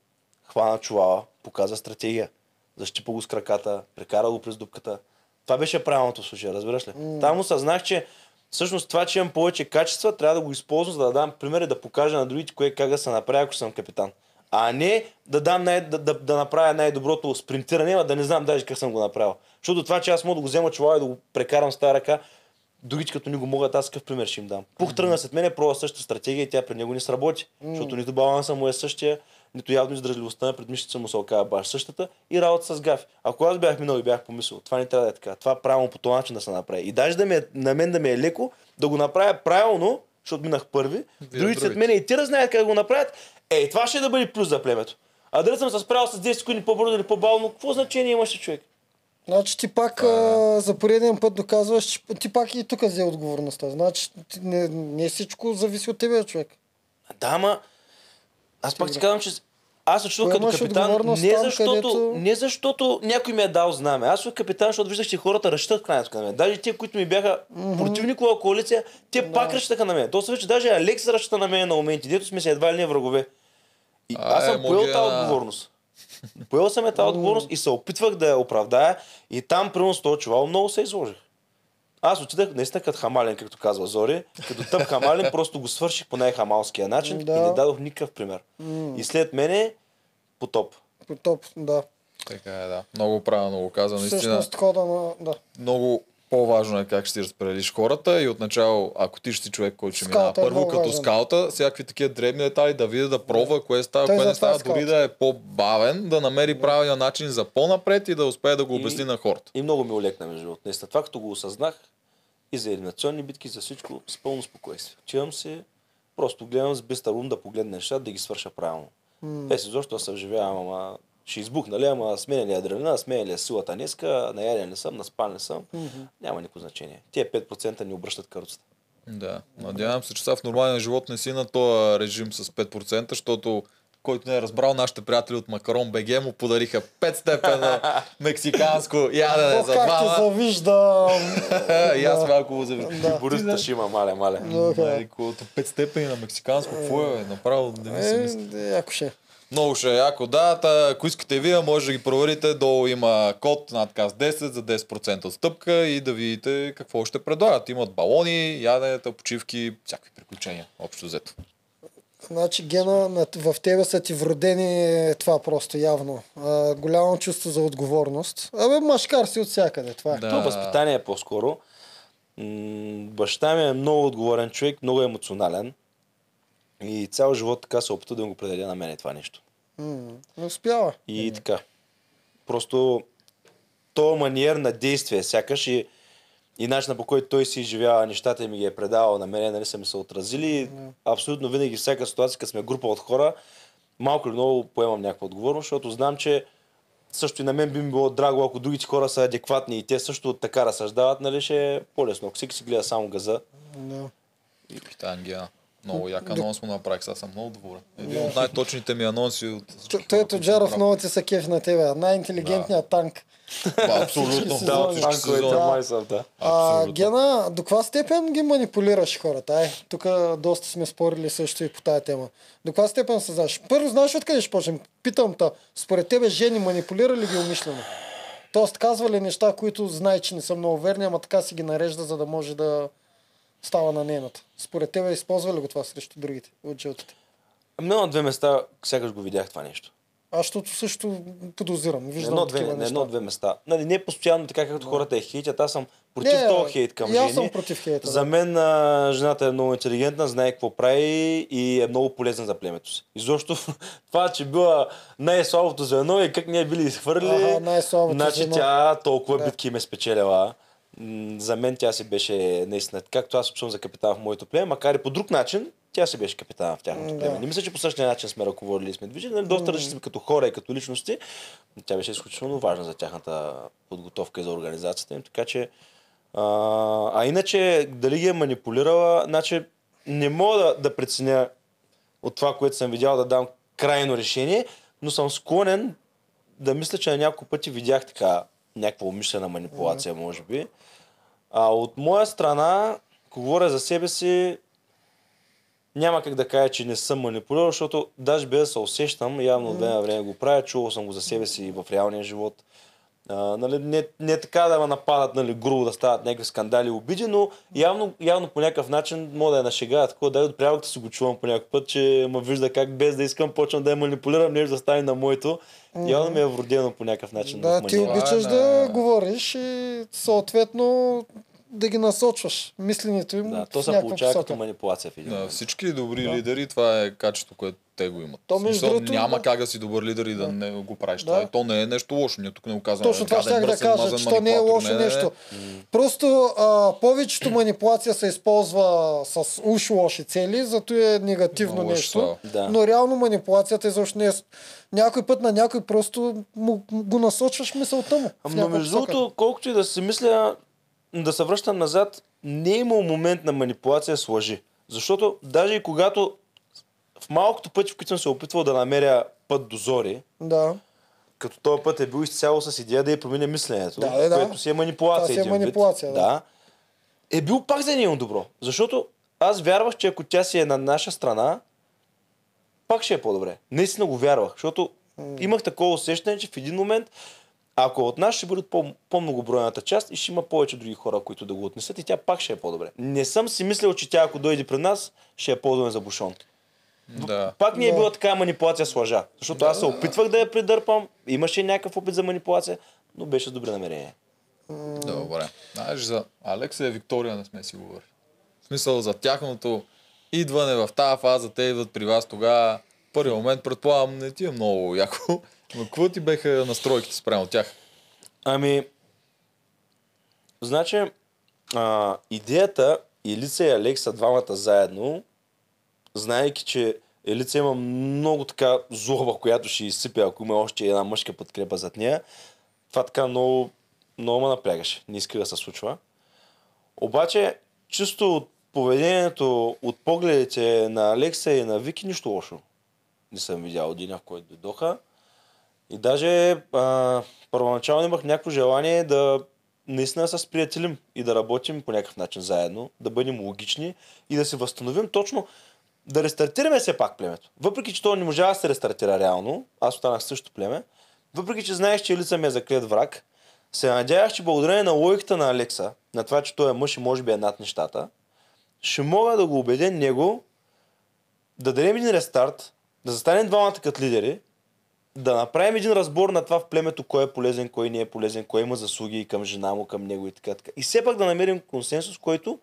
хвана чувала, показа стратегия. Защипа го с краката, прекара го през дупката. Това беше правилното в случая, разбираш ли? Там осъзнах, че всъщност това, че имам повече качества, трябва да го използвам, за да дам пример и да покажа на другите кое как да се направя, ако съм капитан. А не да, дам най- да, да, да направя най-доброто спринтиране, а да не знам даже как съм го направил. Защото това, че аз мога да го взема чувала и да го прекарам с тази ръка, другите като не го могат, аз какъв пример ще им дам. Пух тръгна след мен, пробва същата стратегия и тя при него не сработи. Защото нито баланса му е същия, нито явно издръжливостта на предмишница му се оказа баш същата и работа с гафи. Ако аз бях минал и бях помислил, това не трябва да е така, това правилно по този начин да се направи. И даже да ми е, на мен да ми е леко, да го направя правилно, защото минах първи, другите след мен и ти знаят как да го направят, ей, това ще да бъде плюс за племето. А дали съм се справил с 10 секунди по-бързо или по-бавно, какво значение имаше човек? Значи ти пак а, за пореден път доказваш, че ти пак и тук взе отговорността. Значи не, не всичко зависи от тебе, човек. Да, ама аз пак ти казвам, че аз се чувствам като капитан не защото, където- не защото някой ми е дал знаме. Аз съм капитан, защото виждах, че хората разчитат в крайна на мен. Даже те, които ми бяха противникова коалиция, те пак разчитаха на мен. То се вече даже Алекс разчита на мен на моменти, дето сме се едва ли не врагове. И А, аз е, съм поел Могена. тази отговорност. Поел съм е тази отговорност и се опитвах да я оправдая. И там, примерно с този чувал, много се изложих. Аз отидах наистина като хамален, както казва Зори. Като тъп хамален, просто го свърших по най-хамалския начин Да. и не дадох никакъв пример. И след мене потоп. По топ, да. Така е, да. Много правилно го. Наистина, Всъщност хода на... Да. много по-важно е как ще разпределиш хората и отначало, ако ти ще си човек, който ще минава е първо като важен. скаута, всякакви такива дребни детайли да види, да пробва кое става, Той кое не затова е става, дори да е по-бавен, да намери правилния начин за по-напред и да успее да го И- обясни на хората. И много ми олекна между другото. Наистина, това като го осъзнах и за елиминационни битки, за всичко, с пълно спокойствие. Отивам се, просто гледам с бистър ум да погледна нещата, да ги свърша правилно. Без изобщо да се вживявам, ама ще избухна ли, ама сменя ли е адреналина, сменя ли е силата днеска, наяден ли съм, наспан ли съм, няма никакво значение. Тия 5% ни обръщат каруцата. Да. Надявам се, че сега в нормалния живот не си на този режим с 5%, защото който не е разбрал, нашите приятели от Макарон БГ му подариха 5 степена мексиканско ядене за как те двама. завиждам. и аз малко го завиждам. Да. Борисата ще има, мале, мале. Майко, колкото 5 степени на мексиканско, какво е? Направо не ми се мисли. Е, яко ще. Много ще е яко, да. Та, ако искате вие, може да ги проверите. Долу има код на отказ 10 за 10% отстъпка и да видите какво ще предлагат. Имат балони, яденета, почивки, всякакви приключения, общо взето. Значи гена на- в тебе са ти вродени това просто явно. А, голямо чувство за отговорност. Абе, машкар си от всякъде, това е. Да. То възпитание е по-скоро. М, Баща ми е много отговорен човек, много емоционален. И цял живот така се опита да го предаде на мен това нещо. М, Не успява. И така. Просто то маниер на действие, сякаш и, и начина по който той си изживява нещата и ми ги е предавал на мен, нали са ми се отразили. Абсолютно винаги всяка ситуация, като сме група от хора, малко или много поемам някаква отговорност, защото знам, че също и на мен би ми било драго, ако другите хора са адекватни и те също така разсъждават, нали ще е по-лесно. Ако всеки си гледа само газа, Да. И Питангия. Много як анонс му направих, сега съм много доволен. Един от най-точните ми анонси от Той е Тоджаров съм много ти са кеф на тебе. Най-интелигентният танк. Абсолютно. Да, от танковете май са, да. А. Гена, до каква степен ги манипулираш хората? Ай, тук доста сме спорили също и по тая тема. До каква степен се знаеш? Първо, знаеш откъде ще почнем? Питам те, според тебе жени манипулира ли ги умишлено? Тоест, казва ли неща, които знае, че не са много верни, ама така си ги нарежда, за да може да става на нейната. Според тебе използва ли го това срещу другите от жълтите? Ами на две места сякаш го видях това нещо. Аз защото също подозирам. Виждам едно-две, такива на неща. едно-две места. Нали, не постоянно така, както хората е хейтят. Аз съм против Не, този хейт към и жени. съм против хейта, За мен а, жената е много интелигентна, знае какво прави и е много полезна за племето си. Изобщо това, че била най-слабото звено и как не е били изхвърли, най-слабото значи звено. тя толкова Да. битки им е спечелила. За мен тя си беше наистина, както аз съм за капитан в моето племе, макар и по друг начин, тя си беше капитан в тяхното Да. племе. Не мисля, че по същия начин сме ръководили и сме движили, нали, доста различни като хора и като личности. но Тя беше изключително важна за тяхната подготовка и за организацията им, така че а, а иначе, дали ги е манипулирала, значи не мога да, да преценя от това, което съм видял, да дам крайно решение, но съм склонен да мисля, че на няколко пъти видях така някаква умишлена манипулация, може би. А от моя страна, ако говоря за себе си, няма как да кажа, че не съм манипулирал, защото даже без да се усещам, явно от време време го правя, чувал съм го за себе си и в реалния живот. А, нали, не, не така да ме нападат нали, грубо, да стават някакви скандали и обиди, но явно, явно по някакъв начин мога да я нашега, такова да от приятелката си го чувам по някакъв път, че ме вижда как без да искам почвам да я манипулирам, нещо да стане на моето. Явно ми е вродено по някакъв начин. Да, ти обичаш Да, да да. говориш и съответно да ги насочваш мисленето им Да, то се получава посока. като манипулация в един На момент. всички добри лидери това е качество, което те го имат. То, между другото, няма как да си добър лидер и да, не го правиш Да. това. И то не е нещо лошо. Ние тук не го казваме. Точно това гаден, ще да кажа, че то не е лошо Не, не, не. нещо. Просто а, повечето манипулация се използва с уж лоши цели, зато е негативно Много лош нещо. Да. Но реално манипулацията изобщо не е... Някой път на някой просто му, го насочваш мисълта му. някаква между другото, колкото и да си мисля, да се връщам назад, не е имал момент на манипулация с лъжи. Защото даже и когато в малкото пъти, в които съм се опитвал да намеря път до зори, Да. като този път е бил изцяло с идея да я променя мисленето, Да, да, да. което си е манипулация. Това си е един вид. манипулация, да. да. Е бил пак за нейно добро. Защото аз вярвах, че ако тя си е на наша страна, пак ще е по-добре. Наистина го вярвах, защото имах такова усещане, че в един момент, ако от нас ще бъдат по- по-многобройната част и ще има повече други хора, които да го отнесат и тя пак ще е по-добре. Не съм си мислил, че тя ако дойде пред нас, ще е по-добре за бушон. Да. Пак ми е Да. била така манипулация с лъжа. Защото аз се опитвах да я придърпам, имаше някакъв опит за манипулация, но беше с добре намерение. Добре. Знаеш, за Алекса и Виктория не сме си говорили. В смисъл за тяхното идване в тази фаза, те идват при вас тогава. Първи момент, предполагам, не ти е много яко. Но какво ти беха настройките спрямо тях? Ами, значи, а, идеята Елица и Алекса двамата заедно, знаейки, че Елица има много така злоба, която ще изсипе, ако има още една мъжка подкрепа зад нея, това така много, много ме напрягаше. Не иска да се случва. Обаче, чисто от поведението, от погледите на Алекса и на Вики, нищо лошо. Не съм видял деня, в който дойдоха. И даже а, първоначално имах някакво желание да наистина се сприятелим и да работим по някакъв начин заедно, да бъдем логични и да се възстановим точно, да рестартираме все пак племето. Въпреки, че то не можа да се рестартира реално, аз останах в същото племе, въпреки, че знаех, че Елица ми е заклет враг, се надявах, че благодарение на логиката на Алекса, на това, че той е мъж и може би е над нещата, ще мога да го убедя него да дадем един рестарт, да застанем двамата като лидери, да направим един разбор на това в племето, кой е полезен, кой не е полезен, кой има заслуги към жена му, към него и така, така. И все пак да намерим консенсус, който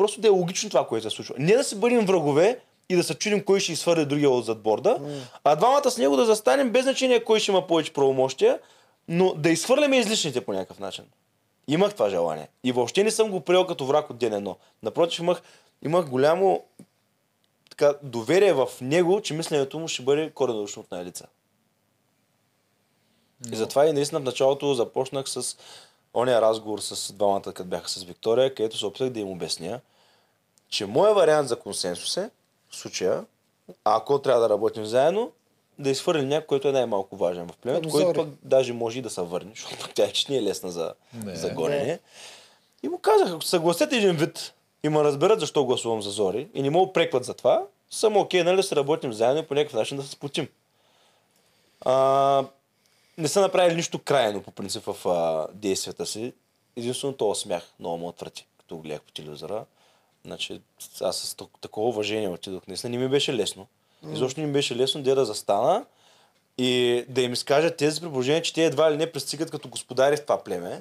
просто да е логично това, което се случва. Не да се бъдем врагове и да се чудим кой ще изхвърли другия от зад борда, а двамата с него да застанем без значение кой ще има повече правомощия, но да изхвърляме излишните по някакъв начин. Имах това желание. И въобще не съм го приел като враг от ден едно. Напротив, имах, имах голямо така, доверие в него, че мисленето му ще бъде коренно от на лица. И затова и наистина в началото започнах с ония разговор с двамата, като бяха с Виктория, където се опитах да им обясня, че моят вариант за консенсус е, в случая, ако трябва да работим заедно, да изхвърлим някой, който е най-малко важен в племето, Като който пък даже може и да се върне, защото тя е, че не е лесна за, Не. за гонене. И му казах, ако се съгласят един вид и ме разберат защо гласувам за Зори и не ме опрекват за това, съм окей, нали, да се работим заедно и по някакъв начин да се сплотим. А, не са направили нищо крайно по принцип в а, действията си. Единствено този смях много ме отврати, като го гледах по телевизора. Значи, аз с так- такова уважение отидох. Наистина не ми беше лесно. Изобщо не ми беше лесно де да застана и да им изкажа тези при положение, че те едва ли не пристигат като господари в това племе.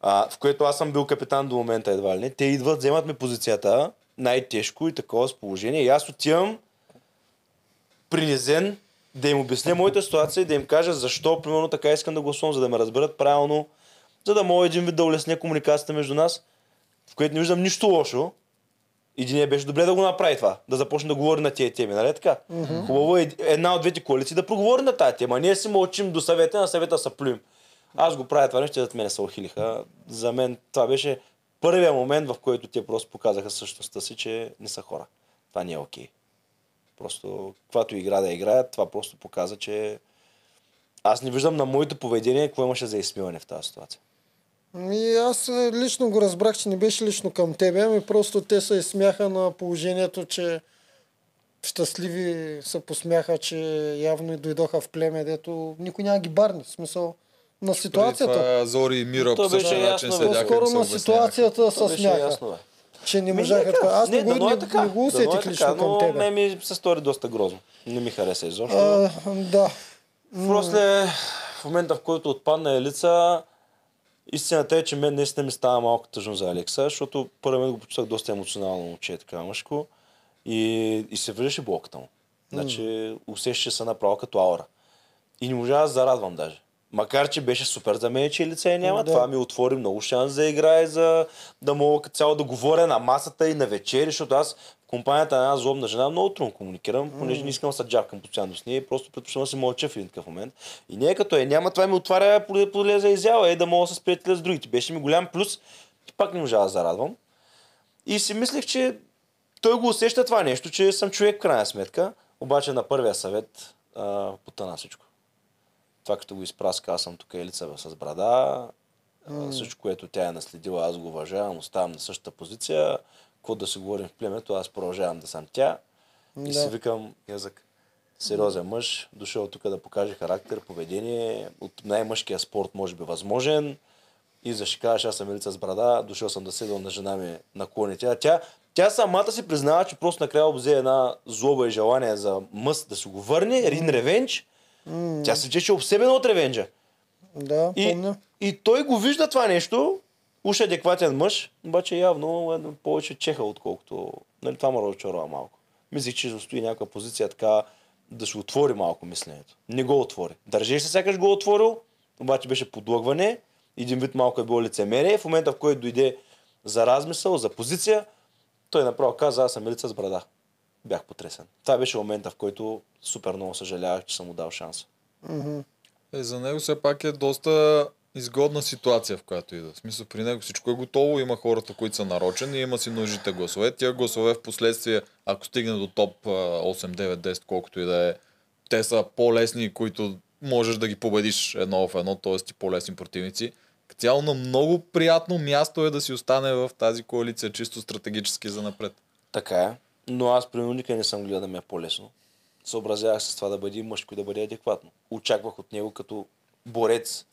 А, в което аз съм бил капитан до момента едва ли не. Те идват, вземат ми позицията, най-тежко и такова с положение. И аз отивам принизен да им обясня моята ситуация и да им кажа защо, примерно, така искам да гласувам, за да ме разберат правилно, за да мога един вид да улесня комуникацията между нас, в което не виждам нищо лошо. Единия беше добре да го направи това, да започне да говори на тия теми, нали така? Хубаво е една от двете коалиции да проговори на тази тема. Ние си мълчим до съвета, на съвета са плюем. Аз го правя това нещо, зад мене се охилиха. За мен това беше първия момент, в който те просто показаха същността си, че не са хора. Това не е окей. Просто, каквато игра да играят, това просто показа, че аз не виждам на моето поведение какво имаше за изсмиване в тази ситуация. Ми, аз е, лично го разбрах, че не беше лично към тебе, ами просто те се изсмяха на положението, че щастливи се посмяха, че явно и дойдоха в племе, дето никой няма ги барни. В смисъл на ситуацията. Това Зори и Мира То по същия начин и По-скоро се на ситуацията се беше смяха. Че не можаха нека. така. Аз не, го, дано не, е така. не го Дано е усетих така, лично към но тебе. ме ми се стори доста грозно. Не ми хареса изобщо. А, да. После, в момента в който отпадна Елица, истината е, че мен наистина ми става малко тъжно за Алекса, защото първо мен го почувствах доста емоционално момче, така мъжко. И, и се виждаше блоката му. Значи усещаше се направо като аура. И не можа да зарадвам даже. Макар, че беше супер за мен, че лице няма. Да. Това ми отвори много шанс за игра и за да мога като цяло да говоря на масата и на вечери, защото аз в компанията на една злобна жена много трудно комуникирам, понеже не искам да се джавкам постоянно с нея, просто предпочитам да си мълча в един такъв момент. И не е като е, няма това ми отваря поле, за изява, е да мога да се сприятеля с другите. Беше ми голям плюс и пак не можа да зарадвам. И си мислех, че той го усеща това нещо, че съм човек в крайна сметка, обаче на първия съвет а, потъна всичко. Това като го изпраска, аз съм тук елица с брада, а, всичко, което тя е наследила, аз го уважавам, оставам на същата позиция, какво да си говорим в племето, аз продължавам да съм тя. И Да. си викам, язък, сериозен мъж, дошъл тук да покаже характер, поведение, от най-мъжкия спорт може би възможен. И защикаваш, аз съм елица с брада, дошъл съм да седам на жена ми на клоните. А тя, тя самата си признава, че просто накрая обзе една злоба и желание за мъст да си го върне, един ревенч. Тя се чеше обсебена от ревенджа. Да, И, помня. и той го вижда това нещо, уж е адекватен мъж, обаче явно е повече чеха, отколкото... Нали, това ме разочарова малко. Мислих, че стои някаква позиция така да се отвори малко мисленето. Не го отвори. Държеше се сякаш го е отворил, обаче беше подлъгване, един вид малко е било лицемерие. В момента, в който дойде за размисъл, за позиция, той направо каза, аз съм лица с брада. Бях потресен. Това беше момента, в който супер много съжалявах, че съм му дал шанс. Е, за него все пак е доста изгодна ситуация, в която ида. В смисъл, при него всичко е готово, има хората, които са нарочени, има си нужните гласове. Тия гласове в последствие, ако стигне до топ а, 8, 9, 10, колкото и да е, те са по-лесни, които можеш да ги победиш едно в едно, т.е. ти по-лесни противници. Цяло на много приятно място е да си остане в тази коалиция, чисто стратегически за напред. Така е, но аз примерно никъде не съм гледал да ми е по-лесно. Съобразявах с това да бъде мъжко и да бъде адекватно. Очаквах от него като борец,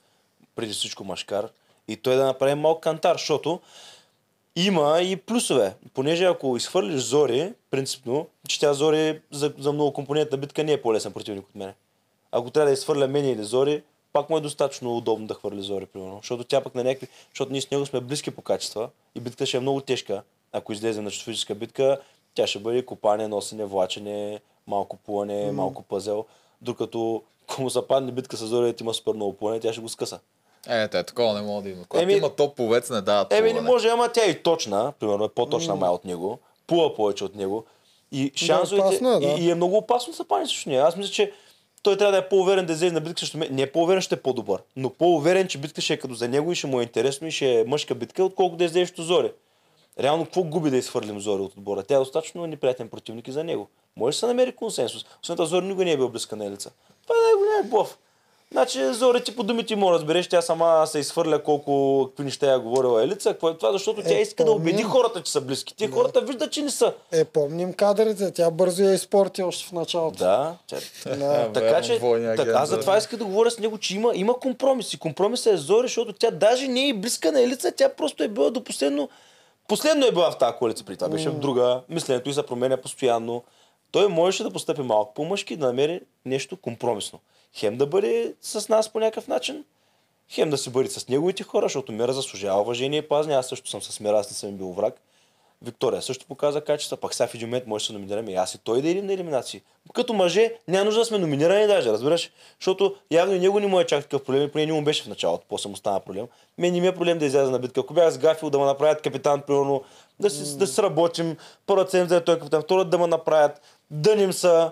преди всичко машкар, и той да направи малко кантар, защото има и плюсове. Понеже ако изхвърлиш Зори, принципно, че тя Зори за, за многокомпонентна битка не е по-лесен противник от мене. Ако трябва да изхвърля мен или Зори, пак му е достатъчно удобно да хвърли Зори, примерно. Защото тя пък на някакви... Защото ние с него сме близки по качества и битката ще е много тежка. Ако излезе на физическа битка, тя ще бъде копане, носене, влачене, малко плуване, mm. малко пъзел. Докато ако му западне битка с Зори, има супер много плуване, тя ще го скъса. Е, те, такова не мога да има. Когато Еми- има топ повец, не дават Еми, не може, ама тя е и точна, примерно е по-точна май от него, плува повече от него. И шансовете, опасно е, да. и, и, е много опасно да се пани срещу нея. Аз мисля, че той трябва да е по-уверен да излезе на битка срещу мен. Не е по-уверен, ще е по-добър. Но по-уверен, че битка ще е като за него и ще му е интересно и ще е мъжка битка, отколкото да излезе срещу Зори. Реално, какво губи да изхвърлим Зори от отбора? Тя е достатъчно неприятен противник и за него. Може да се намери консенсус. Освен това, Зори никога не е бил близка на Елица. Това е най-голям блъв. Значи Зори ти по думите му разбереш, тя сама се изхвърля колко какви неща е говорила Елица. Какво е това? Защото тя Е, иска да убеди хората, че са близки. Те хората виждат, че не са. Е, помним кадрите. Тя бързо я изпорти още в началото. Да, тя... Да. така че, така, аз за да. това исках да говоря с него, че има, има компромис. И компромисът е Зори, защото тя даже не е близка на Елица, тя просто е била до последно... Последно е била в тази коалиция при това. Беше в друга. Мисленето и се променя постоянно. Той можеше да постъпи малко по-мъжки, да намери нещо компромисно. Хем да бъде с нас по някакъв начин, хем да се бъде с неговите хора, защото Мера заслужава уважение и пазне. Аз също съм с Мера, аз не съм бил враг. Виктория също показа качества, пак сега в един момент може да се номинираме и аз и той да идем на елиминации. Като мъже няма нужда да сме номинирани даже, разбираш? Защото явно и него не му е чак такъв проблем, и поне не му беше в началото, после му стана проблем. Мен не ми е проблем да изляза на битка. Ако бях с Гафил да ме направят капитан, примерно, да, си, да се работим, първа седмица да е той капитан, втора да ме направят, дъним са.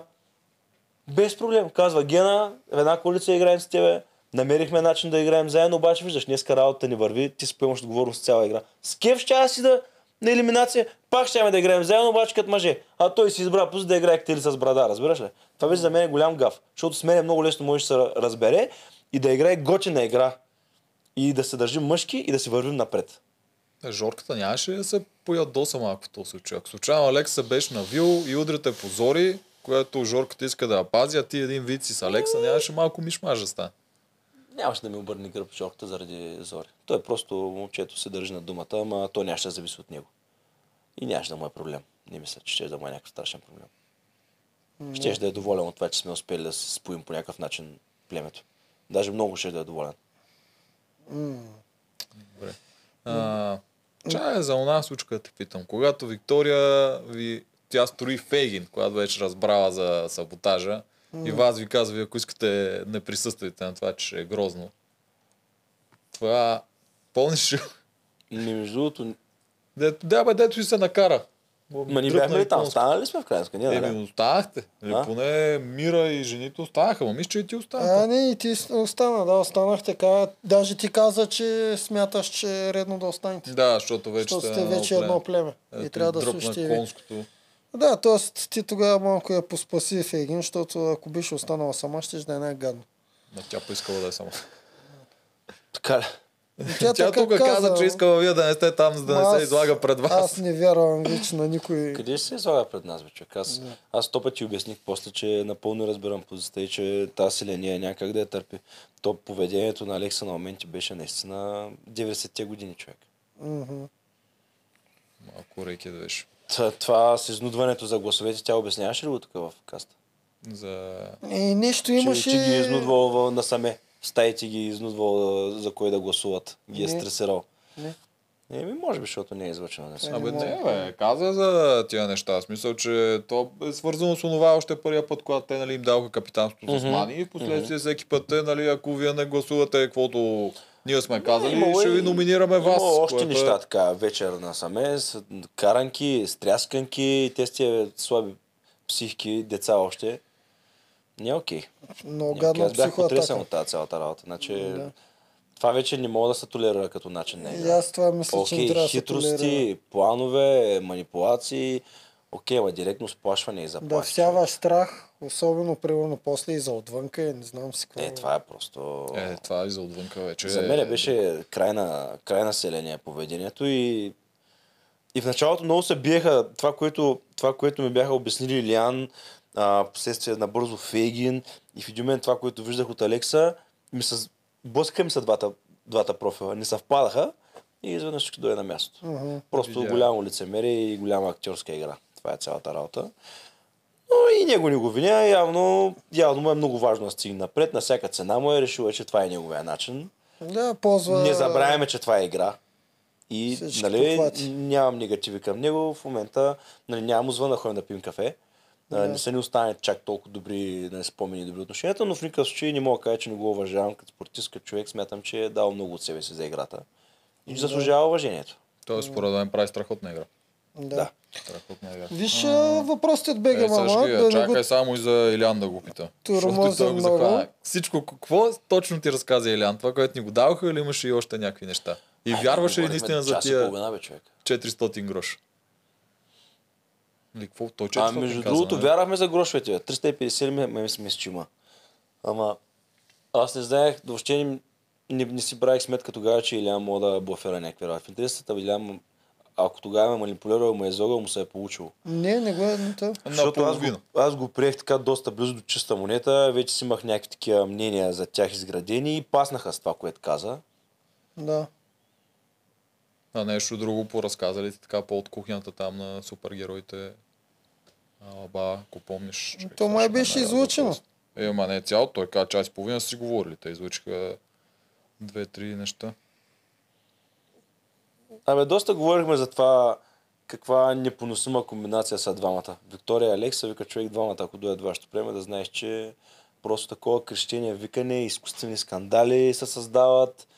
Без проблем. Казва Гена, в една коалиция играем с тебе. Намерихме начин да играем заедно, обаче виждаш, днеска работата ни върви, ти си поемаш отговорност цяла игра. С кеф ще аз си да на елиминация, пак ще да играем заедно, обаче като мъже. А той си избра пуст да играе или с брада, разбираш ли? Това беше за мен е голям гаф, защото с мен е много лесно може да се разбере и да играе готина игра. И да се държим мъжки и да си вървим напред. Е, Жорката нямаше да се поядоса малко в този случай. Ако случайно Алекс се беше навил и удрите позори, което Жорката иска да я пази, а ти един вид си с Алекса, нямаше малко мишмажа ста. Нямаше да ми обърне гръб Жорката заради Зори. Той просто момчето се държи на думата, ама то нямаше да зависи от него. И нямаше да му е проблем. Не мисля, че ще да му е някакъв страшен проблем. Щеше да е доволен от това, че сме успели да се споим по някакъв начин племето. Даже много ще да е доволен. Добре. А, чая е за една случка да те питам. Когато Виктория ви, тя строи Фейгин, когато вече разбрала за саботажа, и вас ви казва, ако искате не присъствайте на това, че е грозно. Това помниш ли? Ми, между другото, Дето, да, бе, дето си се накара. ма ни бяхме и ли там? конско. Станали ли сме в крайна сметка? Ние, Еми, останахте. Или А? поне Мира и жените останаха. Ма мисля, че и ти А, остана. не, и ти остана, да, останах така. Даже ти каза, че смяташ, че е редно да останете. Да, защото вече Защото сте сте вече едно племе. И Ето, трябва да слушате и ви. конското. Да, т.е. ти тогава малко я поспаси в един, защото ако беше останала сама, ще да е най-гадно. Ма тя поискала да е сама. Така ли? Тя, Тя тук каза, че искала вие да не сте там, за да Ма не се аз- излага пред вас. Аз не вярвам вече на никой. Къде ще се излага пред нас, бе, човек? Аз, аз сто пъти обясних после, че напълно разбирам позицията и че тази селения няма как да я търпи. То поведението на Алекса на моменти беше наистина 90-те години, човек. Малко реки да беше. Та, това с изнудването за гласовете, тя обясняваше ли го тук в каста? За... И нещо Че, имаше... че ги е изнудвал насаме. Стаите ги е изнудвал за кой да гласуват. Ги е Не. стресирал. Не. Еми, може би, защото не е излъчено. Не съм. Абе, не, бе, каза за тия неща. В смисъл, че то е свързано с онова още първия път, когато те нали, им даваха капитанството с Мгм. Мани и в последствие всеки път те, нали, ако вие не гласувате каквото ние сме казали, имало ще ви номинираме вас. Има още което е- неща така, вечер насаме, с каранки, стрясканки, те с тия слаби психики, деца още. Не е окей. Много Не окей. гадна Аз бях потресен от тази цялата работа. Значи, Да. Това вече не мога да се толерира като начин на И игра. аз това мисля, че не Окей, трябва да хитрости, планове, манипулации, окей, ма директно сплашване и заплахи. Да всяваш страх, особено примерно после и за отвънка, и не знам си какво. Е, това е просто... Е, това и за отвънка вече. За мен беше край на, край на селение поведението и, и в началото много се биеха това, което, това, което ми бяха обяснили Илиан, а, последствие на бързо Фейгин и в един момент това, което виждах от Алекса, ми се, блъскаха ми се двата, двата профила, не съвпадаха и изведнъж ще дойде на място. Мгм. Просто голямо лицемерие и голяма актьорска игра. Това е цялата работа. Но и него не го виня, явно, явно му е много важно да стигне напред. На всяка цена му е решил, че това е неговия начин. Да, ползва... Не забравяме, че това е игра. И Всички нали, нямам негативи към него. В момента нали, нямам му звън да ходим да пием кафе. Да. Не са ни останали чак толкова добри нали, спомени и добри отношенията, но в никакъв случай не мога да кажа, че не го уважавам като спортист, като човек. Смятам, че е дал много от себе си за играта. И заслужава уважението. Той според мен прави страхотна игра. Да. Да. Виж а, въпросите от БГ, Е, мама. ги- Да не чакай го... само и за Илян да го пита. Тормоза много. Всичко, какво точно ти разказа Илян? Това, което ни го даваха или имаше и още някакви неща? И вярваше ли наистина за тия половина, бе, човек. 400 грош? Или какво? Той 400 А между каза, другото, нали? вярвахме за грошовете. бе. 350 ме, ме мисля, че има. Ама аз не знаех, въобще не, не, не си правих сметка тогава, че Илян мога да блафера някакви работи. В интересата Илян, ако тогава ме манипулирал, ме е изогъл, му се е получило. Не, не го е. Не, то. Защото аз го, аз го приех така доста близо до чиста монета, вече си имах някакви такива мнения за тях изградени и паснаха с това, което каза. Да. А нещо друго поразказали ти така по от кухнята там на супергероите. Алба, ако помниш. човек, То май ще беше въпрос. Е, ма не цяло, той каза час и половина си говорили. Те излучиха две-три неща. Абе, доста говорихме за това каква непоносима комбинация са двамата. Виктория и Алекса вика човек двамата, ако дойдат вашето племе, да знаеш, че просто такова крещение, викане, изкуствени скандали се създават.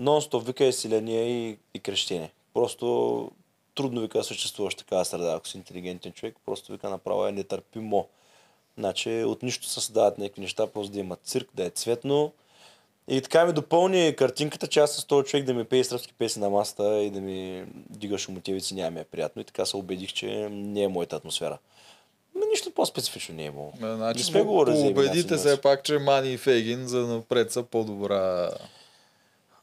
Нон-стоп вика е силение и, и крещение. Просто трудно вика съществуваш такава среда, ако си интелигентен човек, просто вика направо е нетърпимо. Значи от нищо създават някакви неща, просто да има цирк, да е цветно. И така ми допълни картинката, че аз с този човек да ми пее сръбски песни на масата и да ми дига шумотевици няма ми е приятно. И така се убедих, че не е моята атмосфера. Но нищо по-специфично не е имало. Значи, Не сме за убедите се пак, че Мани и Фейгин за напред са по-добра.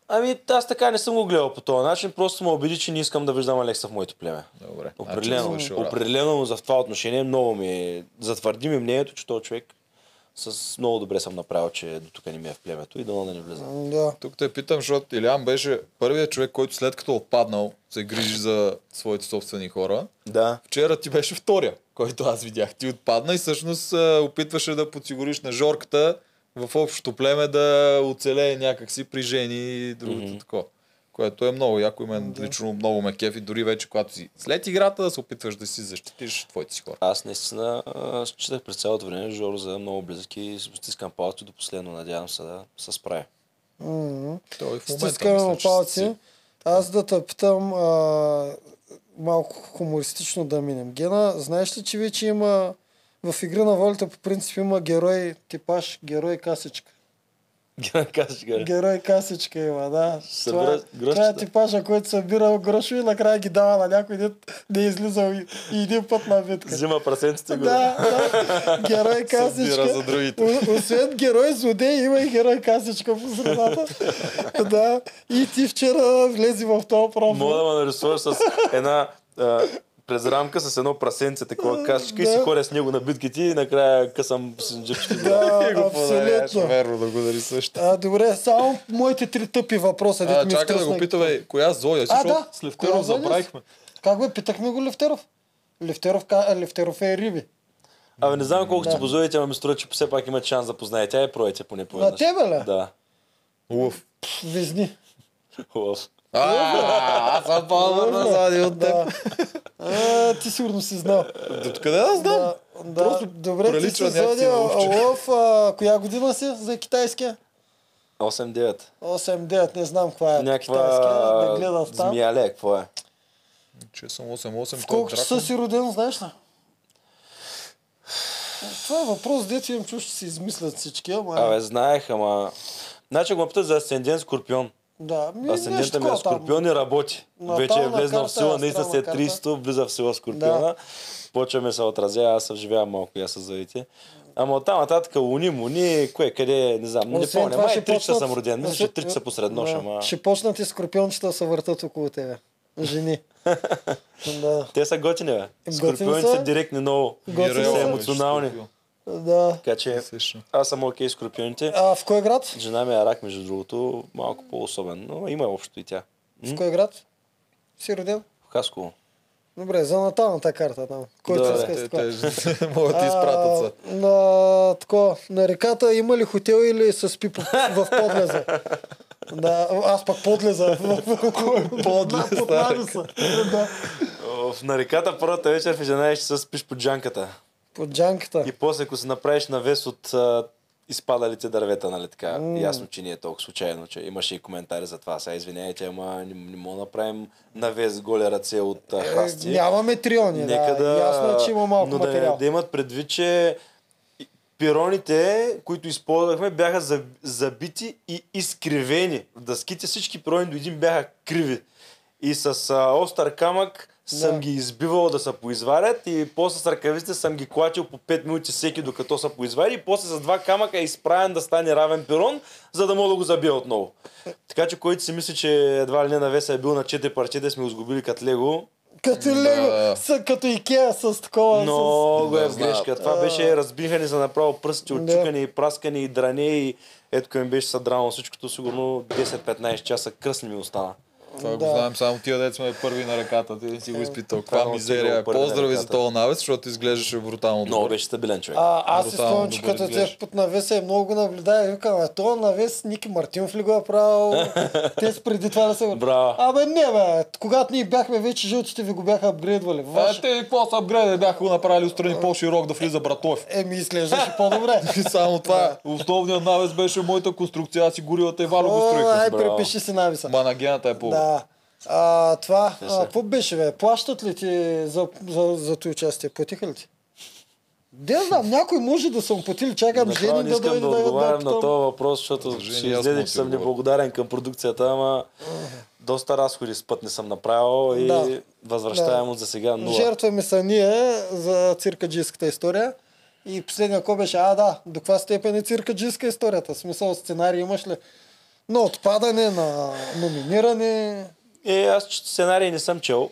Ами аз така не съм го гледал по този начин, просто ме убеди, че не искам да виждам Алекса в моето племе. Добре. Определено, значи, свършил работа. определено за това отношение много ми затвърди ми мнението, че този човек с много добре съм направил, че до тук не ми е в племето и дано да не влизам. Да. Тук те питам, защото Илян беше първият човек, който след като е отпаднал, се грижи за своите собствени хора. Да. Вчера ти беше втория, който аз видях. Ти отпадна и всъщност опитваше да подсигуриш на Жорката в общото племе да оцелее някакси при жени и другото mm-hmm. такова. Което е много яко и мен лично много ме кефи, дори вече когато си след играта да се опитваш да си защитиш твоите си хора. Аз наистина считах през цялото време Жоро за много близък и стискам палци до последно. Надявам се да се справя. Той в момента Стискаме мисля, палци. си- Аз да те питам а, малко хумористично да минем. Гена, знаеш ли, че вече има в Игра на волята по принцип има герой типаж, герой касичка. Кажеш, Гари. Герой касичка има, да. Събира това, това е типажа, който събира грошове и накрая ги дава на някой, дет не е излизал и, и един път на битка. Взима прасенците го. Да, да. Герой касичка. за другите. О- Освен герой злодей, има и герой касичка по средата. да. И ти вчера влези в този профил. Мога да ме нарисуваш с една през рамка с едно прасенце, такова кашичка и си Да. ходя с него на битките и накрая късам синджирчето. Да, абсолютно. верно да го нарисуваш. А, добре, само моите три тъпи въпроса. А, чакай да го пита, бе, коя Зоя си, А, защото да. с Левтеров забравихме. Как бе, питахме го Левтеров? Левтеров, ка- Левтеров е риби. Абе, не знам колко Да. ти позовете, ама ми струва, че все пак имат шанс да познае. Тя е проете поне по На тебе ли? Да. Уф. Везни. Лъв. А, аз съм по-назади от теб. А, ти сигурно си знал. Откъде да знам? Да, да. Просто Добре, ти си овче. лъв. Коя година си за китайския? 8-9. 8-9, не знам каква е китайския. Да Някаква гледам там. змияле, какво е? Че съм 8-8, В е колко часа си роден, знаеш ли? Това е въпрос, дето имам чуш, че се измислят всички, ама... Абе, знаех, ама... Значи го ме питат за асцендент Скорпион. Да, ми, Асцендента ми е такова там. Скорпион и работи. На Вече е тална влезнал в сила, наистина астрална след карта. 30 влиза в сила Скорпиона. Почваме се отразява, аз съживявам малко и аз с заите. Ама оттам нататък луни, муни, кое, къде, не знам, не помня. Май ще три часа почнат- съм роден. Мисля, че три часа посред нощ, Да, ама... Ще почнат и скорпиончета да се въртат около тебе. Жени. да. Те са готини, бе. Скорпионите са. директни много. Готини са. емоционални. Скорпион. Да. Така че аз съм окей с скорпионите. А в кой град? Жена ми е рак, между другото, малко по-особен, но има общо и тя. В кой град? Си роден? В Хасково. Добре, за наталната карта там. Който Да, иска Те, с могат да изпратят. А, На, тако, на реката има ли хотел или се спи по- в подлеза? Да, аз пък подлеза. Подлез, Под да. В на реката първата вечер в 11 часа спиш под джанката. Под джанката. И после, ако си направиш навес от а, изпадалите дървета, нали така. Mm. Ясно, че не е толкова случайно, че имаше и коментари за това. Сега извиняйте, ама не, не мога да направим навес голи ръце от а, храсти. Е, нямаме триони, Нека да. Ясно е, че има малко но материал. Да, да имат предвид, че пироните, които използвахме, бяха за- забити и изкривени. Дъските, всички пирони до един бяха криви. И с а, остър камък съм Да. ги избивал да се поизварят и после с ръкавиците съм ги клатил по 5 минути всеки докато се поизвари и после с два камъка е изправен да стане равен пирон, за да мога да го забия отново. Така че който си мисли, че едва ли не навеса е бил на 4 парчета сме го сгубили като лего, Като лего, са, като Икеа с такова. с... много е Да, в грешка. Това А. беше разбихане за направо пръстите, Да. отчукане и праскане и дране и ето ми беше съдрано всичкото, сигурно 10-15 часа кръсни ми остана. Това Да. го знаем само тия деца сме първи на ръката. Ти си го изпитал. Каква Само си мизерия. Поздрави за този навес, защото изглеждаше брутално. Много беше стабилен човек. А, аз си спомням, че като тех под навеса и много го наблюдая и викам, а този навес Ники Мартинов ли го е правил? Те с преди това да се... Браво. Абе не бе, когато ние бяхме вече жълтите ви го бяха апгрейдвали. А, Ваш... те какво са апгрейд, бяха го направили отстрани по-широк да влиза братов. Еми, изглеждаше по-добре. И само това, основният навес беше моята конструкция, аз си горилата и Вало го О, строиха. ай, препиши си нависа. Манагената е по Да. А, това, а, какво беше, бе? Плащат ли ти за, за, за това участие? Платиха ли ти? Де знам, някой може да съм платили, чакам жени не да искам дойде да да отговарям да на този въпрос, защото ще излезе, че да съм неблагодарен към продукцията, ама доста разходи с път не съм направил и Да. възвръщаемост за сега нула. Жертваме са ние за циркаджийската история. И последния ко беше, а да, до каква степен е циркаджийска историята? В смисъл сценарий имаш ли? На отпадане, на номиниране. Е, аз ч- сценарий не съм чел.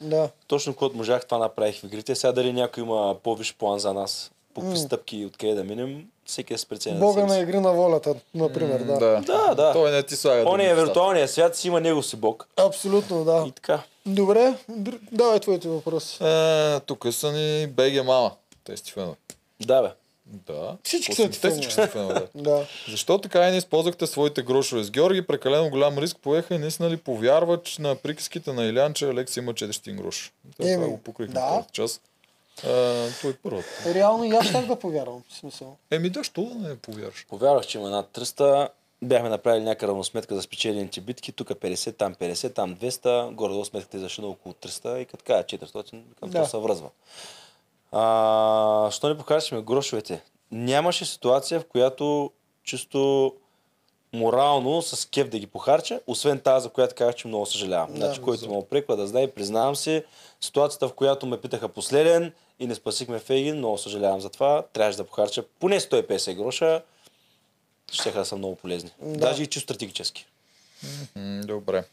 Да. Точно когато можах, това направих в игрите. Сега дали някой има по-виш план за нас, по какви стъпки и откъде да минем, всеки е с преценя. Бога на игри на волята, например. Да. Да. Да, да. Той не ти слага. Он е виртуалния свят, си има него си бог. Абсолютно, да. И така. Добре, давай твоите въпроси. Е, тук са ни БГ Мама. Тести фенове. Да, бе. Да. Всички са Те всички са фенове, да. Защо така и не използвахте своите грошове с Георги? Прекалено голям риск поеха и наистина ли повярвач на приказките на Илян, че Алекс има 400 грош? Те Еми, това го покрихме да. част. А, той е първата. Реално и аз щях да повярвам. В смисъл. Еми да, що да не повярваш? Повярвах, че има над 300. Бяхме направили някаква равносметка за спечелените битки. Тук 50, там 50, там 200. Горе-долу сметката е зашла на около 300 и като кажа 400, към Да. то се връзва. А, що не покажем грошовете? Нямаше ситуация, в която чисто морално с кеф да ги похарча, освен тази, за която казах, че много съжалявам. Да. значи, който ме опреква да знае, признавам се, ситуацията, в която ме питаха последен и не спасихме Фейгин, много съжалявам за това. Трябваше да похарча поне 150 гроша, ще да са много полезни. Да. Даже и чисто стратегически. Добре.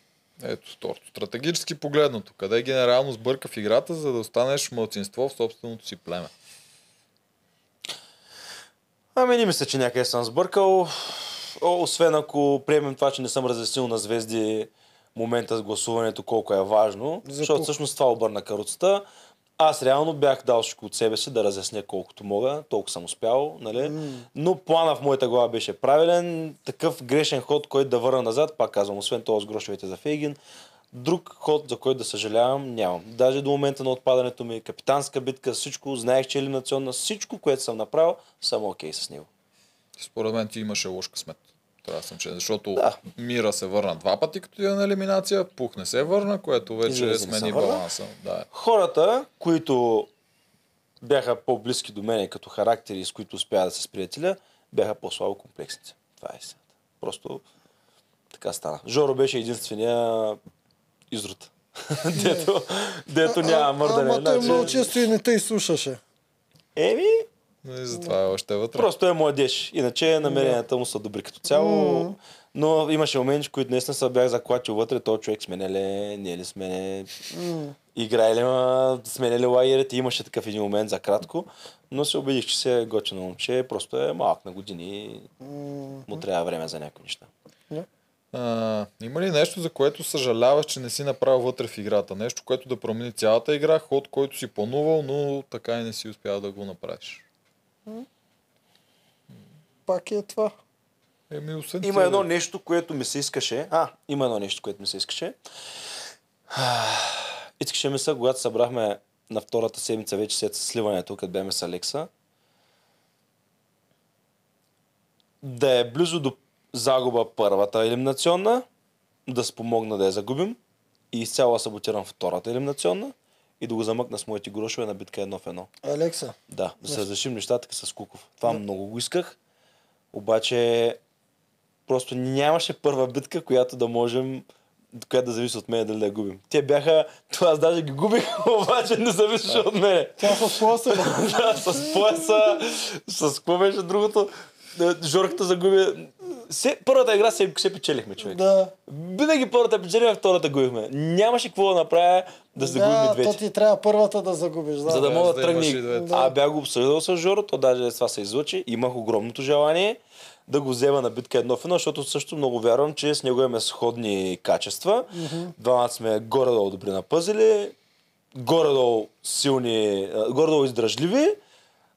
Ето второто. Стратегически погледнато. Къде генерално сбърка в играта, за да останеш мълцинство в собственото си племе? Ами не мисля, че някъде съм сбъркал. О, освен ако приемем това, че не съм разяснил на звезди момента с гласуването колко е важно, За защото всъщност това обърна каруцата. Аз реално бях дал всичко от себе си да разясня колкото мога, толкова съм успял, нали? Но плана в моята глава беше правилен, такъв грешен ход, който да върна назад, пак казвам, освен този с грошовете за Фейгин, друг ход, за който да съжалявам, нямам. Даже до момента на отпадането ми, капитанска битка, всичко, знаех, че е елиминационна, всичко, което съм направил, съм окей с него. Според мен ти имаше лош късмет. Трябва да съм че, защото Да. Мира се върна два пъти като е на елиминация, Пух не се върна, което вече не смени баланса. Да. хората, които бяха по-близки до мен като характери, с които успя да се сприятеля, бяха по-слабо комплексните. Това е истината. Просто така стана. Жоро беше единствения изрут. дето, дето няма мърдане. Ама той много често и не те изслушаше. Еми, И затова е още вътре. просто е младеж. Иначе намеренията му са добри като цяло. Но имаше моменти, които наистина се бях заклачил вътре. Той човек смене ли, не е ли смене, играе ли, смене ли лагерите. Имаше такъв един момент за кратко. Но се убедих, че се е готино момче. Просто е малък на години му трябва време за някои неща. А, има ли нещо, за което съжаляваш, че не си направил вътре в играта? Нещо, което да промени цялата игра, ход, който си планувал, но така и не си успял да го направиш. Пак е това. Еми, освен Има едно нещо, което ми се искаше. А, има едно нещо, което ми се искаше. Искаше ми се, когато събрахме на втората седмица вече след сливането, като бяхме с Алекса. да е близо до загуба първата елиминационна, да спомогна да я загубим и изцяло саботирам втората елиминационна и да го замъкна с моите грошове на битка едно в едно. Алекса. Да, да се разрешим нещата с Куков. Това много го исках, обаче просто нямаше първа битка, която да можем която да зависи от мен дали да я губим. Те бяха, това аз даже ги губих, обаче не зависеше от мен. Тя с пояса. да, с пояса, с какво беше другото. Жорката загуби. Се, първата игра се, се печелихме, човек. да. Винаги първата печелихме, втората губихме. Нямаше какво да направя да се губим Да, двете. то ти трябва първата да загубиш. Да. За да Да, мога да да имаш тръгне. и двете. А бях го обсъждал с Жоро, то даже това се излъчи. Имах огромното желание да го взема на битка едно в едно, защото също много вярвам, че с него имаме сходни качества. Двамата сме горе-долу добри на пъзели, горе-долу силни, горе-долу издръжливи.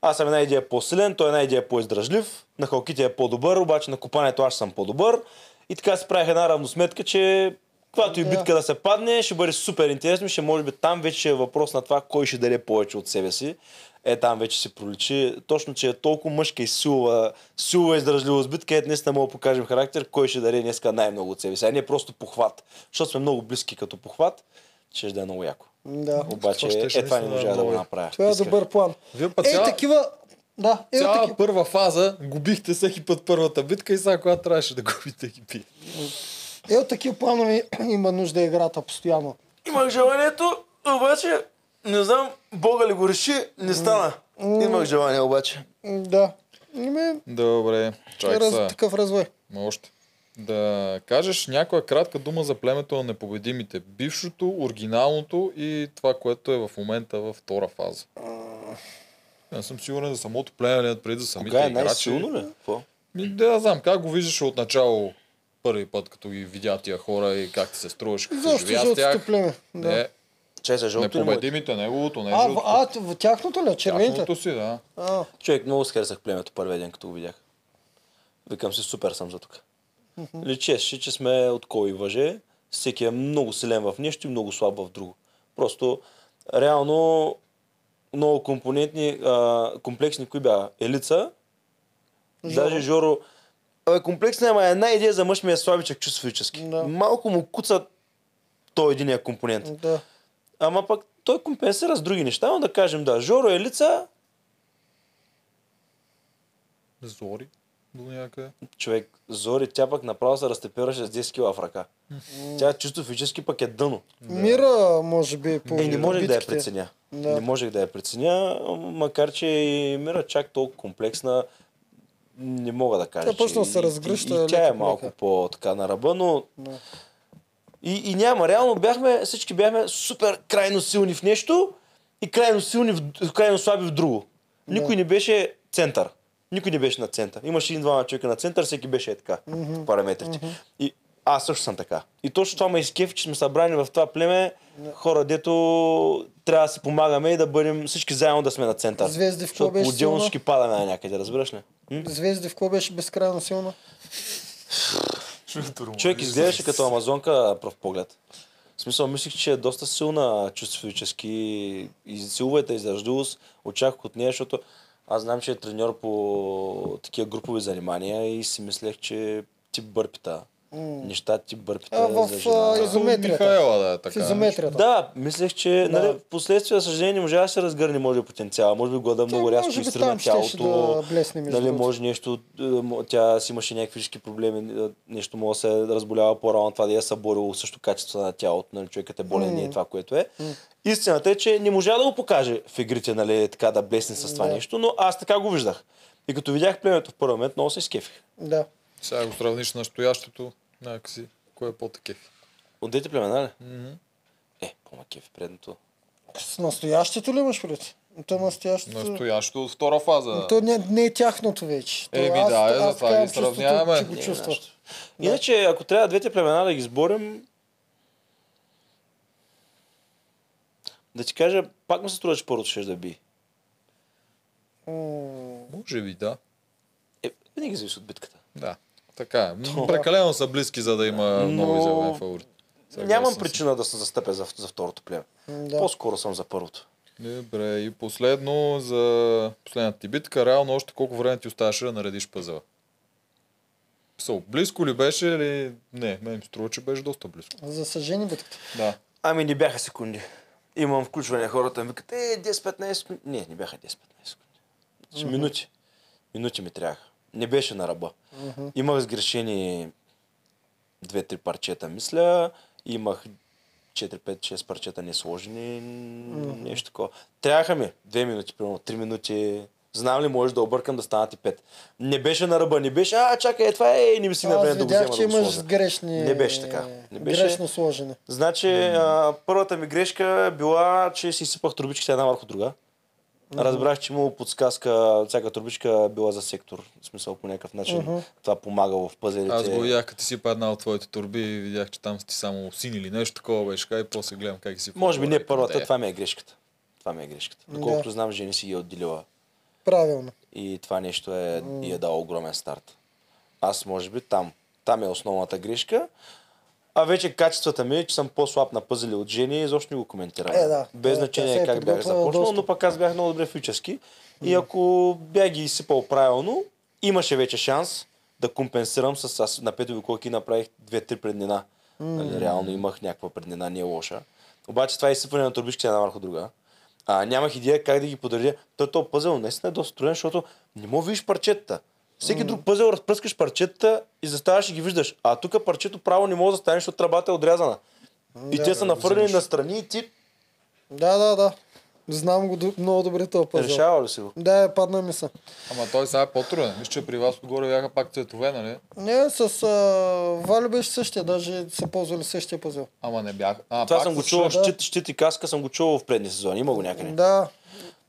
Аз съм една идея по-силен, той една идея по-издръжлив. На халките е по-добър, обаче на копането аз съм по-добър. И така си правих една равносметка, че когато и битка да се падне, ще бъде супер интересно. Ще може би там вече е въпрос на това кой ще даде повече от себе си. Е, там вече се проличи. Точно, че е толкова мъжка и силова, силова издръжливост битка, е днес не мога да покажем характер, кой ще даде днеска най-много от себе си. А не просто похват. Защото сме много близки като похват, ще да е много яко. Да. Обаче, е, това не можа да го направя. Това е добър план. Вие път Ей, цяла- такива... Да, е, Цяла таки... първа фаза губихте всеки път първата битка и сега когато трябваше да губите ги пи. е, такива планове има нужда играта постоянно. Имах желанието, обаче не знам, Бога ли го реши, не стана. Имах желание обаче. Да. Ими, Добре, чакай раз, такъв развой. Още. Да кажеш някоя кратка дума за племето на непобедимите. Бившото, оригиналното и това, което е в момента във втора фаза. Не съм сигурен за самото племе, ли, преди за самите Кога е играчи. най-силно ли? Какво? Ми, да, знам, как го виждаш от начало първи път, като ги видя тия хора и как ти се струваш, как се Защо живя с жълтото тях. племе? Да. Не, Чай за жълто ли му е? непобедимите, неговото, не А, в, жълтото. а, в тяхното ли? Червените? Тяхното си, да. А, Човек, много се харесах племето първия ден, като го видях. Викам си, супер съм за тук. Личеше, че сме от кой въже. Всеки е много силен в нещо и много слаб в друго. Просто, реално, много компонентни, а, комплексни, кои бяха? Елица, Жоро. Даже Жоро... Абе, комплексна, ама една идея за мъж ми е слабичък чувство физически. Да. Малко му куца той единия компонент. да. Ама пък той компенсира с други неща, но да кажем да, Жоро е лица, Зори до някъде. човек, Зори, тя пък направо се разтепераше с 10 кила в ръка. Тя чисто физически пък е дъно. Мира, може би, по Е, не можех да я преценя. Да. Не можех да я преценя, макар че и Мира чак толкова комплексна, не мога да кажа. Тя почна да се и- разгръща И, и, тя е малко по-така на ръба, но Да. И, и няма, реално бяхме, всички бяхме супер крайно силни в нещо и крайно силни, в, крайно слаби в друго. Никой не беше център. Никой не беше на център. Имаше един-двама човека на център, всеки беше е така, по параметрите. И аз също съм така. И точно това ме изкефи, че сме събрани в това племе хора, дето трябва да си помагаме и да бъдем всички заедно да сме на център. Звезди в Защото беше отделно всички падаме на някъде, разбираш ли? М? Звезди в какво беше безкрайно силна? Човек изглеждаше като амазонка на пръв поглед. В смисъл, мислих, че е доста силна чувство физически и силовата издържливост. Очаквах от нея, защото аз знам, че е треньор по такива групови занимания и си мислех, че тип бърпита. Неща тип бърпита А, в, за жена. изометрията. Михаела да е В така. изометрията. Да, мислех, че Да. нали, в последствие, за съжаление, не можа да се разгърне, може би, потенциала. Може би глада много рязко щеше тялото. да нали, може нещо, е, тя си имаше някакви физически проблеми, е, нещо може да се разболява по-рано, това да я съборило също качество на тялото, нали, човекът е болен, не е това, което е. Истината е, че не можа да го покаже в игрите, нали, така да блесне с това Да. нещо, но аз така го виждах. И като видях племето в първи момент, много се изкефих. Да. Сега го сравниш с настоящето, някакси, кое е по-такив. От двете племена, ли? Е, по-макефи предното. С настоящето ли имаш пред? То настоящето... Настоящото от втора фаза. То не, не е тяхното вече. Еми аз- да, е, аз затова така ги сравняваме. че го Не е чувстват. нашето. Иначе, ако трябва двете племена да ги сборим, да ти кажа, пак ми се струва, че първото ще да би. М, Може би, да. Е, винаги зависи от битката. Да. Така. М, Прекалено са близки, за да има много Но- изявен фаворит. Съгласен Нямам причина да се застъпя за, за второто племе. Да. По-скоро съм за първото. Добре, и последно за последната ти битка. Реално още колко време ти оставаше да наредиш пъзела? Писал, близко ли беше или не? Мен ми струва, че беше доста близко. За съжени битката. Да. Ами не бяха секунди. Имам включване, хората ми викат, е, 10-15 минути. Не, не бяха 10-15 секунди. Минути. Минути ми трябваха. Не беше на ръба. Имах сгрешени 2-3 парчета, мисля. Имах 4-5-6 парчета несложени. Нещо такова. Трябваха ми 2 минути, примерно 3 минути. Знам ли, може да объркам да станат и 5. Не беше на ръба, не беше, а, чакай, е, това е, не ми си на Аз време да го взема че да го имаш сложа. грешни... Не беше така. Не беше- Грешно сложени. Значи, а, първата ми грешка била, че си сипах турбичките една върху друга. Разбрах, че имало подсказка, всяка турбичка била за сектор. В смисъл по някакъв начин това помага в пъзелите. Аз го видях, като си па една от твоите турби и видях, че там сте само син или нещо такова беше. Кай, после гледам как си Може би не първата, това това ми е грешката. Това ми е грешката. Доколкото знам, жени си ги е отделила. Правилно. И това нещо е, и е дало огромен старт. Аз може би там. Там е основната грешка. А вече качествата ми, че съм по-слаб на пъзели от жени, изобщо не го коментирам. Е, да. Без Е, значение е как бях започнал, доста. но пък аз бях много добре физически. И ако бях ги изсипал правилно, имаше вече шанс да компенсирам с аз на петови колки направих две-три преднина. Нали, реално имах някаква преднина, не е лоша. Обаче това изсипване на турбичките една върху друга. А, нямах идея как да ги подредя. Той то пъзел наистина е доста труден, защото не мога видиш парчетата. Всеки друг пъзел разпръскаш парчетата и заставаш и ги виждаш. А тук парчето право не може да стане, защото тръбата е отрязана. И те са нафърлени на страни и ти Да, да, да. Знам го много добре този пъзел. решава ли си го? Да, е, падна ми се. Ама той сега е по-труден. Мисля, че при вас отгоре бяха пак цветове, нали? Не, с а, Валю беше същия, даже са ползвали същия пъзел. Ама не бяха. А, Това пак съм го чувал, да. щит, щит и каска съм го чувал в предни сезони. Има го някъде. Да.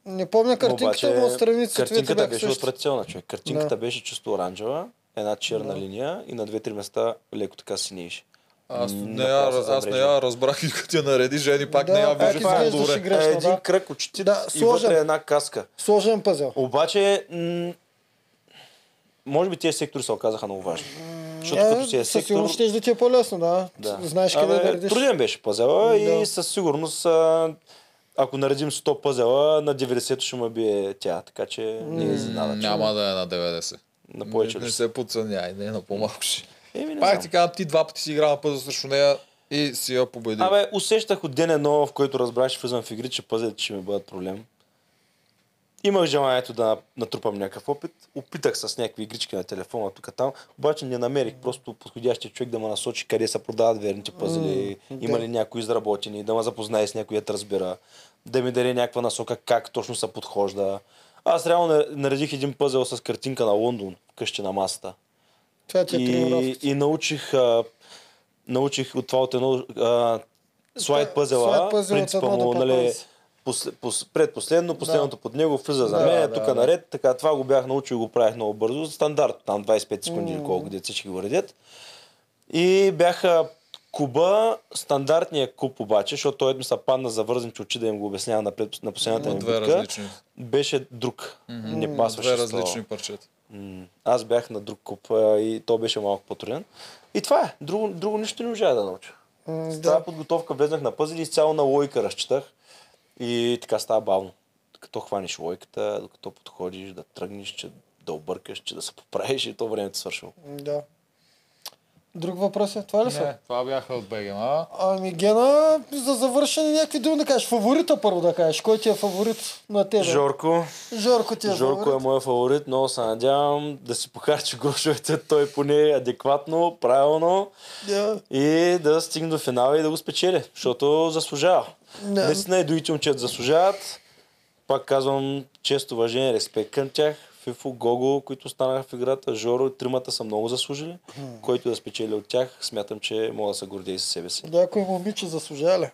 Не помня картинката, но отстрани цветовете картинката беше същи. отвратителна, човек. Картинката Да. беше чисто оранжева, една черна линия и на две-три места леко така синееше. Аз не, я, се аз не я разбрах и като я нареди, жени пак Да, не я пак виждам много добре. грешно, Е, един да. кръг очите Да, и сложен. вътре една каска. Сложен пъзел. Обаче, м- може би тези сектори се оказаха много важни. Защото като си е със сектор... сигурност ще да ти е по-лесно, да. Да. Знаеш къде Абе, да редиш. Труден беше пъзела Да. и със сигурност а, ако наредим 100 пъзела, на 90 ще ме бие тя, така че не е изненада. Няма да е на 90. На повече не, не се подценяй, не на по-малко ще. Еми, Пак ти казвам, ти два пъти си играл на пъзел срещу нея и си я победил. Абе, усещах от ден едно, в който разбрах, че влизам в игри, че пъзелите ще ми бъдат проблем. Имах желанието да натрупам някакъв опит. Опитах с някакви игрички на телефона, тук там, обаче не намерих просто подходящия човек да ме насочи къде се продават верните пъзели, има ли някои изработени, да ме запознае с някой, да разбира, да ми даде някаква насока как точно се подхожда. Аз реално на- наредих един пъзел с картинка на Лондон, къщи на масата. Това ти е И, и научих, а, научих от това от едно а, слайд пъзела, слайд пъзел от принципа му, нали, 15. После, пос, предпоследно, последното под него влиза за Да, мен, да, тук да. наред, така това го бях научил и го правих много бързо, стандарт, там 25 секунди или колко деца ще го редят. И бяха куба, стандартния куб обаче, защото той ми се падна за вързани очи да им го обяснявам на, пред, на последната Има ми две битка, различни. беше друг. Не пасваше Две различни парчета. Аз бях на друг куп и то беше малко по-труден. И това е. Друго, друго нищо не можа да науча. М, С Да. тази подготовка влезнах на пъзели и изцяло на лойка разчитах. И така става бавно. Като хванеш лойката, докато подходиш, да тръгнеш, че да объркаш, че да се поправиш и то времето свършило. Да. Друг въпрос е? Това ли са? Не, това бяха от БГМА. Ами Гена, за завършение някакви думи да кажеш. Фаворита първо да кажеш. Кой ти е фаворит на тебе? Жорко. Жорко ти е Жорко е фаворит. моят фаворит, много се надявам да си похарчи грошовете той поне адекватно, правилно Да. и да стигне до финала и да го спечели, защото заслужава. Да. Наистина и другите момчета заслужават. Пак казвам често уважение, респект към тях. Фифо, Гого, които станаха в играта, Жоро, тримата са много заслужили. Който да спечели от тях, смятам, че мога да се гордея и със себе си. Някой момиче заслужава ли?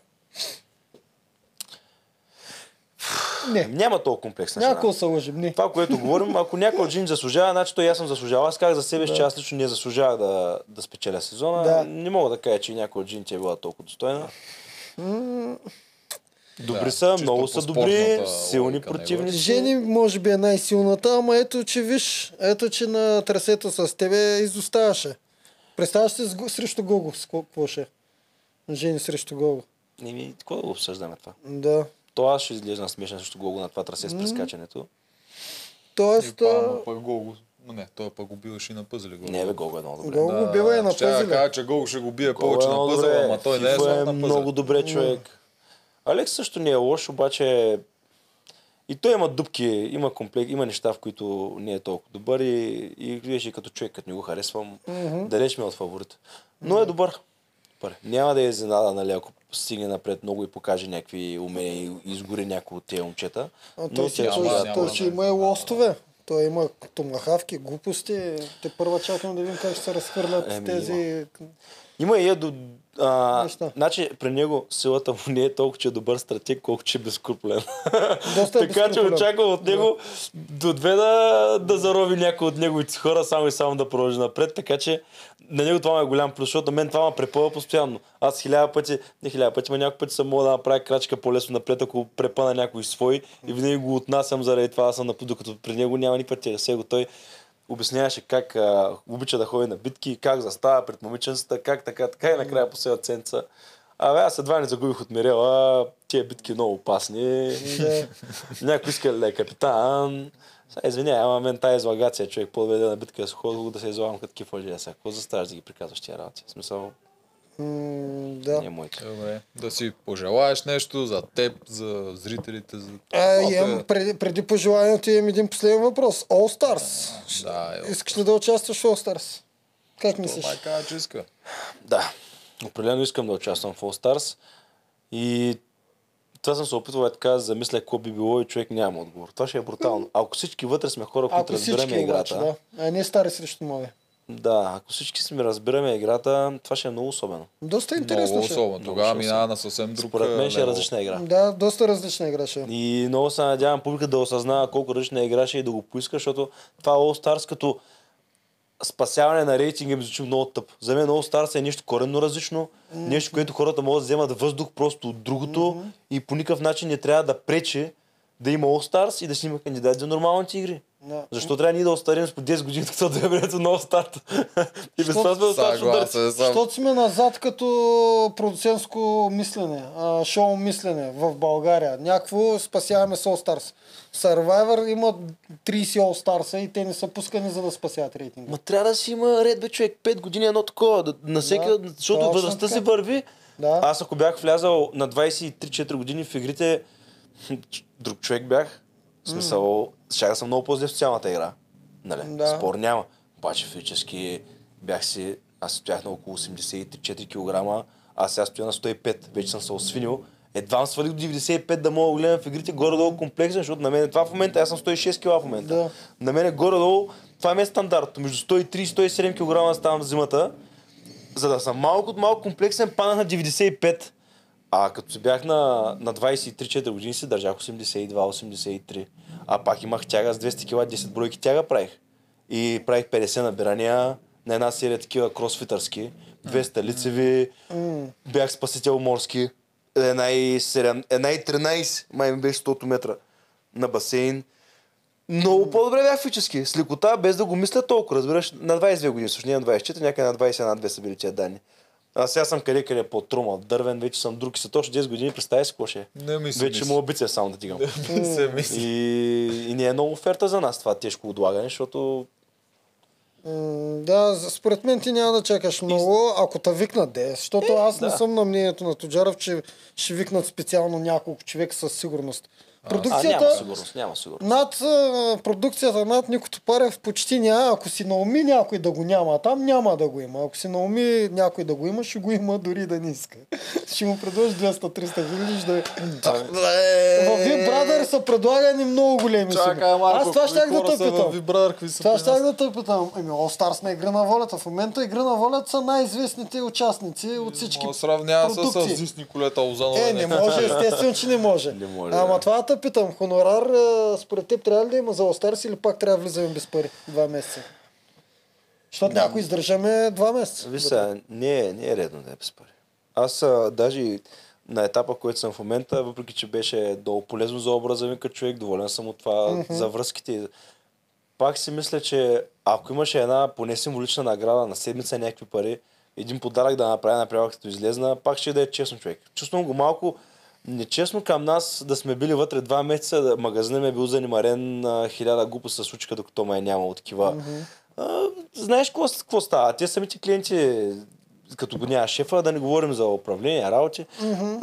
Не. Няма толкова комплексна. Някой се лъжим. Не. Това, което говорим, ако някой от жени заслужава, значи той и аз съм заслужавал. Аз казах за себе си, че аз лично не заслужавах да, да спечеля сезона. Да. Не мога да кажа, че някой от жените е била толкова достойна. Добри Да, са, много са добри, силни противници. Жени може би е най-силната, ама ето, че виж, ето, че на трасето с тебе изоставаше. Представяш се срещу Гого, какво ще е? Жени срещу Гого. Не ми, какво да го обсъждаме това? Да. То аз ще изглеждам смешен срещу Гого на това трасе с прескачането. Тоест, И па, пък Гого не, той пък го биваше и на пъзели. Гого. Не, бе, Гого е много добре. Гол го бива и на ще да пъзеля. кажа, че Гого ще го бие Гого повече е на много пъзела, ама той не е е на много пъзел. добре човек. Алекс също не е лош, обаче и той има дупки, има комплект, има неща, в които не е толкова добър и, и виж и като човек, като не го харесвам, далеч ми е от фаворит. Но е добър. добър. Няма да е изненада, нали, ако стигне напред много и покаже някакви умения и изгори някои от тези момчета. А той, няма, той, ще няма, той ще има и лостове. Той има томахавки, глупости. Те първа чакам да видим как ще се разхвърлят Еми, тези... Има и е до... А, Неща. значи, при него силата му не е толкова, че е добър стратег, колкото че е безкруполен. Доста е така че очаквам от него до две да, да зарови някой от неговите хора, само и само да продължи напред. Така че на него това ме е голям плюс, защото на мен това ме препъва постоянно. Аз хиляда пъти, не хиляда пъти, но няколко пъти съм мога да направя крачка по-лесно напред, ако препъна някой свой и винаги го отнасям заради това, аз съм напред, докато при него няма никаква тежест. Сега той обясняваше как а, обича да ходи на битки, как застава пред момиченцата, как така, така и накрая последва ценца. Абе, аз едва не загубих от Мирела, тия битки много опасни. Да. Някой иска да е капитан. Сега, извинявай, ама мен тази излагация, човек, по-добре е на битка да се ходи, да се излагам като лъжи. Сега, какво заставаш да ги приказваш тия работи? В смисъл, М, да. не е. Добре, да си пожелаеш нещо за теб, за зрителите, за... А, имам, е. преди, преди пожеланието имам един последен въпрос. All Stars. Да, е. Искаш ли да участваш в All Stars? Как мислиш? Това каза, че иска. Да, определено искам да участвам в All Stars. И това съм се опитвал е така да замисля какво би било и човек няма отговор. Това ще е брутално. Ако всички вътре сме хора, които разбираме играта, да. А не стари срещу нови. Да, ако всички сме разбираме играта, това ще е много особено. Доста интересно Много ще. е. особено. Тогава минава на съвсем друг Според мен ще е различна игра. Да, доста различна игра ще. е. И много се надявам публика да осъзнава колко различна игра ще е и да го поиска, защото това All Stars като спасяване на рейтинга ми звучи много тъп. За мен All Stars е нещо коренно различно, нещо, което хората могат да вземат въздух просто от другото и по никакъв начин не трябва да пречи да има All Stars и да си има кандидат за нормалните игри. Да. Защо трябва ние да остарим с по 10 години, като да е времето All Start? и без това сме достатъчно съм. Защото сме назад като продуцентско мислене, а, шоу мислене в България. Някакво спасяваме с All Stars. Survivor има 30 All Stars и те не са пускани за да спасяват рейтинга. Ма трябва да си има ред, бе, човек. 5 години едно такова. Да, на всеки, Да, защото възрастта си върви. Да. Аз ако бях влязал на 23-4 години в игрите, друг човек бях. В смисъл, ще да съм много по-зле в социалната игра. Нали? Да. Спор няма. Обаче физически бях си, аз стоях на около 83-4 кг, аз сега стоя на 105, вече съм се освинил. Едва свалих до 95 да мога да гледам в игрите горе-долу комплексен, защото на мен е това в момента, аз съм 106 кг в момента. Да. На мен е горе-долу, това ми е стандарт. Между 103 и 107 кг ставам в зимата. За да съм малко от малко комплексен, паднах на 95. А като си бях на, на 23-4 години, си държах 82-83. А пак имах тяга с 200 кг, 10 бройки тяга правих. И правих 50 набирания на една серия такива кросфитърски. 200 лицеви, бях спасител морски. Една и, 7, една и 13, май ми беше 100 метра на басейн. Много по-добре бях физически. С лекота, без да го мисля толкова. Разбираш, на 22 години, всъщност не на 24, някъде на 21-2 са били тия данни. А сега съм къде къде по трума, дървен, вече съм друг и са точно 10 години, представя си какво ще е. Не ми се Вече мисли. мога бицепс само да дигам. Не се мисли. и, и не е много оферта за нас това тежко отлагане, защото Да, според мен ти няма да чакаш много, ако те викнат де, защото аз не да. съм на мнението на Тоджаров, че ще викнат специално няколко човека със сигурност. А, Продукцията, няма сигурност, няма сигурност. над а, продукцията над Нико Топарев почти няма. Ако си науми някой да го няма, а там няма да го има. Ако си науми някой да го има, ще го има дори да не иска. ще му предложи 200-300 хиляди, да... В Big Brother са предлагани много големи суми. Аз това щях да те питам. Това нас? да те питам. Еми, All Stars на Игра на волята. В момента Игра на волята са най-известните участници от всички сравнява се с продукции. Зис Николета Озанова. Е, не може, естествено, че не може. Ама това да питам. Хонорар, а, според теб трябва ли да има за Stars или пак трябва да влизаме без пари? Два месеца. Защото някой издържаме два месеца. Виж сега, не е, не е редно да е без пари. Аз а, даже на етапа, който съм в момента, въпреки че беше много полезно за образа ми като човек, доволен съм от това, за връзките. Пак си мисля, че ако имаше една поне символична награда на седмица някакви пари, един подарък да направя направя като излезна, пак ще да е честно човек. Чувствам го малко нечестно към нас да сме били вътре два месеца, магазинът ми е бил занимарен, а, хиляда глупости се случиха, докато ме е нямало такива. А, знаеш какво, какво става? Те самите клиенти, като го няма шефа, да не говорим за управление, работи.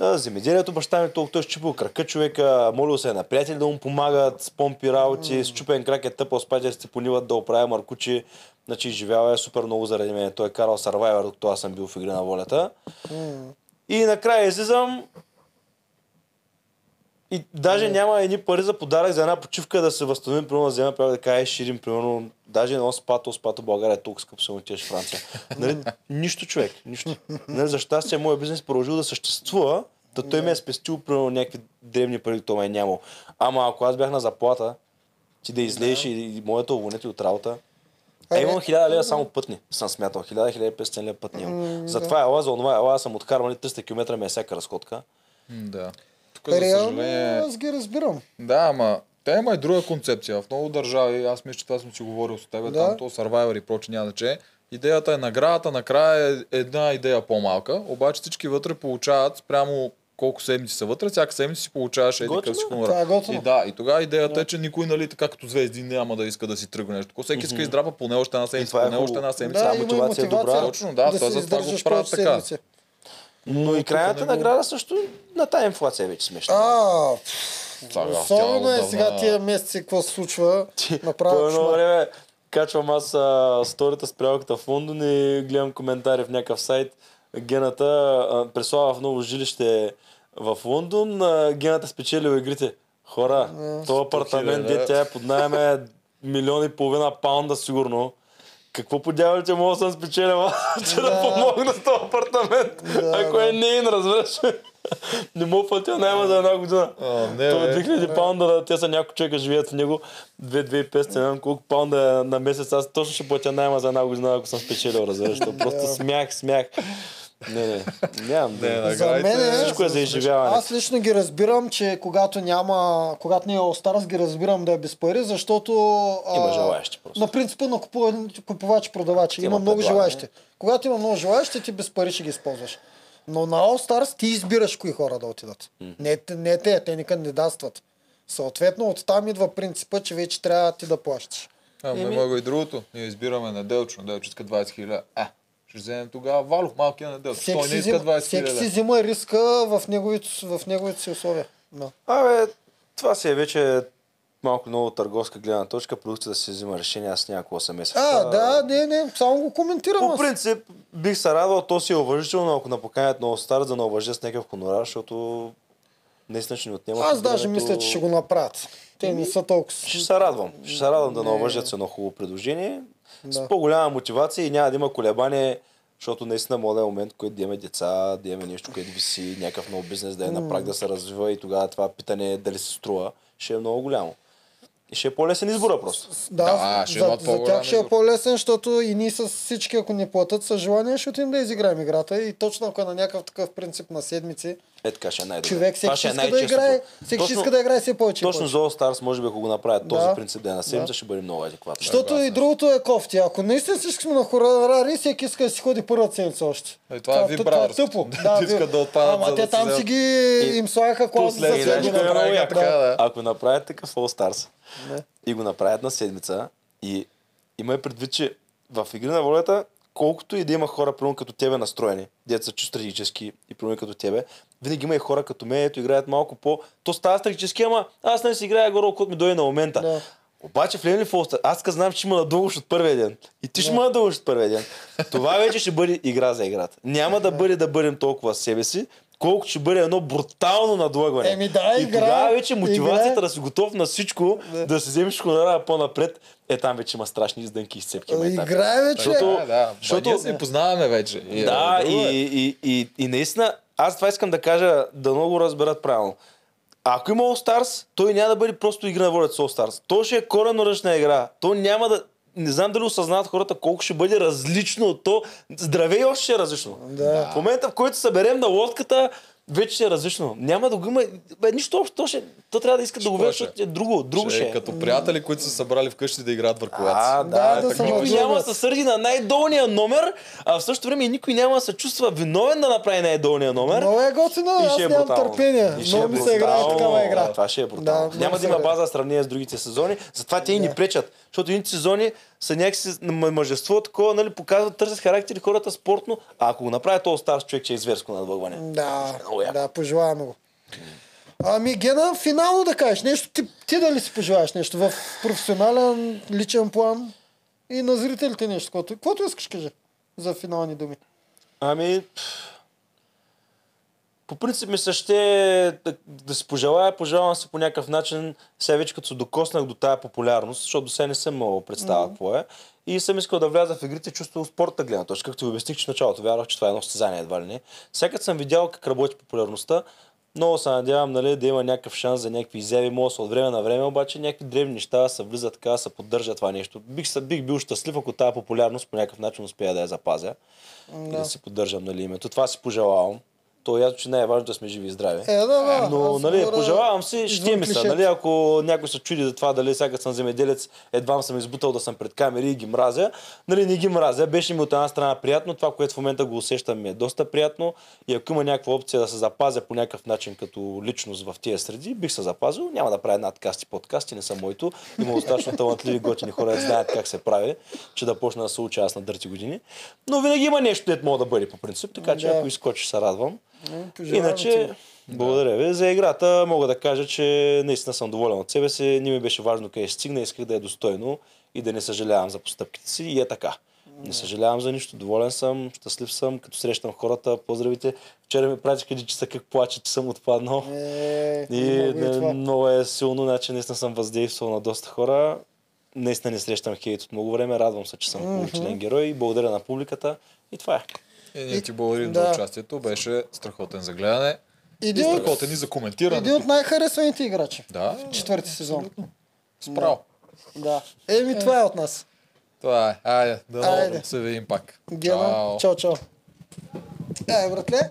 А, земеделието баща ми толкова той е щупил крака човека, молил се е на приятели да му помагат с помпи работи, с чупен крак е тъпал спачерите пониват да оправя маркучи. Значи живява е супер много заради мен. Той е карал Survivor, докато аз съм бил в игра на волята. И накрая излизам и даже няма едни пари за подарък за една почивка да се възстановим, примерно да взема право да кажа, ширим, примерно, даже едно спато, спато България е толкова скъпо, само отидеш в Франция. Нали? Нищо човек, нищо. Нали? За щастие, моят бизнес продължил да съществува, да той ми е спестил, примерно, някакви древни пари, то ме е нямало. Ама ако аз бях на заплата, ти да излезеш и, и моята уволнете от работа, а Ами, имам 1000 лева само пътни, съм смятал. 1000-1500 лева пътни имам. Затова ела, за онова ела съм откарвал 300 км ми е всяка разходка. Да. Тук, за съжаление... аз ги разбирам. Да, ама те има и друга концепция. В много държави, аз мисля, че това съм си говорил с теб, Да. да. там то Survivor и проче няма значение. Идеята е наградата, накрая е една идея по-малка, обаче всички вътре получават спрямо колко седмици са вътре, всяка седмица си получаваш еди Готино къв си е. хонорар. Това е готино. И да, и тогава идеята е, че никой, нали, така като звезди няма да иска да си тръгне нещо. Всеки иска издрапа поне още една седмица, това е поне още една седмица. Да, Да, има и мотивация е добра. Точно, да, да това се затова го правят така. седмици. Но и крайната награда също на тази инфлация вече смешна. А, особено е сега тия месеци, какво се случва. Направо едно време качвам аз а, сторията с приятелката в Лондон и гледам коментари в някакъв сайт. Гената а, преслава в ново жилище в Лондон. А, Гената спечелила игрите. Хора, този апартамент, де тя е под найем е милион и половина паунда сигурно. Какво по дяволите мога да съм спечелила, че да, Да. помогна с този апартамент? Да, Ако е нейн, разбираш. не мога платя найема за една година. А, не, Това е бе. 2000 паунда, да, те са няколко човека живеят в него, 2-2500, не знам колко паунда е на месец, аз точно ще платя найма за една година, ако съм спечелил, разбираш. То Просто смях, смях. Не, не, нямам. Не, да. За мен е- Всичко е за изживяване. Аз лично ги разбирам, че когато няма, когато не е All ги разбирам да е без пари, защото... Има а, желаещи просто. На принципа на купува- купувач-продавач. Има, Има много предлагане. желаещи. Когато има много желаещи, ти без пари ще ги използваш. Но на All Stars ти избираш кои хора да отидат. Не, те- не те, те не кандидатстват. Съответно, оттам идва принципа, че вече трябва ти да плащаш. Ама има го и другото. Ние избираме неделчо. Неделчо иска 20 хиляди. А, ще вземем тогава Валов, малкия. Всеки Той си, не иска взима, 20 всеки си взима риска в неговите, в неговите си условия. Да. Абе, това си е вече малко много търговска гледна точка, продукция да се взима решение, аз се меся. в А, да, не, не, само го коментирам. По аз. принцип, бих се радвал, то си е уважително, ако напоканят много стар, да не уважа с някакъв хонорар, защото наистина ще ни отнема. Аз даже мисля, че ще го направят. Те не са толкова. Ще се радвам. Ще се радвам да Не. с едно хубаво предложение. Да. С по-голяма мотивация и няма да има колебание, защото наистина да е момент, който да имаме деца, да имаме нещо, което виси, някакъв нов бизнес, да е на прак да се развива и тогава това питане дали се струва, ще е много голямо. И ще е по-лесен избора просто. Да, Да, ще за, за тях ще е по-лесен, защото и ние с всички, ако ни платят със желание, ще отидем да изиграем играта. И точно ако е на някакъв такъв принцип на седмици, Е така ще е най-добре. човек всеки ще ще е иска да играе, всеки ще Точно- иска да играе все повече. Точно за All Stars може би ако го направят този Да. принцип да е на седмица, Да. ще бъде много адекватно. Защото и другото е кофти. Ако наистина всички сме на хорарари, всеки иска да си ходи първата седмица още. Е, това е това, Ви това е тъпо. Те искат да отпадат, Ама те да там си ги им слагаха клауза за след- И това знаеш го да кое е много направиха яко? така, да. Ако направят такъв All Stars Не. и го направят на седмица и има предвид, че в Игри на волята, колкото и да има хора, примерно като тебе настроени, деца чу стратегически и примерно като тебе, винаги има и хора като мен, ето играят малко по... То става стратегически, ама аз не си играя горе, когато ми дойде на момента. Да. Обаче в All Stars, аз ка знам, че има надългош от първия ден. И ти ще има надългош от първия ден. Това вече ще бъде игра за играта. Няма да бъде да бъдем толкова себе си, колкото ще бъде едно брутално надлъгване. Еми да, и игра- тогава вече мотивацията игра- да си готов на всичко, да, си вземеш хонорара по-напред, е там вече има страшни издънки и изцепки. ама е така. Играеме, че... Защото- Да, да. защото- Ние се познаваме вече. И, Да, е, е. и, и, и, и наистина, аз това искам да кажа, да много разберат правилно. Ако има All Stars, той няма да бъде просто игра на волята с All Stars. То ще е коренно ръчна игра. То няма да... Не знам дали осъзнават хората колко ще бъде различно от то. Здраве и още ще е различно. Да. В момента, в който съберем на лодката, вече ще е различно. Няма да го има. Бе, нищо общо. То, ще, то трябва да иска да го ще? защото е друго. Друго Ще ще е е. като приятели, които са събрали вкъщи да играят върху лац. А, Да, да, да никой няма да се сърди на най-долния номер, а в същото време никой няма да се чувства виновен да направи най-долния номер. Много е готино, аз ще е нямам брутално. търпение. Ще е Много ми се играе брутално. такава игра. Да, Това ще е брутално. Да, Няма много да има база в сравнение с другите сезони, затова те и ни пречат. Защото едните сезони са някакси мъжество, такова, нали, показват, търсят характери хората спортно, а ако го направи този стар човек, че е зверско надвъгване. Да, да, пожелаваме го. Ами, Гена, финално да кажеш нещо. Ти, ти дали си пожелаеш нещо в професионален, личен план и на зрителите нещо, каквото, каквото искаш кажи за финални думи. Ами, пф, по принцип ми се ще да, да си пожелая, пожелавам се по някакъв начин, сега вече като се докоснах до тая популярност, защото до сега не съм мога да представя какво е. И съм искал да вляза в игрите чувство от спорта гледна точка, както ви обясних, че в началото вярвах, че това е едно състезание едва ли не. Сега съм видял как работи популярността, много се надявам нали, да има някакъв шанс за някакви изяви, може да са от време на време, обаче някакви древни неща се влизат така, да се поддържа това нещо. Бих, се- бих бил щастлив, ако тази популярност по някакъв начин успея да я запазя и да си поддържам нали, името. Това си пожелавам. То е ясно, че най-важно да сме живи и здрави. Е, да, да. Но, нали, говоря пожелавам си, ще ми са, нали, ако някой се чуди за това, дали сега съм земеделец, едва съм избутал да съм пред камери и ги мразя, нали, не ги мразя, беше ми от една страна приятно, това, което в момента го усещам ми е доста приятно и ако има някаква опция да се запазя по някакъв начин като личност в тия среди, бих се запазил, няма да правя надкасти, подкасти, не са моето, има достатъчно талантливи готини хора, да знаят как се прави, че да почна да се уча аз на дърти години, но винаги има нещо, дето мога да бъде по принцип, така че Да. ако изкочи се радвам. Иначе, благодаря ви. За играта мога да кажа, че наистина съм доволен от себе си. Не ми беше важно къде ще стигна, исках да е достойно и да не съжалявам за постъпките си. И е така. Не съжалявам за нищо, доволен съм, щастлив съм, като срещам хората, поздравите. Вчера ми пратиха дичица как плаче, че съм отпаднал. Е, И не, е това. много е силно, значи наистина съм въздействал на доста хора. Наистина не срещам хейт от много време, радвам се, че съм получен герой и благодаря на публиката. И това е. И ние ти благодарим Да. за участието. Беше страхотен за гледане. И Един от, страхотен и за коментиране. един от най-харесваните играчи. Да, Четвърти сезон. справо. Да. Еми, това е от нас. Това е. Айде, да Айде. се видим пак. Гена, Чао. чао, чао. Е, братле,